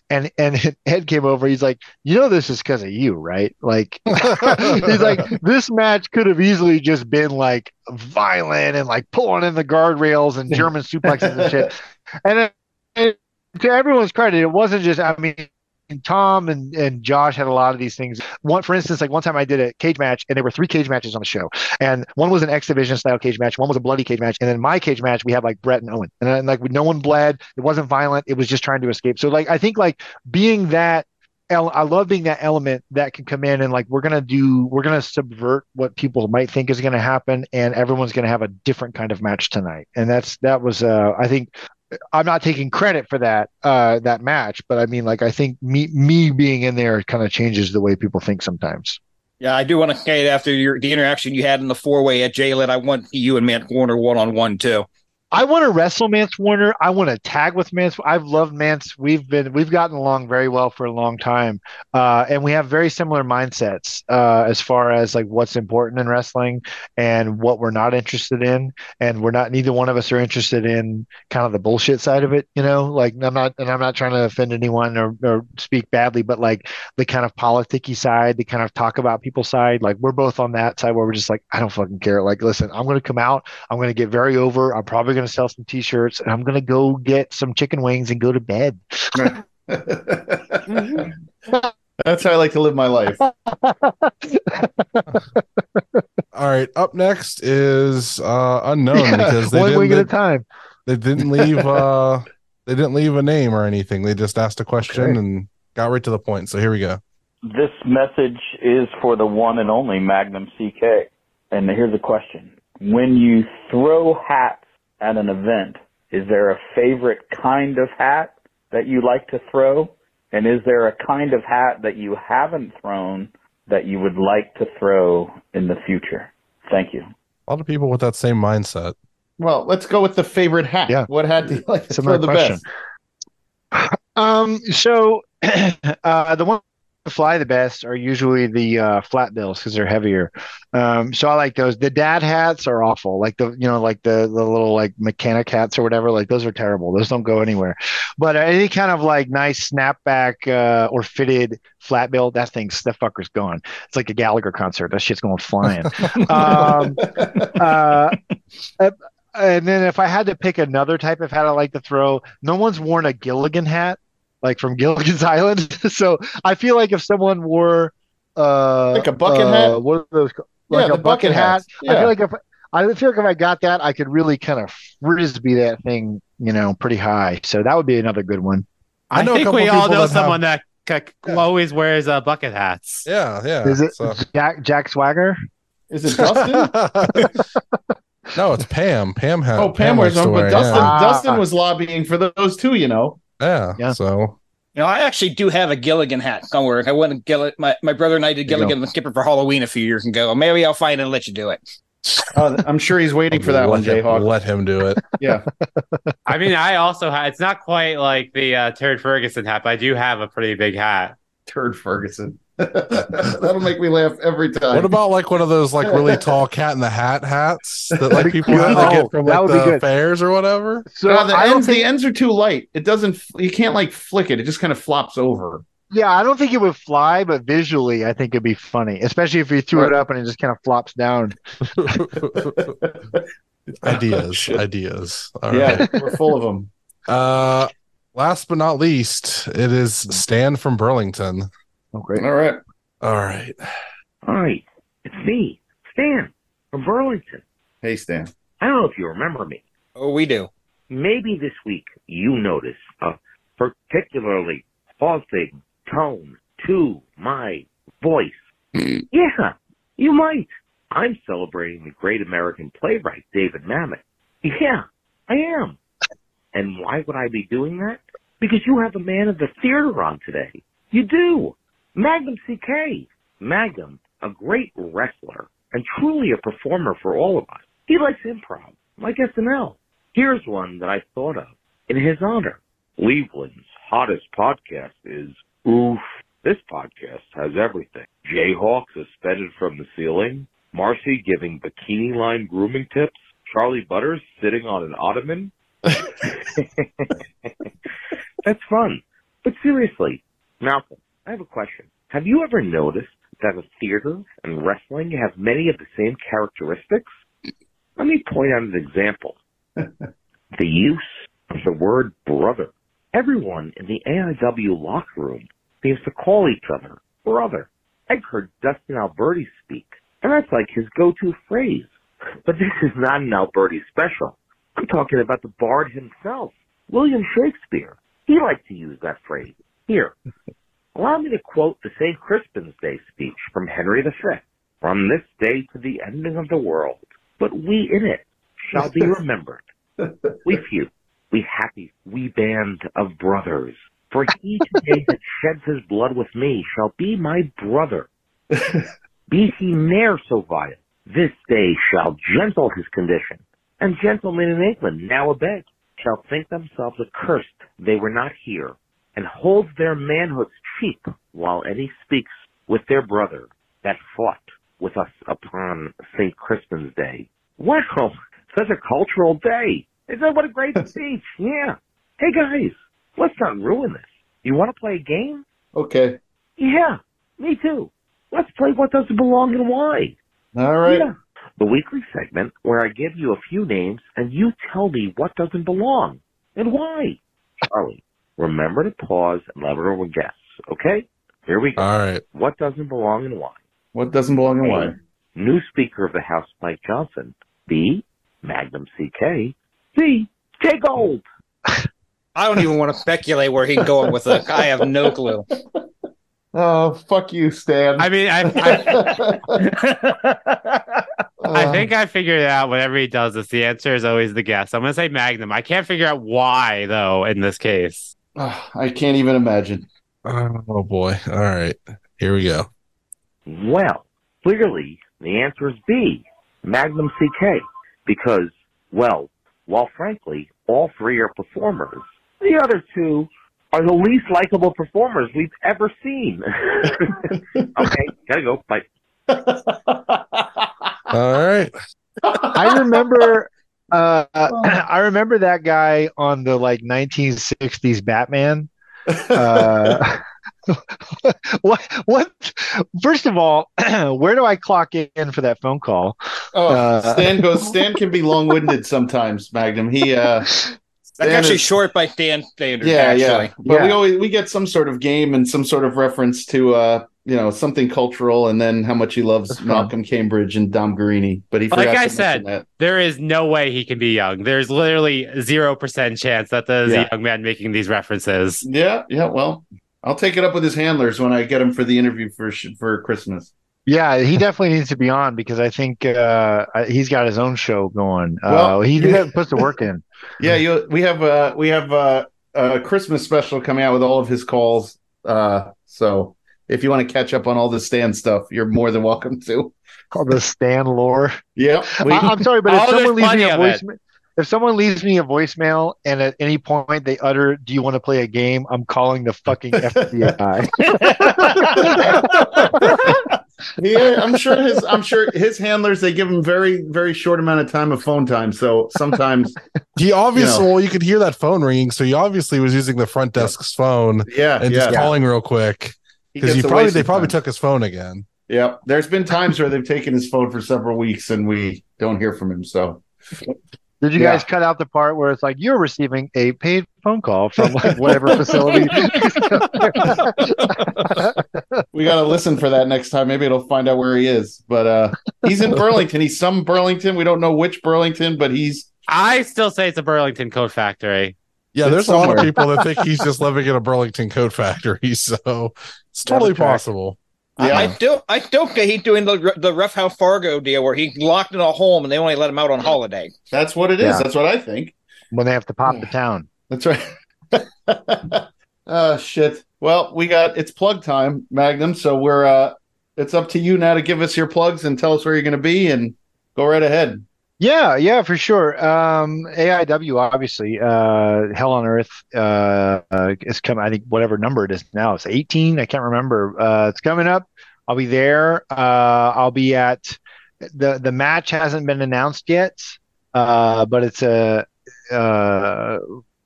And and Ed came over. He's like, you know, this is because of you, right? Like he's like, this match could have easily just been like violent and like pulling in the guardrails and German suplexes and shit. And, it- to everyone's credit, it wasn't just. I mean. Tom and, and Josh had a lot of these things. One, for instance, like one time I did a cage match, and there were three cage matches on the show, and one was an X Division style cage match, one was a bloody cage match, and then my cage match we had like Brett and Owen, and then like no one bled, it wasn't violent, it was just trying to escape. So like I think like being that I love being that element that can come in and like we're gonna do we're gonna subvert what people might think is gonna happen, and everyone's gonna have a different kind of match tonight, and that's that was uh I think I'm not taking credit for that uh that match, but I mean like I think me me being in there kind of changes the way people think sometimes. Yeah, I do want to say after your the interaction you had in the four way at Jaylit, I want you and Mance Warner one on one too. I want to wrestle Mance Warner. I want to tag with Mance. I've loved Mance. We've been we've gotten along very well for a long time, uh, and we have very similar mindsets uh, as far as like what's important in wrestling and what we're not interested in. And we're not neither one of us are interested in kind of the bullshit side of it. You know, like I'm not and I'm not trying to offend anyone or, or speak badly, but like the kind of politicky side, the kind of talk about people side. Like we're both on that side where we're just like I don't fucking care. Like listen, I'm going to come out. I'm going to get very over. I'm probably going to sell some t-shirts and I'm going to go get some chicken wings and go to bed. That's how I like to live my life. All right, up next is uh unknown Yeah, because they one didn't, wing at a time. they didn't leave uh they didn't leave a name or anything. They just asked a question Okay. and got right to the point. So here we go. This message is for the one and only Magnum CK. And here's a question. When you throw hats at an event, is there a favorite kind of hat that you like to throw? And is there a kind of hat that you haven't thrown that you would like to throw in the future? Thank you. A lot of people with that same mindset. Well, let's go with the favorite hat. Yeah. What hat do you like to Similar throw the question. best? Um, so uh, the ones that fly the best are usually the uh, flat bills because they're heavier. Um, so I like those. The dad hats are awful, like the you know like the the little like mechanic hats or whatever. Like those are terrible. Those don't go anywhere. But any kind of like nice snapback uh, or fitted flat bill, that thing's that fucker's gone. It's like a Gallagher concert. That shit's going flying. um, uh, and then if I had to pick another type of hat I like to throw, no one's worn a Gilligan hat, like from Gilligan's Island. so I feel like if someone wore uh Like a bucket uh, hat? what are those ca- Yeah, like the a bucket, bucket hat. hats. I feel like if I feel like if I got that, I could really kind of frisbee that thing, you know, pretty high. So that would be another good one. I I, know think couple we all know that have- someone that c- c- always wears uh, bucket hats. Yeah, yeah. Is it so- Jack Jack Swagger? Is it Dustin? no, it's Pam. Pam has. oh, Pam wears likes to them, but Dustin, Ah. Dustin was lobbying for those two. You know. Yeah. Yeah. So You know, I actually do have a Gilligan hat. Don't worry. I went to Gilligan. My, my brother and I did Gilligan the Skipper for Halloween a few years ago. Maybe I'll find it and let you do it. Uh, I'm sure he's waiting for that let one, him, Let him do it. Yeah. I mean, I also have. It's not quite like the uh, Turd Ferguson hat, but I do have a pretty big hat. Turd Ferguson. That'll make me laugh every time. What about like one of those like really tall cat in the hat hats that like people have to Oh, get from like the fairs or whatever? So No, the ends, think the ends are too light. It doesn't. You can't like flick it. It just kind of flops over. Yeah, I don't think it would fly, but visually, I think it'd be funny, especially if you threw it up and it just kind of flops down. ideas, ideas. All yeah, right. we're full of them. Uh, last but not least, it is Stan from Burlington. Oh, All right. All right. All right. Hi, it's me, Stan, from Burlington. Hey, Stan. I don't know if you remember me. Oh, we do. Maybe this week you notice a particularly halting tone to my voice. yeah, you might. I'm celebrating the great American playwright David Mamet. Yeah, I am. And why would I be doing that? Because you have a man of the theater on today. You do. Magnum CK. Magnum, a great wrestler and truly a performer for all of us. He likes improv, like SNL. Here's one that I thought of in his honor. Cleveland's hottest podcast is Oof. This podcast has everything. Jayhawk suspended from the ceiling, Marcy giving bikini line grooming tips, Charly Butters sitting on an ottoman. That's fun. But seriously, Malcolm, I have a question. Have you ever noticed that a theater and wrestling have many of the same characteristics? Let me point out an example. the use of the word brother. Everyone in the AIW locker room seems to call each other brother. I've heard Dustin Alberti speak, and that's like his go-to phrase. But this is not an Alberti special. I'm talking about the bard himself, William Shakespeare. He liked to use that phrase. Here, allow me to quote the St. Crispin's Day speech from Henry V. From this day to the ending of the world, but we in it shall be remembered. we few, we happy, we band of brothers. For he today that sheds his blood with me shall be my brother. Be he ne'er so vile, this day shall gentle his condition, and gentlemen in England, now abed, shall think themselves accursed they were not here, and holds their manhoods cheap while any speaks with their brother that fought with us upon St. Crispin's Day. Wow, such a cultural day. Is that what a great speech? Yeah. Hey guys, let's not ruin this. You want to play a game? Okay. Yeah, me too. Let's play what doesn't belong and why. All right. Yeah. The weekly segment where I give you a few names and you tell me what doesn't belong and why. Charly, remember to pause and let everyone guess, okay? Here we go. All right. What doesn't belong and why? What doesn't belong and why? New Speaker of the House, Mike Johnson. B. Magnum CK. C. Jay Gold. I don't even want to speculate where he's going with it. I have no clue. Oh, fuck you, Stan. I mean, I, I, I think I figured it out whenever he does this. The answer is always the guess. I'm going to say Magnum. I can't figure out why, though, in this case. Oh, I can't even imagine. Oh, boy. All right. Here we go. Well, clearly the answer is B, Magnum CK, because, well, while frankly, all three are performers, the other two are the least likable performers we've ever seen. okay, gotta go. Bye. All right. I remember uh, I remember that guy on the like 1960s Batman. Uh, what what first of all, where do I clock in for that phone call? Oh, Uh, Stan goes. Stan can be long-winded sometimes. Magnum. He. uh That's actually is- short by Stan standards. Yeah, actually. yeah. But we always we get some sort of game and some sort of reference to uh you know something cultural, and then how much he loves. Malcolm Cambridge and Dom Guarini. But he Like forgot I to mention said, that. there is no way he can be young. There's literally 0% chance that there's Yeah. a young man making these references. Yeah, yeah. Well, I'll take it up with his handlers when I get him for the interview for for Christmas. Yeah, he definitely needs to be on because I think uh, he's got his own show going. Well, uh, he yeah. puts the work in. Yeah, you. We have uh we have uh, a Christmas special coming out with all of his calls. Uh, so if you want to catch up on all the Stan stuff, you're more than welcome to. Called the Stan lore. Yeah, we, I, am sorry, but if Oh, someone leaves me a of voicemail, if someone leaves me a voicemail and at any point they utter, "Do you want to play a game?" I'm calling the fucking FBI. yeah, I'm sure his I'm sure his handlers they give him very very short amount of time of phone time. So sometimes, He obviously, You know. well, you could hear that phone ringing. So he obviously was using the front desk's phone yeah, and yeah, just calling real quick He because you probably they probably sometimes. took his phone again. Yeah, there's been times where they've taken his phone for several weeks and we don't hear from him. So Did you Yeah. guys cut out the part where it's like you're receiving a paid phone call from like whatever facility? we got to listen for that next time. Maybe it'll find out where he is. But uh he's in Burlington. He's some Burlington. We don't know which Burlington, but he's I still say it's a Burlington Coat Factory. Yeah, It's there's a lot of people that think he's just living in a Burlington coat factory. So it's totally Never tracked. possible. I- Yeah. I still, I still think he's doing the the Rough House Fargo deal where he's locked in a home and they only let him out on holiday. that's what it is. Yeah. That's what I think. when they have to pop the town. That's right. oh shit. Well, we got it's plug time, Magnum. So we're uh it's up to you now to give us your plugs and tell us where you're gonna be and go right ahead. Yeah, yeah, for sure. Um, AIW, obviously, uh, Hell on Earth uh, uh, is coming. I think whatever number it is now, it's 18. I can't remember. Uh, it's coming up. I'll be there. Uh, I'll be at the the match hasn't been announced yet, uh, but it's a uh,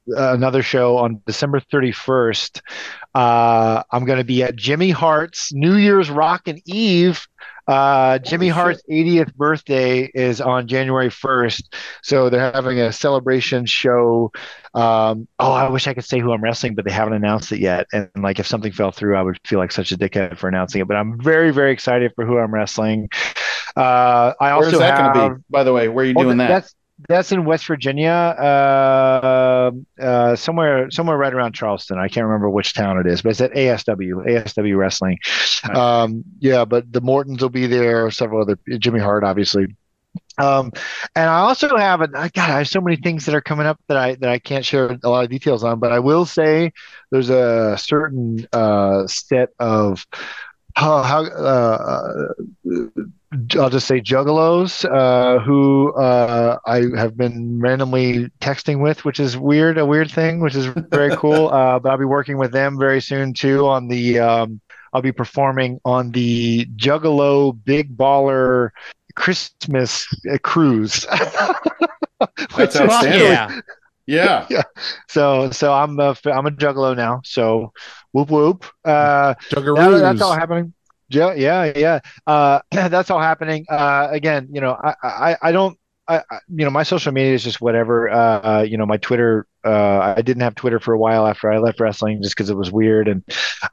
another show on December 31st. Uh, I'm going to be at Jimmy Hart's New Year's Rockin' Eve. Uh, Jimmy Hart's 80th birthday is on January 1st, so they're having a celebration show. Um, oh, I wish I could say who I'm wrestling, but they haven't announced it yet. And like, if something fell through, I would feel like such a dickhead for announcing it. But I'm very, very excited for who I'm wrestling. Uh, I Where's also that have gonna be? By the way, where are you Oh, doing th- that? That's in West Virginia, uh, uh, somewhere somewhere right around Charleston. I can't remember which town it is, but it's at ASW, ASW Wrestling. Um, yeah, but the Mortons will be there. Several other Jimmy Hart, obviously. Um, and I also have a God, I have so many things that are coming up that I that I can't share a lot of details on, but I will say there's a certain uh, set of how, how uh, I'll just say juggalos uh, who uh, I have been randomly texting with, which is weird, a weird thing, which is very cool. Uh, but I'll be working with them very soon too on the. Um, I'll be performing on the Juggalo Big Baller Christmas uh, cruise. Which That's outstanding. Yeah. Yeah. yeah. So so I'm a I'm a juggalo now. So whoop whoop. Uh, that- that's all happening. Yeah, yeah, yeah. Uh, that's all happening. Uh, again, you know, I I, I don't. I, I- you know, my social media is just whatever. Uh, uh, you know, my Twitter. Uh, I didn't have Twitter for a while after I left wrestling, just because it was weird, and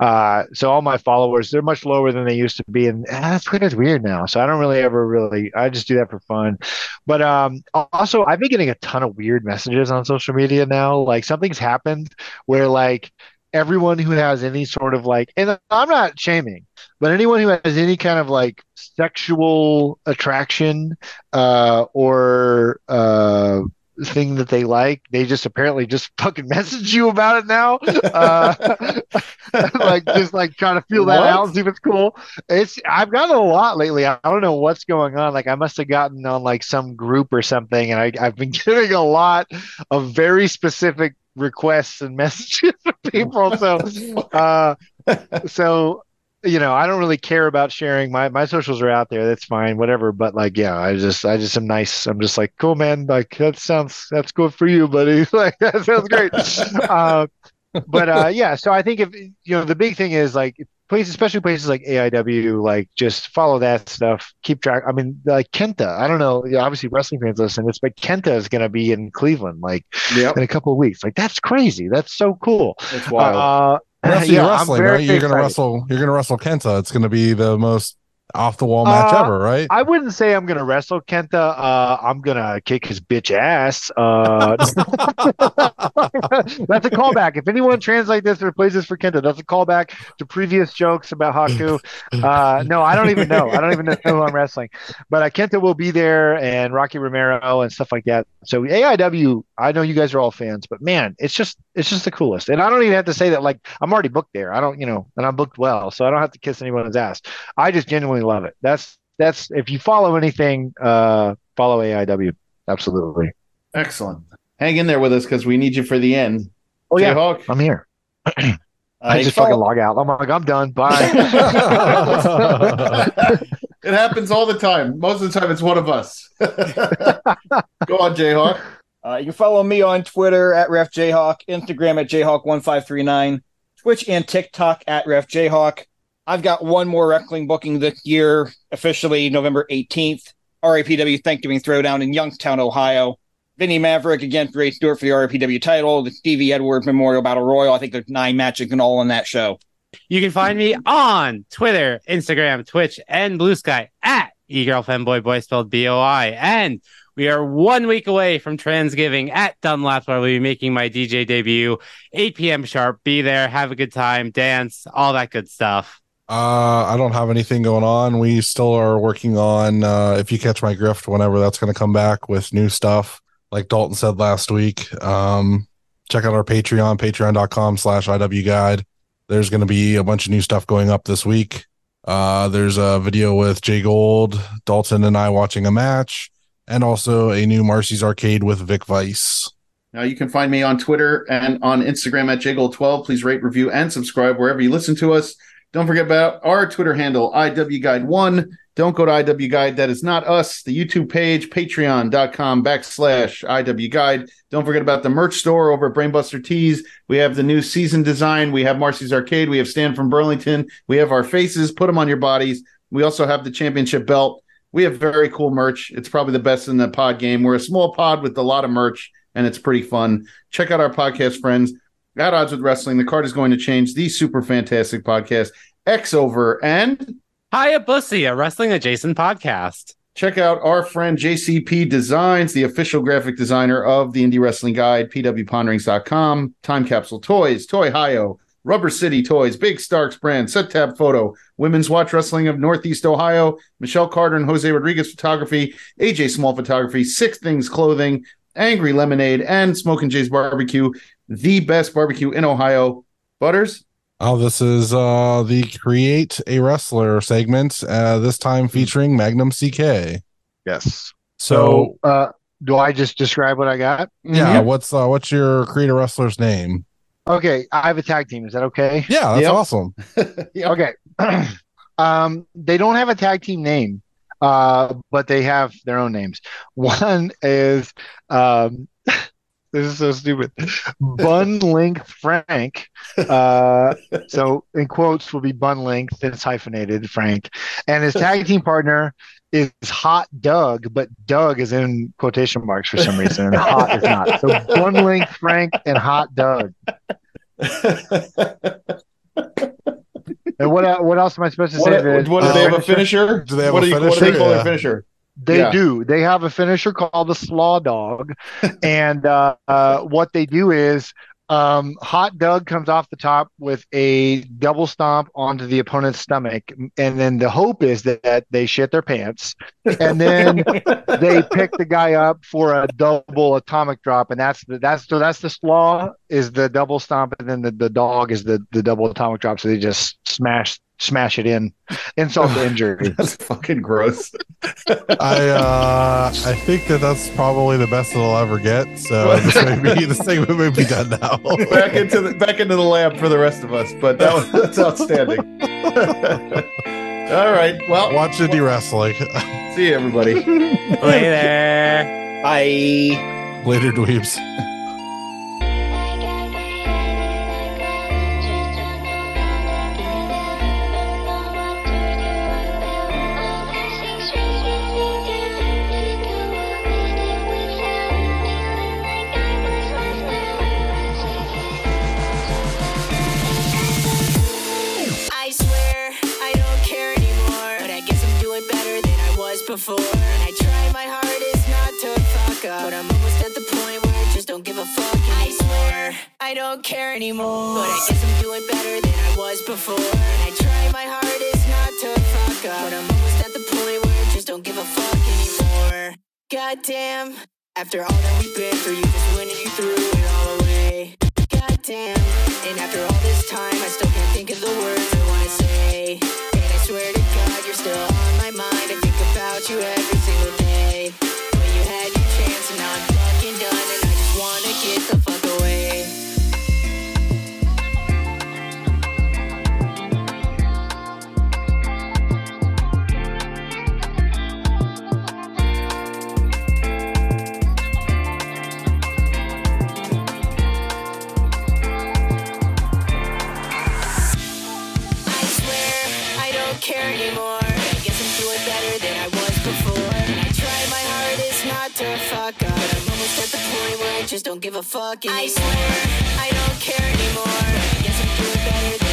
uh, so all my followers they're much lower than they used to be, and ah, Twitter's weird now. So I don't really ever really. I just do that for fun. But um, also, I've been getting a ton of weird messages on social media now. Like something's happened where like everyone who has any sort of like, and I'm not shaming, but anyone who has any kind of like sexual attraction uh, or uh, thing that they like, they just apparently just fucking message you about it now. Uh, like just like trying to feel that What? out and see if it's cool. It's I've gotten a lot lately. I, I don't know what's going on. Like I must have gotten on like some group or something, and I, I've been getting a lot of very specific requests and messages from people. So, uh, so you know, I don't really care about sharing. My my socials are out there. That's fine, whatever. But like, yeah, I just I just am nice. I'm just like, cool, man. Like that sounds that's good for you, buddy. Like that sounds great. uh, but uh, yeah, so I think if you know the big thing is like places, especially places like AIW, like just follow that stuff, keep track. I mean, like Kenta, I don't know. Obviously, wrestling fans listen to this, but Kenta is going to be in Cleveland like Yep. in a couple of weeks. Like that's crazy. That's so cool. It's wild. Uh, Wrestling, yeah, wrestling, right? You're gonna wrestle. You're gonna wrestle Kenta. It's gonna be the most off the wall match Uh, ever, right? I wouldn't say I'm gonna wrestle Kenta. Uh, I'm gonna kick his bitch ass. Uh, that's a callback. If anyone translate this or plays this for Kenta, that's a callback to previous jokes about Haku. Uh, no, I don't even know. I don't even know who I'm wrestling. But uh, Kenta will be there, and Rocky Romero and stuff like that. So AIW, I know you guys are all fans, but man, it's just it's just the coolest. And I don't even have to say that. Like I'm already booked there. I don't, you know, and I'm booked well, so I don't have to kiss anyone's ass. I just genuinely love it. That's that's if you follow anything, uh, follow AIW. Absolutely. Excellent. Hang in there with us because we need you for the end. Oh yeah, Jayhawk? I'm here. I Uh, you just follow- fucking log out. I'm like, I'm done. Bye. it happens all the time. Most of the time, it's one of us. Go on, Jayhawk. Uh, you can follow me on Twitter at RefJayhawk, Instagram at Jayhawk1539, Twitch and TikTok at RefJayhawk. I've got one more wrestling booking this year, officially November 18th. RAPW Thanksgiving Throwdown in Youngstown, Ohio. Vinny Maverick against Ray Stewart for the RAPW title, the Stevie Edwards Memorial Battle Royal. I think there's nine matches and all on that show. You can find me on Twitter, Instagram, Twitch, and Blue Sky at eGirlFanboyBoy spelled B-O-I. And we are one week away from Transgiving at Dunlap, where I'll be making my DJ debut, 8 p.m. sharp. Be there, have a good time, dance, all that good stuff. Uh, I don't have anything going on. We still are working on uh, if you catch my grift, whenever that's going to come back with new stuff. Like Dalton said last week, um, check out our Patreon, patreon.com slash IW guide. There's going to be a bunch of new stuff going up this week. Uh, there's a video with Jay Gold, Dalton, and I watching a match, and also a new Marcy's Arcade with Vic Vice. Now you can find me on Twitter and on Instagram at jgold12. Please rate, review, and subscribe wherever you listen to us. Don't forget about our Twitter handle, IWGuide1. Don't go to IW Guide. That is not us. The YouTube page, patreon.com backslash IW Guide. Don't forget about the merch store over at Brainbuster Tees. We have the new season design. We have Marcy's Arcade. We have Stan from Burlington. We have our faces. Put them on your bodies. We also have the championship belt. We have very cool merch. It's probably the best in the pod game. We're a small pod with a lot of merch, and it's pretty fun. Check out our podcast friends. At Odds with Wrestling, the card is going to change. The super fantastic podcast, X Over, and Hayabussy, a wrestling adjacent podcast. check out our friend JCP Designs, the official graphic designer of the Indie Wrestling Guide, pwponderings.com, Time Capsule Toys, Toyhio, Rubber City Toys, Big Starks brand, Settab Photo, Women's Watch Wrestling of Northeast Ohio, Michelle Carter and Jose Rodriguez Photography, AJ Small Photography, Sick Things Clothing, Angry Lemonade, and Smoking Jay's Barbecue, the best barbecue in Ohio. Butters, Oh, this is uh the create a wrestler segment. Uh, this time featuring Magnum CK. Yes. So, So, uh, do I just describe what I got? yeah, what's uh what's your create a wrestler's name? Okay, I have a tag team. Is that okay? Yeah, that's Yep. awesome. Okay. um, they don't have a tag team name, uh, but they have their own names. One is um, this is so stupid. Bun Length Frank. Uh, so in quotes will be Bun Length. It's hyphenated Frank, and his tag team partner is Hot Doug, but Doug is in quotation marks for some reason, and Hot is not. So Bun Length Frank and Hot Doug. And what what else am I supposed to say? What, Vid? what do they have a Finisher? finisher? Do they have what a do you, What do finisher? they call Yeah. their finisher? They Yeah. do. They have a finisher called the Slaw Dog, and uh, uh, what they do is um, Hot Doug comes off the top with a double stomp onto the opponent's stomach, and then the hope is that they shit their pants, and then they pick the guy up for a double atomic drop, and that's the that's so that's the slaw is the double stomp, and then the, the dog is the the double atomic drop. So they just smash smash it in, insult to injury. That's fucking gross. I uh I think that that's probably the best it'll ever get. So this may be the segment may be done now. back into the back into the lab for the rest of us. But that was that's outstanding. All right. Well, Watch indie wrestling. see you, everybody. Later. Bye. Later, dweebs. Before. And I try my hardest not to fuck up. But I'm almost at the point where I just don't give a fuck anymore. I swear I don't care anymore. But I guess I'm doing better than I was before. And I try my hardest not to fuck up. But I'm almost at the point where I just don't give a fuck anymore. Goddamn. After all that we've been through, you just winning you threw it all away. Goddamn. And after all this time, I still can't think of the words I wanna say. And I swear to God, you're still on my mind. You every just don't give a fuck anymore. I swear, I don't care anymore. Guess I'm doing better